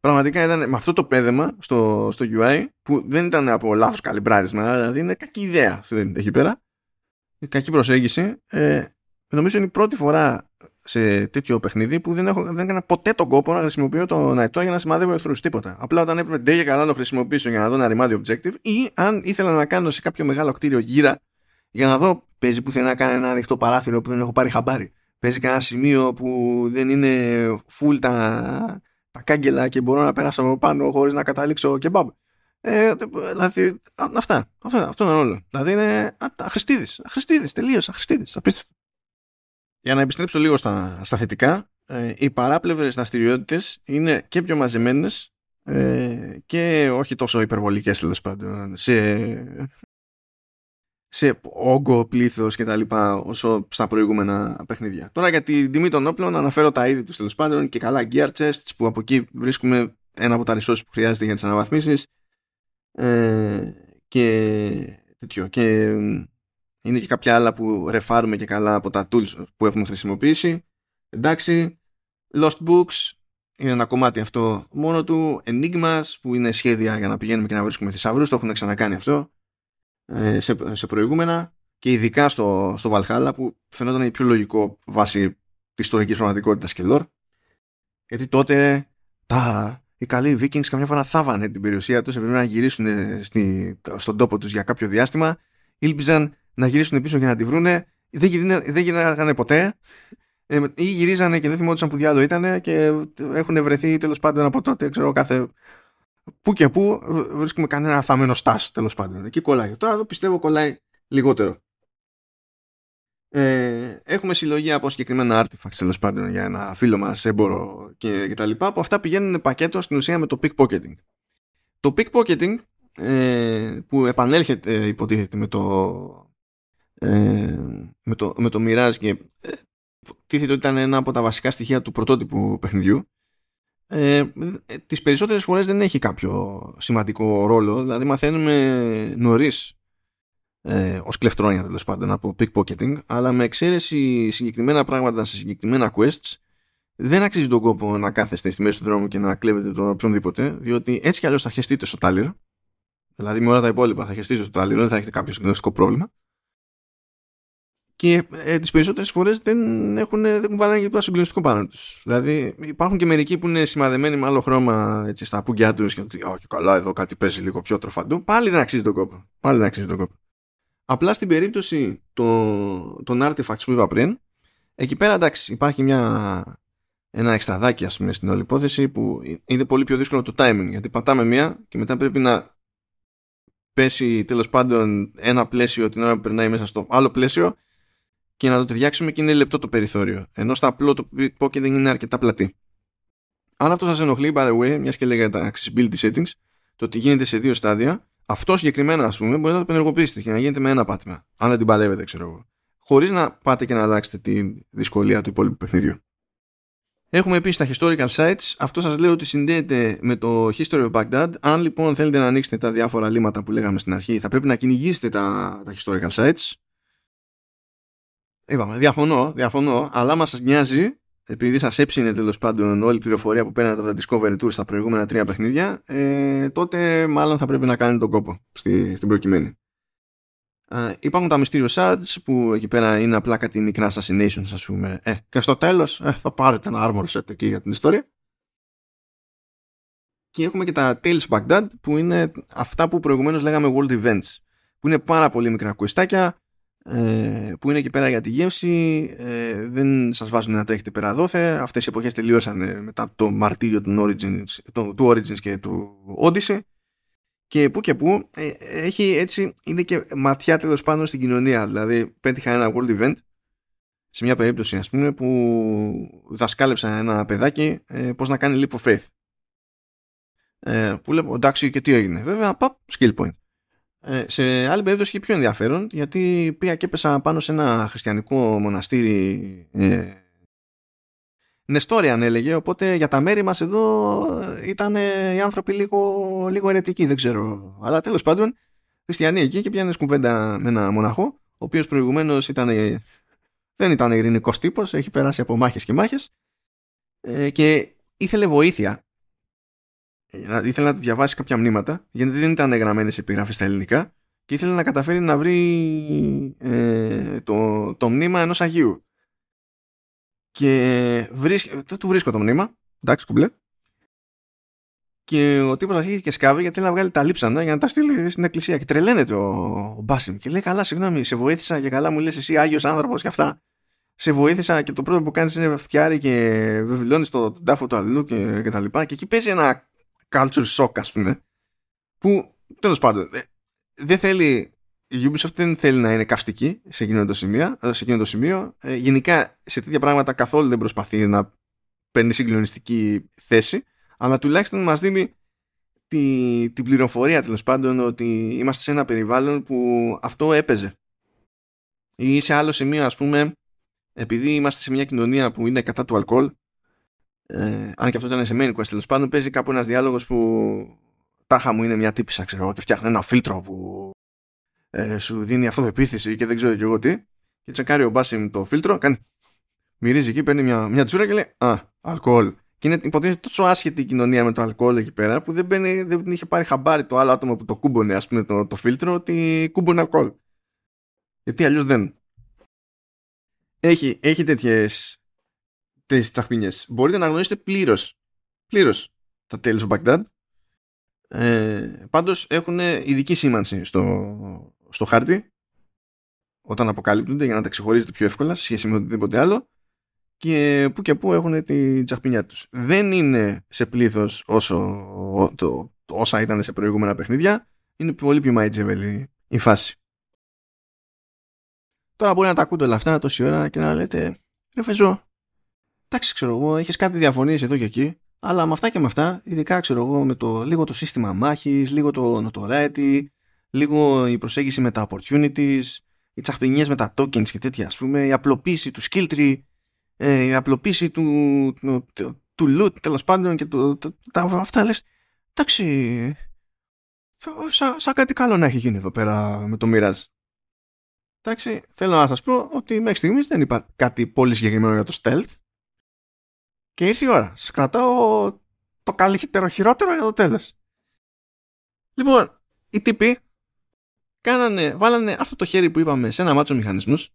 πραγματικά ήταν με αυτό το πέδεμα στο, στο UI που δεν ήταν από λάθος καλυμπράρισμα δηλαδή είναι κακή ιδέα αυτή εκεί πέρα κακή προσέγγιση ε, νομίζω είναι η πρώτη φορά σε τέτοιο παιχνίδι που δεν, έχω, δεν έκανα ποτέ τον κόπο να χρησιμοποιώ το Ναϊτό για να σημαδεύω εχθρού. Τίποτα. Απλά όταν έπρεπε ντε καλά να το χρησιμοποιήσω για να δω ένα ρημάδι objective ή αν ήθελα να κάνω σε κάποιο μεγάλο κτίριο γύρα για να δω παίζει που θέλει να κάνει ένα ανοιχτό παράθυρο που δεν έχω πάρει χαμπάρι. Παίζει κανένα σημείο που δεν είναι full τα, τα κάγκελα και μπορώ να περάσω από πάνω χωρίς να καταλήξω και μπαμ. Ε, δηλαδή, αυτά, αυτό, αυτό είναι όλο. Δηλαδή είναι αχρηστίδης, αχρηστίδης, τελείως αχρηστίδης, απίστευτο. Για να επιστρέψω λίγο στα, στα θετικά, ε, οι παράπλευρες δραστηριότητες είναι και πιο μαζεμένες ε, και όχι τόσο υπερβολικές τέλος πάντων σε, σε όγκο, πλήθος και τα λοιπά όσο στα προηγούμενα παιχνίδια. Τώρα για την τιμή των όπλων αναφέρω τα είδη τους τέλος πάντων και καλά gear chests που από εκεί βρίσκουμε ένα από τα resources που χρειάζεται για τις αναβαθμίσεις. Ε, και τέτοιο. Και είναι και κάποια άλλα που ρεφάρουμε και καλά από τα tools που έχουμε χρησιμοποιήσει. Εντάξει, Lost Books είναι ένα κομμάτι αυτό μόνο του. Enigmas που είναι σχέδια για να πηγαίνουμε και να βρίσκουμε θησαυρούς. Το έχουν ξανακάνει αυτό. Ε, σε, σε προηγούμενα και ειδικά στο, στο Valhalla που φαινόταν η πιο λογικό βάση της ιστορικής πραγματικότητας και lore. Γιατί τότε τα, οι καλοί Vikings καμιά φορά θάβανε την περιουσία τους, έπρεπε να γυρίσουν στη, στον τόπο τους για κάποιο διάστημα. Ήλπιζαν να γυρίσουν πίσω για να τη βρούνε. Δεν, δεν γίνανε ποτέ. Ε, ή γυρίζανε και δεν θυμόντουσαν που διάλογο ήταν και έχουν βρεθεί τέλος πάντων από τότε, ξέρω, κάθε που και που βρίσκουμε κανένα θαμένο στάς τέλος πάντων. Εκεί κολλάει. Τώρα εδώ πιστεύω κολλάει λιγότερο. Ε, έχουμε συλλογή από συγκεκριμένα artifacts τέλος πάντων για ένα φίλο μας έμπορο και, και τα λοιπά που αυτά πηγαίνουν πακέτο στην ουσία με το pickpocketing. Το pickpocketing ε, που επανέλχεται υποτίθεται με το ε, με το, με το Mirage και ε, τίθεται ότι ήταν ένα από τα βασικά στοιχεία του πρωτότυπου παιχνιδιού. Ε, τις περισσότερες φορές δεν έχει κάποιο σημαντικό ρόλο. Δηλαδή μαθαίνουμε νωρίς ε, ως κλεφτρόνια τέλος πάντων από pickpocketing αλλά με εξαίρεση συγκεκριμένα πράγματα σε συγκεκριμένα quests δεν αξίζει τον κόπο να κάθεστε στη μέση του δρόμου και να κλέβετε τον οποιονδήποτε διότι έτσι κι αλλιώς θα χεστείτε στο τάλιρο δηλαδή με όλα τα υπόλοιπα θα χεστείτε στο τάλιρο δεν θα έχετε κάποιο συγκεκριμένο πρόβλημα και ε, τις περισσότερες φορές δεν έχουν, δεν έχουν βάλει και το συγκλονιστικό πάνω τους. Δηλαδή υπάρχουν και μερικοί που είναι σημαδεμένοι με άλλο χρώμα έτσι, στα πουγκιά τους και ότι όχι καλά εδώ κάτι παίζει λίγο πιο τροφαντού. Πάλι δεν αξίζει τον κόπο. Πάλι δεν αξίζει τον κόπο. Απλά στην περίπτωση των, των artifacts που είπα πριν, εκεί πέρα εντάξει υπάρχει μια, ένα εξτραδάκι ας πούμε στην όλη υπόθεση που είναι πολύ πιο δύσκολο το timing γιατί πατάμε μία και μετά πρέπει να πέσει τέλος πάντων ένα πλαίσιο την ώρα που περνάει μέσα στο άλλο πλαίσιο και να το ταιριάξουμε και είναι λεπτό το περιθώριο. Ενώ στα απλό το δεν είναι αρκετά πλατή. Αν αυτό σας ενοχλεί, by the way, μιας και λέγατε τα accessibility settings, το ότι γίνεται σε δύο στάδια, αυτό συγκεκριμένα, ας πούμε, μπορείτε να το ενεργοποιήσετε και να γίνεται με ένα πάτημα. Αν δεν την παλεύετε, ξέρω εγώ. Χωρίς να πάτε και να αλλάξετε τη δυσκολία του υπόλοιπου παιχνιδιού. Έχουμε επίσης τα historical sites. Αυτό σας λέω ότι συνδέεται με το History of Baghdad. Αν λοιπόν θέλετε να ανοίξετε τα διάφορα λίματα που λέγαμε στην αρχή, θα πρέπει να κυνηγήσετε τα, τα historical sites. Είπαμε, διαφωνώ, διαφωνώ, αλλά μας σα νοιάζει, επειδή σας έψινε τέλος πάντων όλη η πληροφορία που παίρνατε από τα Discovery Tour στα προηγούμενα τρία παιχνίδια, ε, τότε μάλλον θα πρέπει να κάνετε τον κόπο στη, στην προκειμένη. Uh, υπάρχουν τα Mysterious Shards που εκεί πέρα είναι απλά κάτι μικρά assassinations ας πούμε ε, και στο τέλος ε, θα πάρετε ένα armor set εκεί για την ιστορία και έχουμε και τα Tales of Baghdad που είναι αυτά που προηγουμένως λέγαμε World Events που είναι πάρα πολύ μικρά κουιστάκια ε, που είναι εκεί πέρα για τη γεύση ε, δεν σας βάζουν να τρέχετε πέρα δόθε αυτές οι εποχές τελείωσαν μετά το μαρτύριο του Origins, του Origins και του Odyssey και που και που ε, έχει έτσι, είναι και ματιά τέλος πάνω στην κοινωνία. Δηλαδή, πέτυχα ένα world event σε μια περίπτωση, ας πούμε, που δασκάλεψα ένα παιδάκι ε, πώς να κάνει leap of faith. Ε, που λέω, εντάξει, και τι έγινε. Βέβαια, παπ, skill point. Ε, σε άλλη περίπτωση είχε πιο ενδιαφέρον, γιατί πήγα και έπεσα πάνω σε ένα χριστιανικό μοναστήρι ε, Νεστόριαν έλεγε, οπότε για τα μέρη μας εδώ ήταν οι άνθρωποι λίγο, λίγο αιρετικοί, δεν ξέρω. Αλλά τέλος πάντων, χριστιανοί εκεί και πιάνες κουβέντα με ένα μοναχό, ο οποίος προηγουμένως ήταν, δεν ήταν ειρηνικός τύπος, έχει περάσει από μάχες και μάχες ε, και ήθελε βοήθεια. Ε, ήθελε να του διαβάσει κάποια μνήματα, γιατί δεν ήταν γραμμένες επιγράφες στα ελληνικά και ήθελε να καταφέρει να βρει ε, το, το μνήμα ενός Αγίου και βρίσκ... του βρίσκω το μνήμα. Εντάξει, κουμπλέ. Και ο τύπος αρχίζει και σκάβει γιατί θέλει να βγάλει τα λείψανα για να τα στείλει στην εκκλησία. Και τρελαίνεται ο, ο Μπάσιμ. Και λέει: Καλά, συγγνώμη, σε βοήθησα και καλά μου λες εσύ Άγιος άνθρωπος και αυτά. Σε βοήθησα και το πρώτο που κάνεις είναι φτιάρι και βεβαιώνει το, τον τάφο του αλλού και, και τα λοιπά. Και εκεί παίζει ένα culture shock, ας πούμε. Που τέλος πάντων δεν θέλει η Ubisoft δεν θέλει να είναι καυστική σε εκείνο το σημείο. Ε, σε εκείνο το σημείο. Ε, γενικά σε τέτοια πράγματα καθόλου δεν προσπαθεί να παίρνει συγκλονιστική θέση, αλλά τουλάχιστον μας δίνει τη, την πληροφορία τέλος πάντων ότι είμαστε σε ένα περιβάλλον που αυτό έπαιζε. Ή σε άλλο σημείο ας πούμε, επειδή είμαστε σε μια κοινωνία που είναι κατά του αλκοόλ, ε, αν και αυτό ήταν σε main quest τέλος πάντων, παίζει κάπου ένας διάλογος που τάχα μου είναι μια τύπησα ξέρω και φτιάχνει ένα φίλτρο που ε, σου δίνει αυτοπεποίθηση και δεν ξέρω και εγώ τι και τσεκάρει ο Μπάσιμ το φίλτρο κάνει μυρίζει εκεί, παίρνει μια, μια τσούρα και λέει Α, αλκοόλ. Και είναι υποτίθεται τόσο άσχετη η κοινωνία με το αλκοόλ εκεί πέρα που δεν, μπαίνει, δεν είχε πάρει χαμπάρι το άλλο άτομο που το κούμπονε, ας πούμε, το, το φίλτρο, ότι κούμπονε αλκοόλ. Γιατί αλλιώς δεν. Έχει, έχει τέτοιες τσαχπίνιε. Μπορείτε να γνωρίσετε πλήρως πλήρως τα Tales of Baghdad. Ε, πάντως έχουν ειδική σήμανση στο, στο χάρτη όταν αποκαλύπτονται για να τα ξεχωρίζετε πιο εύκολα σε σχέση με οτιδήποτε άλλο και που και που έχουν την τσαχπινιά τους. Δεν είναι σε πλήθος όσο το, το, όσα ήταν σε προηγούμενα παιχνίδια. Είναι πολύ πιο μαϊτζεβελή η φάση. Τώρα μπορεί να τα ακούτε όλα αυτά τόση ώρα και να λέτε ρε φεζό, εντάξει ξέρω εγώ, έχεις κάτι διαφωνίες εδώ και εκεί αλλά με αυτά και με αυτά, ειδικά ξέρω εγώ με το λίγο το σύστημα μάχης, λίγο το notoriety, λίγο η προσέγγιση με τα opportunities, οι τσαχπινιές με τα tokens και τέτοια, ας πούμε, η απλοποίηση του skill tree, ε, η απλοποίηση του, του, του, του loot τέλος πάντων και του, τα, αυτά λες, εντάξει, σαν, σαν κάτι καλό να έχει γίνει εδώ πέρα με το Mirage. Εντάξει, θέλω να σας πω ότι μέχρι στιγμής δεν είπα κάτι πολύ συγκεκριμένο για το stealth. Και ήρθε η ώρα. Σας κρατάω το καλύτερο χειρότερο για το τέλος. Λοιπόν, οι τύποι κάνανε, βάλανε αυτό το χέρι που είπαμε σε ένα μάτσο μηχανισμούς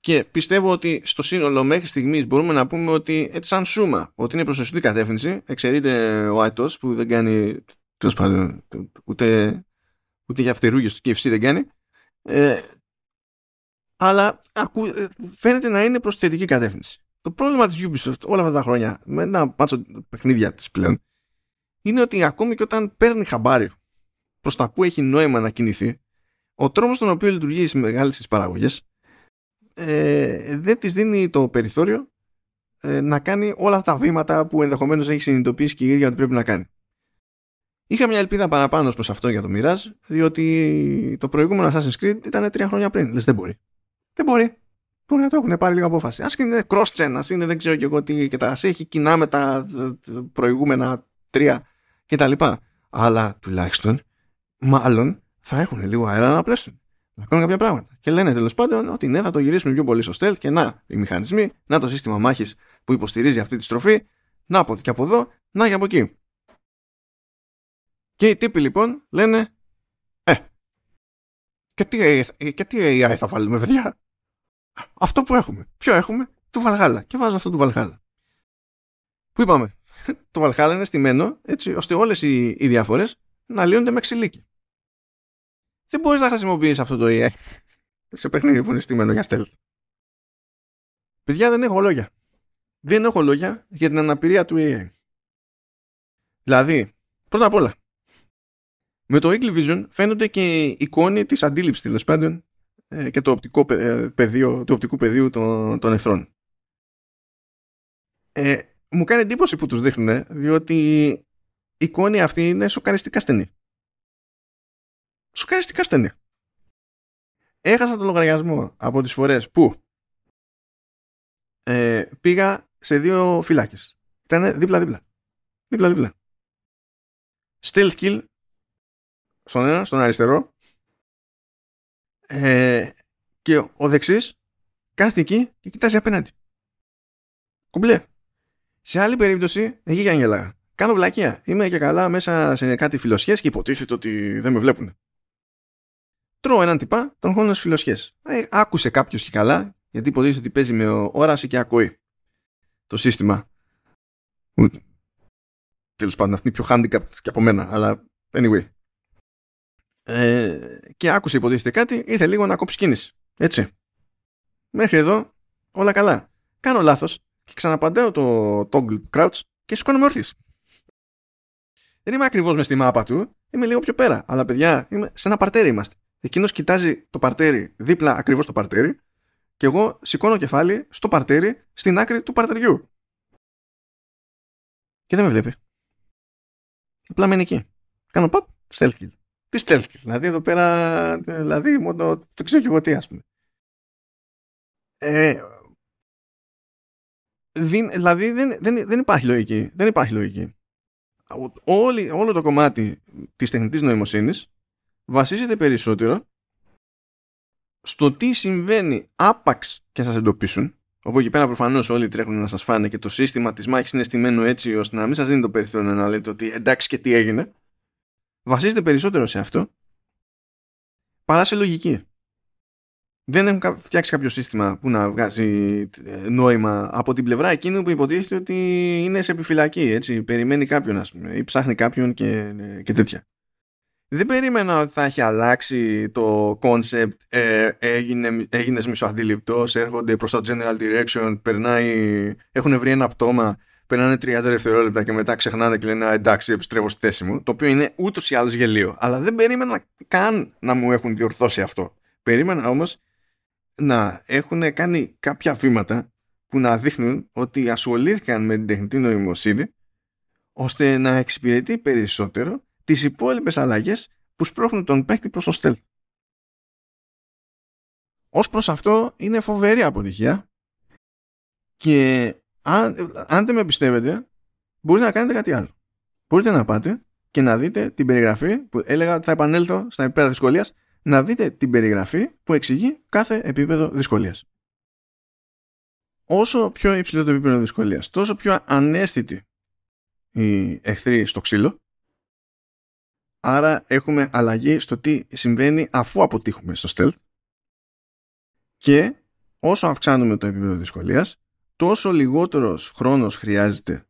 και πιστεύω ότι στο σύνολο μέχρι στιγμής μπορούμε να πούμε ότι έτσι σαν σούμα ότι είναι προς σωστή κατεύθυνση εξαιρείται ο Άιτος που δεν κάνει τέλος πάντων ούτε, ούτε για φτερούγες του KFC δεν κάνει ε, αλλά ακού, φαίνεται να είναι προς θετική κατεύθυνση το πρόβλημα της Ubisoft όλα αυτά τα χρόνια με ένα μάτσο παιχνίδια της πλέον είναι ότι ακόμη και όταν παίρνει χαμπάρι προς τα που έχει νόημα να κινηθεί ο τρόπος στον οποίο λειτουργεί στις μεγάλες τις παραγωγές ε, δεν της δίνει το περιθώριο ε, να κάνει όλα αυτά τα βήματα που ενδεχομένως έχει συνειδητοποιήσει και η ίδια ότι πρέπει να κάνει. Είχα μια ελπίδα παραπάνω προς αυτό για το Mirage, διότι το προηγούμενο Assassin's Creed ήταν τρία χρόνια πριν. Λες δεν μπορεί. Δεν μπορεί. Μπορεί να το έχουν πάρει λίγο απόφαση. Α είναι cross-gen, ας είναι δεν ξέρω και εγώ τι και τα ας έχει κοινά με τα προηγούμενα τρία κτλ. Αλλά τουλάχιστον, μάλλον θα έχουν λίγο αέρα να πλέσουν. Να κάνουν κάποια πράγματα. Και λένε τέλος πάντων ότι ναι, θα το γυρίσουμε πιο πολύ στο stealth και να οι μηχανισμοί, να το σύστημα μάχης που υποστηρίζει αυτή τη στροφή, να από και από εδώ, να και από εκεί. Και οι τύποι λοιπόν λένε, Ε, και τι, και τι AI θα βάλουμε, παιδιά; Αυτό που έχουμε. Ποιο έχουμε, του Βαλχάλα. Και βάζω αυτό του Βαλχάλα. Πού είπαμε, το Βαλχάλα είναι στημένο έτσι ώστε όλες οι, οι διαφορές να λύνονται με ξυλίκι. Δεν μπορείς να χρησιμοποιείς αυτό το AI σε παιχνίδι που είναι στημένο για stealth. Παιδιά δεν έχω λόγια. Δεν έχω λόγια για την αναπηρία του AI. Δηλαδή, πρώτα απ' όλα, με το Eagle Vision φαίνονται και εικόνη της αντίληψης τέλος πάντων ε, και το, οπτικό ε, πεδίο, το οπτικού πεδίου των, των εχθρών. Ε, μου κάνει εντύπωση που τους δείχνουν διότι η εικόνη αυτή είναι σοκαριστικά στενή. Σοκαριστικά στενή. Έχασα τον λογαριασμό από τις φορές που ε, πήγα σε δύο φυλάκες. Ήταν δίπλα-δίπλα. Δίπλα-δίπλα. Stealth kill στον ένα, στον αριστερό ε, και ο δεξής κάθεται εκεί και κοιτάζει απέναντι. Κουμπλέ. Σε άλλη περίπτωση, εκεί για γελάγα. Κάνω βλακεία. Είμαι και καλά μέσα σε κάτι φιλοσιές και υποτίθεται ότι δεν με βλέπουν. Τρώω έναν τυπά, τον χώνω στις φιλοσιές. Ε, άκουσε κάποιος και καλά, γιατί υποτίθεται ότι παίζει με όραση και ακούει το σύστημα. Τέλος πάντων, αυτή είναι πιο handicap και από μένα, αλλά anyway. Ε, και άκουσε υποτίθεται κάτι, ήρθε λίγο να κόψει κίνηση. Έτσι. Μέχρι εδώ όλα καλά. Κάνω λάθος και ξαναπαντέω το toggle crouch και σηκώνομαι όρθιος. Δεν είμαι ακριβώς μες στη μάπα του, είμαι λίγο πιο πέρα. Αλλά παιδιά, είμαι, σε ένα παρτέρι είμαστε. Εκείνος κοιτάζει το παρτέρι δίπλα ακριβώς το παρτέρι και εγώ σηκώνω κεφάλι στο παρτέρι στην άκρη του παρτεριού. Και δεν με βλέπει. Απλά μένει εκεί. Κάνω pop, stealth kill. Τι stealth kill. Δηλαδή εδώ πέρα, δηλαδή μόνο το ξέρω και εγώ τι ας πούμε. Ε, δηλαδή δεν, δεν, δεν υπάρχει λογική. Δεν υπάρχει λογική. Όλη, όλο το κομμάτι της τεχνητής νοημοσύνης βασίζεται περισσότερο στο τι συμβαίνει άπαξ και σας εντοπίσουν όπου εκεί πέρα προφανώς όλοι τρέχουν να σας φάνε και το σύστημα της μάχης είναι στημένο έτσι ώστε να μην σας δίνει το περιθώριο να λέτε ότι εντάξει και τι έγινε βασίζεται περισσότερο σε αυτό παρά σε λογική. Δεν έχουν φτιάξει κάποιο σύστημα που να βγάζει ε, νόημα από την πλευρά εκείνου που υποτίθεται ότι είναι σε επιφυλακή έτσι, περιμένει κάποιον ας πούμε, ή ψάχνει κάποιον και, και τέτοια. Δεν περίμενα ότι θα έχει αλλάξει το concept ε, έγινε, έγινες μισοαντιληπτός έρχονται προς το general direction περνάει, έχουν βρει ένα πτώμα περνάνε 30 δευτερόλεπτα και μετά ξεχνάνε και λένε εντάξει επιστρέφω στη θέση μου το οποίο είναι ούτως ή άλλως γελίο. Αλλά δεν περίμενα καν να μου έχουν διορθώσει αυτό. Περίμενα όμως να έχουν κάνει κάποια βήματα που να δείχνουν ότι ασχολήθηκαν με την τεχνητή νοημοσύνη ώστε να εξυπηρετεί περισσότερο τις υπόλοιπες αλλαγές που σπρώχνουν τον παίκτη προς το stealth. Ως προς αυτό είναι φοβερή αποτυχία. Και αν, αν δεν με πιστεύετε μπορείτε να κάνετε κάτι άλλο. Μπορείτε να πάτε και να δείτε την περιγραφή που έλεγα θα επανέλθω στα επίπεδα δυσκολίας να δείτε την περιγραφή που εξηγεί κάθε επίπεδο δυσκολίας. Όσο πιο υψηλό το επίπεδο δυσκολίας, τόσο πιο ανέστητη η εχθρή στο ξύλο Άρα έχουμε αλλαγή στο τι συμβαίνει αφού αποτύχουμε στο stealth και όσο αυξάνουμε το επίπεδο δυσκολίας τόσο λιγότερος χρόνος χρειάζεται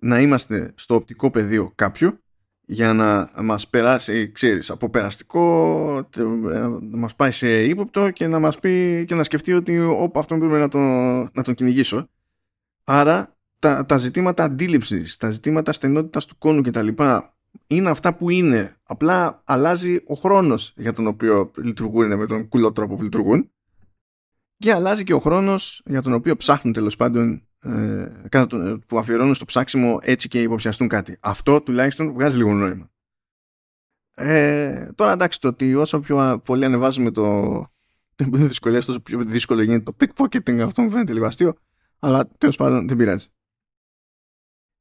να είμαστε στο οπτικό πεδίο κάποιου για να μας περάσει, ξέρεις, από περαστικό να μας πάει σε ύποπτο και να μας πει και να σκεφτεί ότι όπα αυτόν πρέπει να τον, να τον κυνηγήσω. Άρα τα, τα ζητήματα αντίληψης, τα ζητήματα στενότητας του κόνου κτλ είναι αυτά που είναι. Απλά αλλάζει ο χρόνος για τον οποίο λειτουργούν με τον κουλό τρόπο που λειτουργούν και αλλάζει και ο χρόνος για τον οποίο ψάχνουν τέλος πάντων ε, που αφιερώνουν στο ψάξιμο έτσι και υποψιαστούν κάτι. Αυτό τουλάχιστον βγάζει λίγο νόημα. Ε, τώρα εντάξει το ότι όσο πιο πολύ ανεβάζουμε το, το επίπεδο δυσκολία, τόσο πιο δύσκολο γίνεται το pickpocketing. Αυτό μου φαίνεται λίγο αστείο. Αλλά τέλος πάντων δεν πειράζει.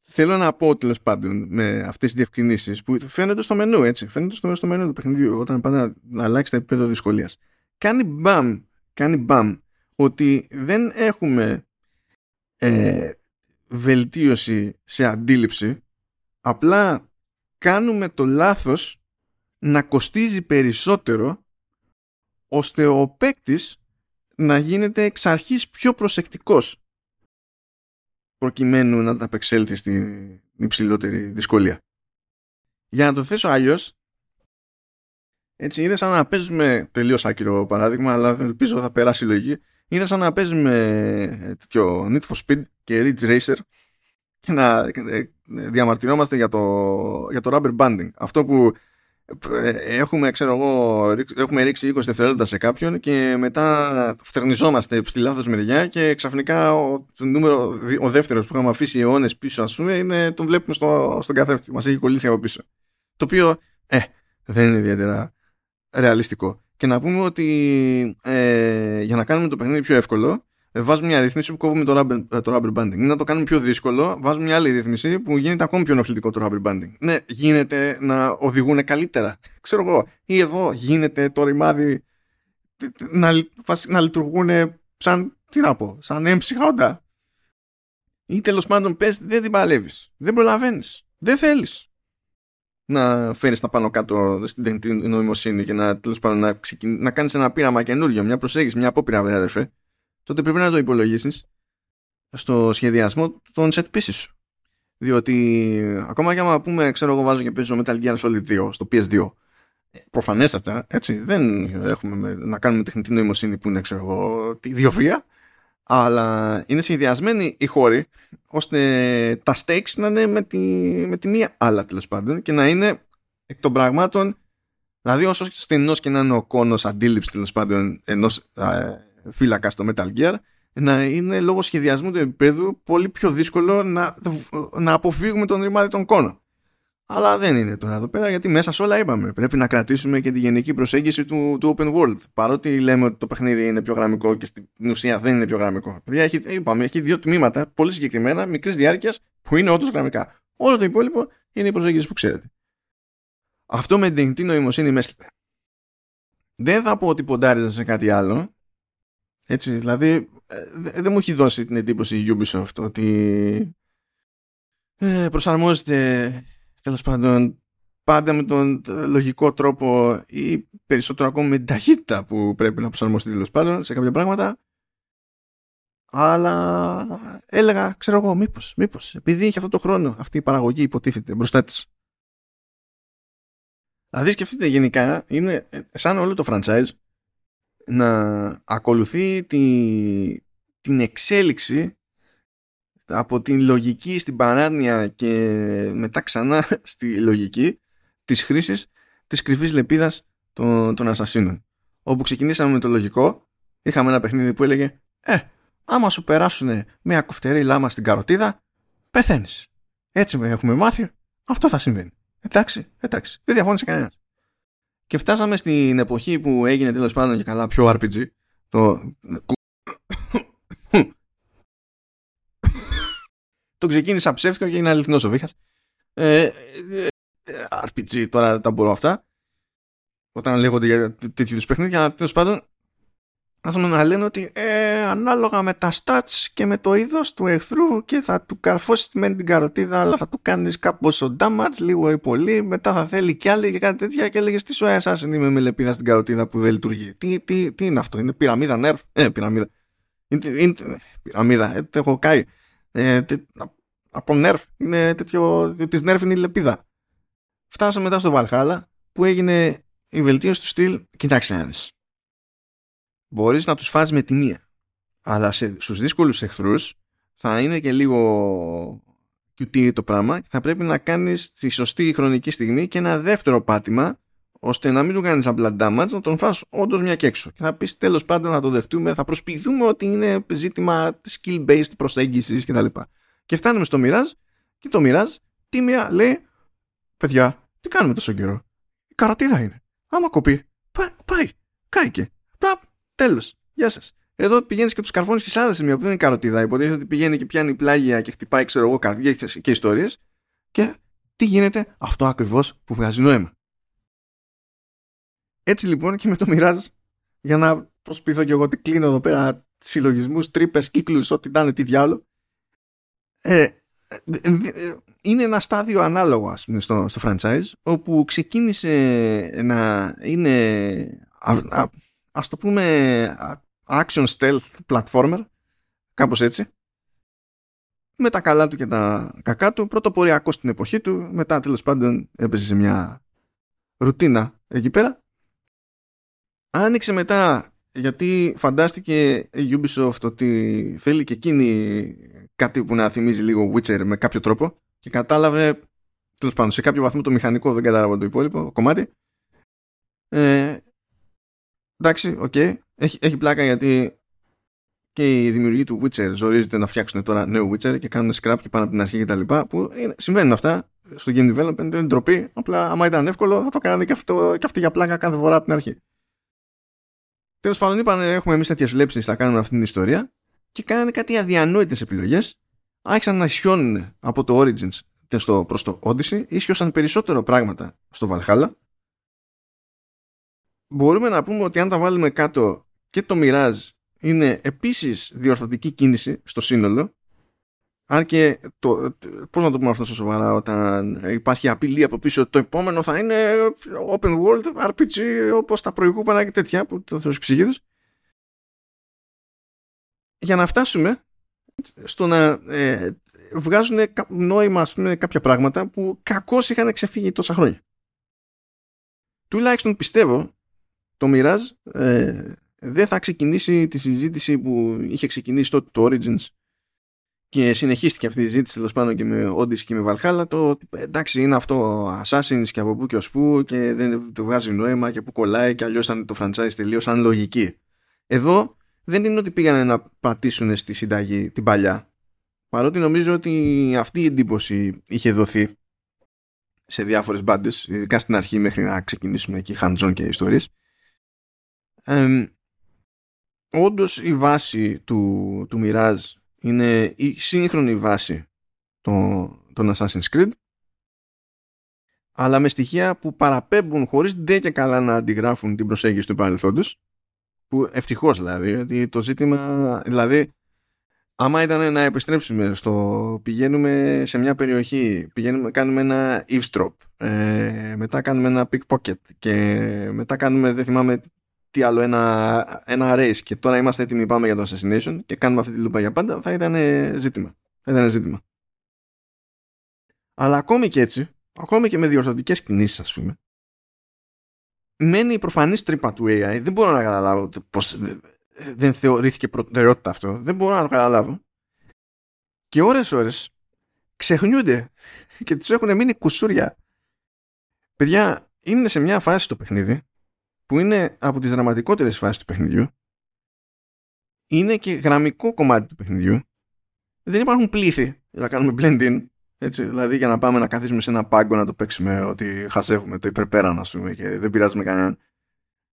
Θέλω να πω τέλος πάντων με αυτές τις διευκρινήσεις που φαίνονται στο μενού, έτσι. Φαίνονται στο, στο μενού του παιχνιδιού όταν πάντα να αλλάξει το επίπεδο δυσκολίας. Κάνει μπαμ, κάνει μπαμ ότι δεν έχουμε ε, βελτίωση σε αντίληψη, απλά κάνουμε το λάθος να κοστίζει περισσότερο ώστε ο παίκτης να γίνεται εξ αρχής πιο προσεκτικός προκειμένου να τα απεξέλθει στην υψηλότερη δυσκολία. Για να το θέσω αλλιώς, έτσι είναι σαν να παίζουμε τελείως άκυρο παράδειγμα, αλλά ελπίζω θα περάσει η λογική. Είναι σαν να παίζουμε τέτοιο Need for Speed και Ridge Racer και να ε, διαμαρτυρόμαστε για το, για το rubber banding. Αυτό που ε, έχουμε, ξέρω εγώ, έχουμε ρίξει 20 δευτερόλεπτα σε κάποιον και μετά φτερνιζόμαστε στη λάθος μεριά και ξαφνικά ο, νούμερο, ο δεύτερος που είχαμε αφήσει αιώνες πίσω ας πούμε είναι, τον βλέπουμε στο, στον καθρέφτη μας έχει κολλήσει από πίσω το οποίο ε, δεν είναι ιδιαίτερα ρεαλιστικό και να πούμε ότι ε, για να κάνουμε το παιχνίδι πιο εύκολο ε, βάζουμε μια ρύθμιση που κόβουμε το rubber, ε, το rubber banding. Να το κάνουμε πιο δύσκολο, βάζουμε μια άλλη ρύθμιση που γίνεται ακόμη πιο ενοχλητικό το rubber banding. Ναι, γίνεται να οδηγούν καλύτερα. Ξέρω εγώ. Ή εδώ γίνεται το ρημάδι να, να λειτουργούν σαν, τι να πω, σαν έμψυχα όντα. Ή τέλος πάντων πες δεν την παλεύεις. Δεν προλαβαίνεις. Δεν θέλεις να φέρεις τα πάνω κάτω στην τεχνητή νοημοσύνη και να, τέλος πάντων, να, να κάνεις ένα πείραμα καινούριο, μια προσέγγιση, μια απόπειρα, αδερφέ τότε πρέπει να το υπολογίσεις στο σχεδιασμό των set pieces σου. Διότι ακόμα και άμα πούμε, ξέρω εγώ βάζω και παίζω Metal Gear Solid 2 στο PS2, προφανέστατα, έτσι, δεν έχουμε να κάνουμε τεχνητή νοημοσύνη που είναι, ξέρω εγώ, τη διοφία, αλλά είναι σχεδιασμένοι οι χώροι ώστε τα stakes να είναι με τη, με τη μία άλλα τέλος πάντων και να είναι εκ των πραγμάτων δηλαδή όσο στενός και να είναι ο κόνος αντίληψης τέλος πάντων ενός φύλακα στο Metal Gear να είναι λόγω σχεδιασμού του επίπεδου πολύ πιο δύσκολο να, να αποφύγουμε τον ρημάδι των κόνων. Αλλά δεν είναι τώρα εδώ πέρα γιατί μέσα σε όλα είπαμε. Πρέπει να κρατήσουμε και τη γενική προσέγγιση του, του open world. Παρότι λέμε ότι το παιχνίδι είναι πιο γραμμικό και στην ουσία δεν είναι πιο γραμμικό. Έχει, είπαμε, έχει δύο τμήματα πολύ συγκεκριμένα, μικρής διάρκειας, που είναι όντως γραμμικά. Όλο το υπόλοιπο είναι η προσέγγιση που ξέρετε. Αυτό με την νοημοσύνη μέσα. Δεν θα πω ότι ποντάριζα σε κάτι άλλο, έτσι, δηλαδή ε, δεν μου έχει δώσει την εντύπωση η Ubisoft ότι ε, προσαρμόζεται τέλος πάντων πάντα με τον λογικό τρόπο ή περισσότερο ακόμα με την ταχύτητα που πρέπει να προσαρμοστεί τέλος πάντων σε κάποια πράγματα. Αλλά έλεγα, ξέρω εγώ, μήπως, μήπως, επειδή έχει αυτό το χρόνο αυτή η παραγωγή υποτίθεται μπροστά της. Δηλαδή σκεφτείτε γενικά, είναι σαν όλο το franchise να ακολουθεί τη, την εξέλιξη από την λογική στην παράνοια και μετά ξανά στη λογική της χρήσης της κρυφής λεπίδας των, των ασασίνων. Όπου ξεκινήσαμε με το λογικό, είχαμε ένα παιχνίδι που έλεγε «Ε, άμα σου περάσουν μια κουφτερή λάμα στην καροτίδα, πεθαίνεις». Έτσι έχουμε μάθει, αυτό θα συμβαίνει. Εντάξει, εντάξει, δεν διαφώνησε κανένας. Και φτάσαμε στην εποχή που έγινε τέλος πάντων και καλά πιο RPG. Το. Το ξεκίνησα ψεύτικο και είναι αληθινός ο Βίχας. Ε, ε, RPG τώρα τα μπορώ αυτά. Όταν λέγονται για τέτοιους είδου παιχνίδια, τέλος πάντων πούμε να λένε ότι ε, ανάλογα με τα stats και με το είδος του εχθρού και θα του καρφώσεις με την καροτίδα αλλά θα του κάνεις κάπως ο damage λίγο ή πολύ μετά θα θέλει κι άλλη και κάτι τέτοια και έλεγες τι σου εσάς είμαι με λεπίδα στην καροτίδα που δεν λειτουργεί τι, τι, τι είναι αυτό είναι πυραμίδα nerf ε πυραμίδα είναι, είναι, πυραμίδα ε, έχω κάει ε, τε, από nerf είναι τέτοιο της nerf είναι η λεπίδα φτάσαμε μετά στο Valhalla που έγινε η βελτίωση του στυλ κοιτάξτε να μπορείς να τους φας με τη μία. Αλλά σε, στους δύσκολους εχθρούς θα είναι και λίγο QT το πράγμα και θα πρέπει να κάνεις τη σωστή χρονική στιγμή και ένα δεύτερο πάτημα ώστε να μην του κάνεις απλά damage, να τον φας όντως μια και έξω. Και θα πεις τέλος πάντων να το δεχτούμε, θα προσποιηθούμε ότι είναι ζήτημα skill-based προσέγγισης κτλ. Και, και φτάνουμε στο Mirage και το Mirage τίμια λέει παιδιά, τι κάνουμε τόσο καιρό; καροτίδα είναι. Άμα κοπεί, πάει, πάει κάηκε. Πραπ, τέλος. Γεια σας. Εδώ πηγαίνεις και τους καρφώνεις σε άλλα σημεία που δεν είναι καροτίδα. Υποτίθεται ότι πηγαίνει και πιάνει πλάγια και χτυπάει, ξέρω εγώ, καρδιέ και ιστορίες. Και τι γίνεται, αυτό ακριβώς που βγάζει νόημα. Έτσι λοιπόν και με το μοιράζει για να προσπίθω και εγώ ότι κλείνω εδώ πέρα συλλογισμούς, τρύπες, κύκλους, ό,τι ήταν, τι διάλογο. Ε, είναι ένα στάδιο ανάλογο ας πούμε, στο, στο franchise όπου ξεκίνησε να είναι α, α, ας το πούμε action stealth platformer κάπως έτσι με τα καλά του και τα κακά του πρωτοποριακό στην εποχή του μετά τέλος πάντων έπαιζε σε μια ρουτίνα εκεί πέρα άνοιξε μετά γιατί φαντάστηκε η Ubisoft ότι θέλει και εκείνη κάτι που να θυμίζει λίγο Witcher με κάποιο τρόπο και κατάλαβε τέλος πάντων σε κάποιο βαθμό το μηχανικό δεν κατάλαβε το υπόλοιπο κομμάτι. Ε, εντάξει, OK. Okay. έχει, έχει πλάκα γιατί και οι δημιουργοί του Witcher ζορίζονται να φτιάξουν τώρα νέο Witcher και κάνουν scrap και πάνω από την αρχή και τα λοιπά που είναι, συμβαίνουν αυτά στο game development δεν είναι ντροπή. Απλά άμα ήταν εύκολο θα το κάνανε και, αυτό, και αυτή για πλάκα κάθε φορά από την αρχή Τέλος πάντων, είπαν έχουμε εμείς τέτοιες βλέψεις να κάνουμε αυτή την ιστορία και κάνανε κάτι αδιανόητες επιλογές. Άρχισαν να ισιώνουν από το Origins στο, προς το Odyssey, ίσιωσαν περισσότερο πράγματα στο Valhalla. Μπορούμε να πούμε ότι αν τα βάλουμε κάτω και το Mirage είναι επίσης διορθωτική κίνηση στο σύνολο αν και το, πώς να το πούμε αυτό στο σοβαρά όταν υπάρχει απειλή από πίσω το επόμενο θα είναι open world RPG όπως τα προηγούμενα και τέτοια που θα θες ψυχίδες για να φτάσουμε στο να ε, βγάζουν νόημα ας πούμε, κάποια πράγματα που κακώς είχαν ξεφύγει τόσα χρόνια. Τουλάχιστον πιστεύω το Mirage ε, δεν θα ξεκινήσει τη συζήτηση που είχε ξεκινήσει τότε το Origins και συνεχίστηκε αυτή η ζήτηση τέλος πάντων και με Odyssey και με Valhalla το εντάξει είναι αυτό Assassin's και από πού και ως πού και δεν το βγάζει νόημα και που κολλάει και αλλιώς ήταν το franchise τελείως σαν λογική. Εδώ δεν είναι ότι πήγανε να πατήσουν στη συνταγή την παλιά παρότι νομίζω ότι αυτή η εντύπωση είχε δοθεί σε διάφορες μπάντες, ειδικά στην αρχή μέχρι να ξεκινήσουμε εκεί hands και ιστορίες ε, όντως η βάση του, του Mirage είναι η σύγχρονη βάση των, των Assassin's Creed. Αλλά με στοιχεία που παραπέμπουν χωρίς ντε και καλά να αντιγράφουν την προσέγγιση του παρελθόντος που ευτυχώς δηλαδή γιατί το ζήτημα δηλαδή άμα ήταν να επιστρέψουμε στο πηγαίνουμε σε μια περιοχή πηγαίνουμε, κάνουμε ένα eavesdrop ε, μετά κάνουμε ένα pickpocket και μετά κάνουμε δεν θυμάμαι τι άλλο, ένα, ένα race και τώρα είμαστε έτοιμοι πάμε για το assassination και κάνουμε αυτή τη λούπα για πάντα, θα ήταν ζήτημα. Θα ήταν ζήτημα. Αλλά ακόμη και έτσι, ακόμη και με διορθωτικές κινήσεις ας πούμε, μένει η προφανή τρύπα του AI. Δεν μπορώ να καταλάβω πώς δεν θεωρήθηκε προτεραιότητα αυτό. Δεν μπορώ να το καταλάβω. Και ώρες ώρες ξεχνιούνται και τους έχουν μείνει κουσούρια. Παιδιά, είναι σε μια φάση το παιχνίδι που είναι από τις δραματικότερες φάσεις του παιχνιδιού είναι και γραμμικό κομμάτι του παιχνιδιού. Δεν υπάρχουν πλήθη για να κάνουμε blend-in έτσι, δηλαδή για να πάμε να καθίσουμε σε ένα πάγκο να το παίξουμε ότι χασεύουμε το υπερπέραν ας πούμε και δεν πειράζουμε κανέναν.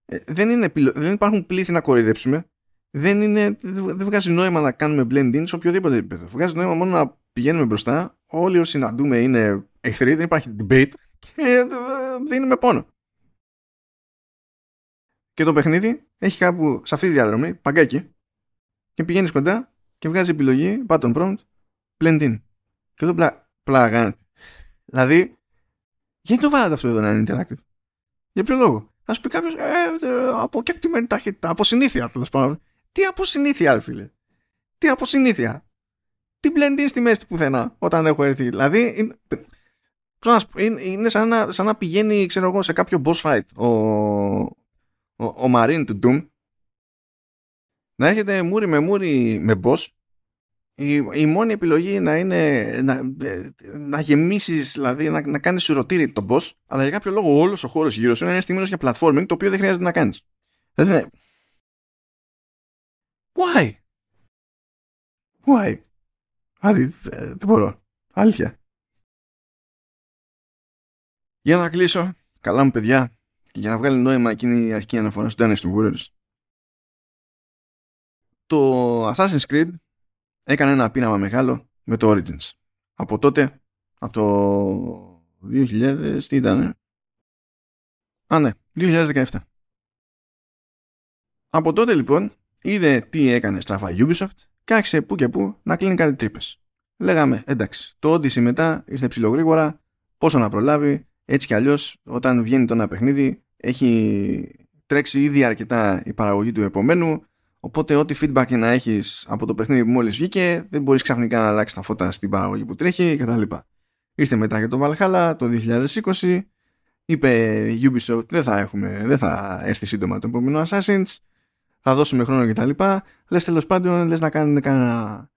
Ε, δεν, είναι, δεν υπάρχουν πλήθη να κοροϊδέψουμε. Δεν, είναι, δεν βγάζει νόημα να κάνουμε blend-in σε οποιοδήποτε επίπεδο. Βγάζει νόημα μόνο να πηγαίνουμε μπροστά. Όλοι όσοι συναντούμε είναι εχθροί δεν υπάρχει debate και ε, δίνουμε πόνο και το παιχνίδι έχει κάπου σε αυτή τη διαδρομή, παγκάκι, και πηγαίνεις κοντά και βγάζει επιλογή, button prompt, blend in. Και εδώ πλά, πλά Δηλαδή, γιατί το βάλατε αυτό εδώ να είναι interactive; Για ποιο λόγο; Θα σου πει κάποιος, ε, ε, από κεκτημένη ταχύτητα, από συνήθεια τέλος πάντων. Τι από συνήθεια, φίλε; Τι από συνήθεια. Τι blend in στη μέση του πουθενά όταν έχω έρθει. Δηλαδή, είναι, είναι σαν, να, σαν να πηγαίνει, ξέρω εγώ, σε κάποιο boss fight ο, ο, ο Marine του Doom να έρχεται μούρι με μούρι με boss. Η, η μόνη επιλογή να είναι να, να γεμίσεις δηλαδή να, να κάνεις σουρωτήρι τον boss αλλά για κάποιο λόγο όλος ο χώρος γύρω σου είναι στημένος για platforming το οποίο δεν χρειάζεται να κάνεις. Δηλαδή why; Why; Άδει, δεν μπορώ. Αλήθεια. Για να κλείσω. Καλά μου παιδιά. και για να βγάλει νόημα εκείνη η αρχική αναφορά στο Dynasty Warriors το Assassin's Creed έκανε ένα πείραμα μεγάλο με το Origins. Από τότε, από το 2000, τι ήταν, Α, ναι, 2017. Από τότε λοιπόν είδε τι έκανε στραφά Ubisoft και άρχισε που και που να κλείνει κάτι τρύπες. Λέγαμε, εντάξει, το Odyssey μετά ήρθε ψηλογρήγορα, πόσο να προλάβει, έτσι κι αλλιώς όταν βγαίνει το ένα παιχνίδι έχει τρέξει ήδη αρκετά η παραγωγή του επομένου Οπότε ό,τι feedback να έχεις από το παιχνίδι που μόλις βγήκε δεν μπορείς ξαφνικά να αλλάξεις τα φώτα στην παραγωγή που τρέχει κτλ. Ήρθε μετά για το Valhalla το 2020 είπε Ubisoft δεν θα, έχουμε, δεν θα έρθει σύντομα το επόμενο Assassin's θα δώσουμε χρόνο κτλ. Λες τέλος πάντων λες να κάνουν κανένα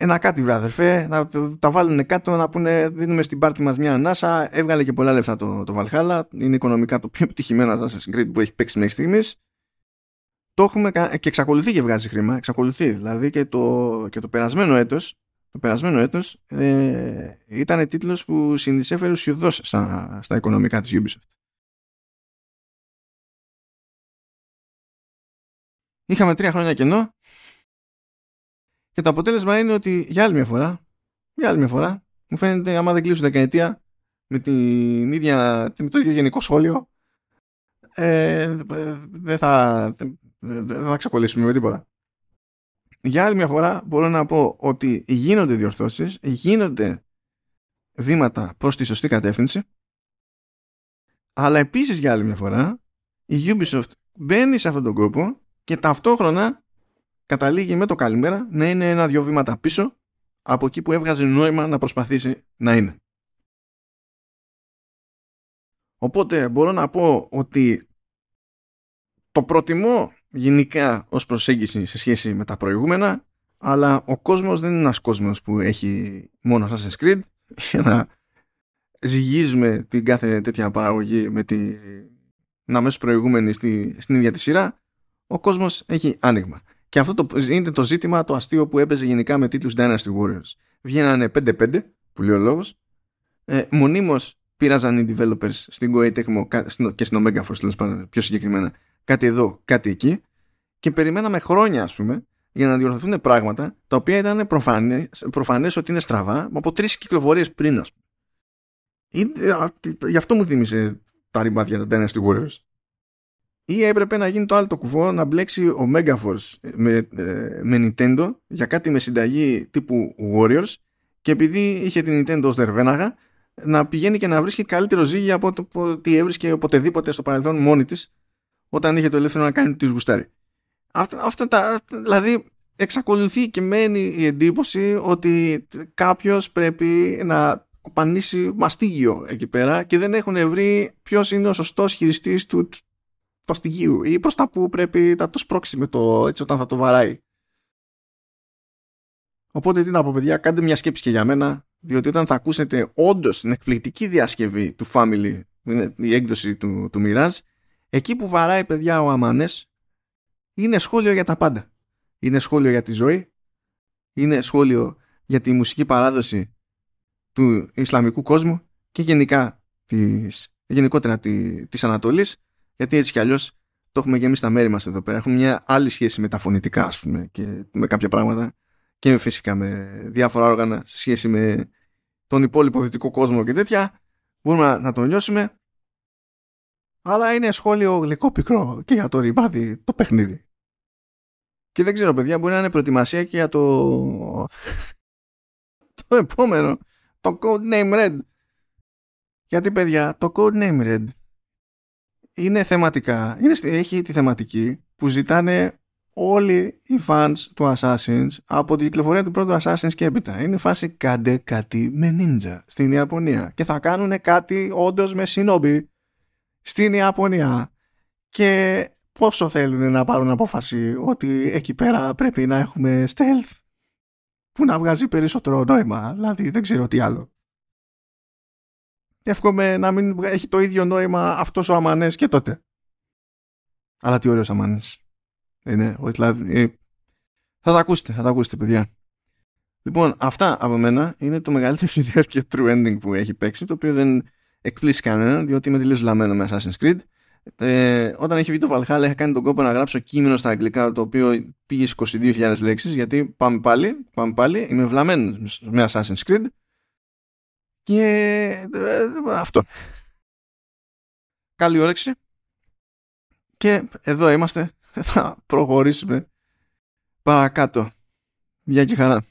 ένα κάτι βράδερφε, να τα βάλουν κάτω να πούνε δίνουμε στην πάρτι μας μια ανάσα έβγαλε και πολλά λεφτά το, το Valhalla είναι οικονομικά το πιο επιτυχημένο Assassin's Creed που έχει παίξει μέχρι στιγμής το έχουμε και εξακολουθεί και βγάζει χρήμα. Εξακολουθεί. Δηλαδή και το, και το περασμένο έτος, το περασμένο έτος ε, ήταν τίτλος που συνεισέφερε ουσιοδός στα, στα οικονομικά της Ubisoft. Είχαμε τρία χρόνια κενό και το αποτέλεσμα είναι ότι για άλλη μια φορά, για άλλη μια φορά, μου φαίνεται άμα δεν κλείσουν δεκαετία με, την ίδια, με το ίδιο γενικό σχόλιο ε, δεν θα, δεν θα ξεκολλήσουμε με τίποτα. Για άλλη μια φορά μπορώ να πω ότι γίνονται διορθώσεις, γίνονται βήματα προς τη σωστή κατεύθυνση αλλά επίσης για άλλη μια φορά η Ubisoft μπαίνει σε αυτόν τον κόπο και ταυτόχρονα καταλήγει με το καλημέρα να είναι ένα-δυο βήματα πίσω από εκεί που έβγαζε νόημα να προσπαθήσει να είναι. Οπότε μπορώ να πω ότι το προτιμώ γενικά ως προσέγγιση σε σχέση με τα προηγούμενα αλλά ο κόσμος δεν είναι ένας κόσμος που έχει μόνο Assassin's Creed για να ζυγίζουμε την κάθε τέτοια παραγωγή με την αμέσως προηγούμενη στη, στην ίδια τη σειρά ο κόσμος έχει άνοιγμα και αυτό το, είναι το ζήτημα το αστείο που έπαιζε γενικά με τίτλους Dynasty Warriors βγαίνανε 5-5 που λέει ο λόγος ε, μονίμως πήραζαν οι developers στην Koei Tecmo και στην Omega Force πιο συγκεκριμένα κάτι εδώ, κάτι εκεί και περιμέναμε χρόνια ας πούμε για να διορθωθούν πράγματα τα οποία ήταν προφανές, προφανές ότι είναι στραβά από τρεις κυκλοφορίες πριν ας πούμε. Γι' αυτό μου θύμισε τα ριμπάτια τα Dynasty Warriors. Ή έπρεπε να γίνει το άλλο το κουφό να μπλέξει ο Megaforce με, ε, με Nintendo για κάτι με συνταγή τύπου Warriors και επειδή είχε την Nintendo ως δερβέναγα να πηγαίνει και να βρίσκει καλύτερο ζύγι από το ότι έβρισκε οποτεδήποτε στο παρελθόν μόνη της όταν είχε το ελεύθερο να κάνει τις γουστάρι. Αυτά, αυτά τα, δηλαδή εξακολουθεί και μένει η εντύπωση ότι κάποιος πρέπει να κοπανίσει μαστίγιο εκεί πέρα και δεν έχουν βρει ποιος είναι ο σωστός χειριστής του μαστιγίου ή προς τα που πρέπει να το σπρώξει με το έτσι όταν θα το βαράει. Οπότε τι να πω παιδιά, κάντε μια σκέψη και για μένα, διότι όταν θα ακούσετε όντως την εκπληκτική διασκευή του Family, η έκδοση του, του Mirage, Εκεί που βαράει παιδιά ο Αμανές είναι σχόλιο για τα πάντα. Είναι σχόλιο για τη ζωή, είναι σχόλιο για τη μουσική παράδοση του Ισλαμικού κόσμου και γενικά της, γενικότερα της Ανατολής γιατί έτσι κι αλλιώς το έχουμε και εμείς στα μέρη μας εδώ πέρα. Έχουμε μια άλλη σχέση με τα φωνητικά ας πούμε και με κάποια πράγματα και φυσικά με διάφορα όργανα σε σχέση με τον υπόλοιπο δυτικό κόσμο και τέτοια μπορούμε να το νιώσουμε αλλά είναι σχόλιο γλυκό πικρό και για το ρημάδι το παιχνίδι. Και δεν ξέρω παιδιά, μπορεί να είναι προετοιμασία και για το... το επόμενο, το Codename Red. Γιατί παιδιά, το Codename Red είναι θεματικά, είναι, έχει τη θεματική που ζητάνε όλοι οι fans του Assassin's από την κυκλοφορία του πρώτου Assassin's και έπειτα. Είναι φάση κάντε κάτι με ninja στην Ιαπωνία και θα κάνουν κάτι όντως με shinobi στην Ιαπωνία και πόσο θέλουν να πάρουν απόφαση ότι εκεί πέρα πρέπει να έχουμε stealth που να βγάζει περισσότερο νόημα. Δηλαδή δεν ξέρω τι άλλο. Εύχομαι να μην έχει το ίδιο νόημα αυτός ο Αμανές και τότε. Αλλά τι ωραίος Αμανές. Είναι, δηλαδή, ε, θα τα ακούσετε, θα τα ακούσετε, παιδιά. Λοιπόν, αυτά από μένα είναι το μεγαλύτερο συνδυασμό και true ending που έχει παίξει, το οποίο δεν εκπλήσει κανένα, διότι είμαι τελείως λαμμένο με Assassin's Creed. Ε, όταν είχε βγει το Valhalla, είχα κάνει τον κόπο να γράψω κείμενο στα αγγλικά, το οποίο πήγε 22.000 λέξεις, γιατί πάμε πάλι, πάμε πάλι, είμαι βλαμμένος με Assassin's Creed και ε, αυτό. Καλή όρεξη. Και εδώ είμαστε. Θα προχωρήσουμε παρακάτω. Γεια και χαρά.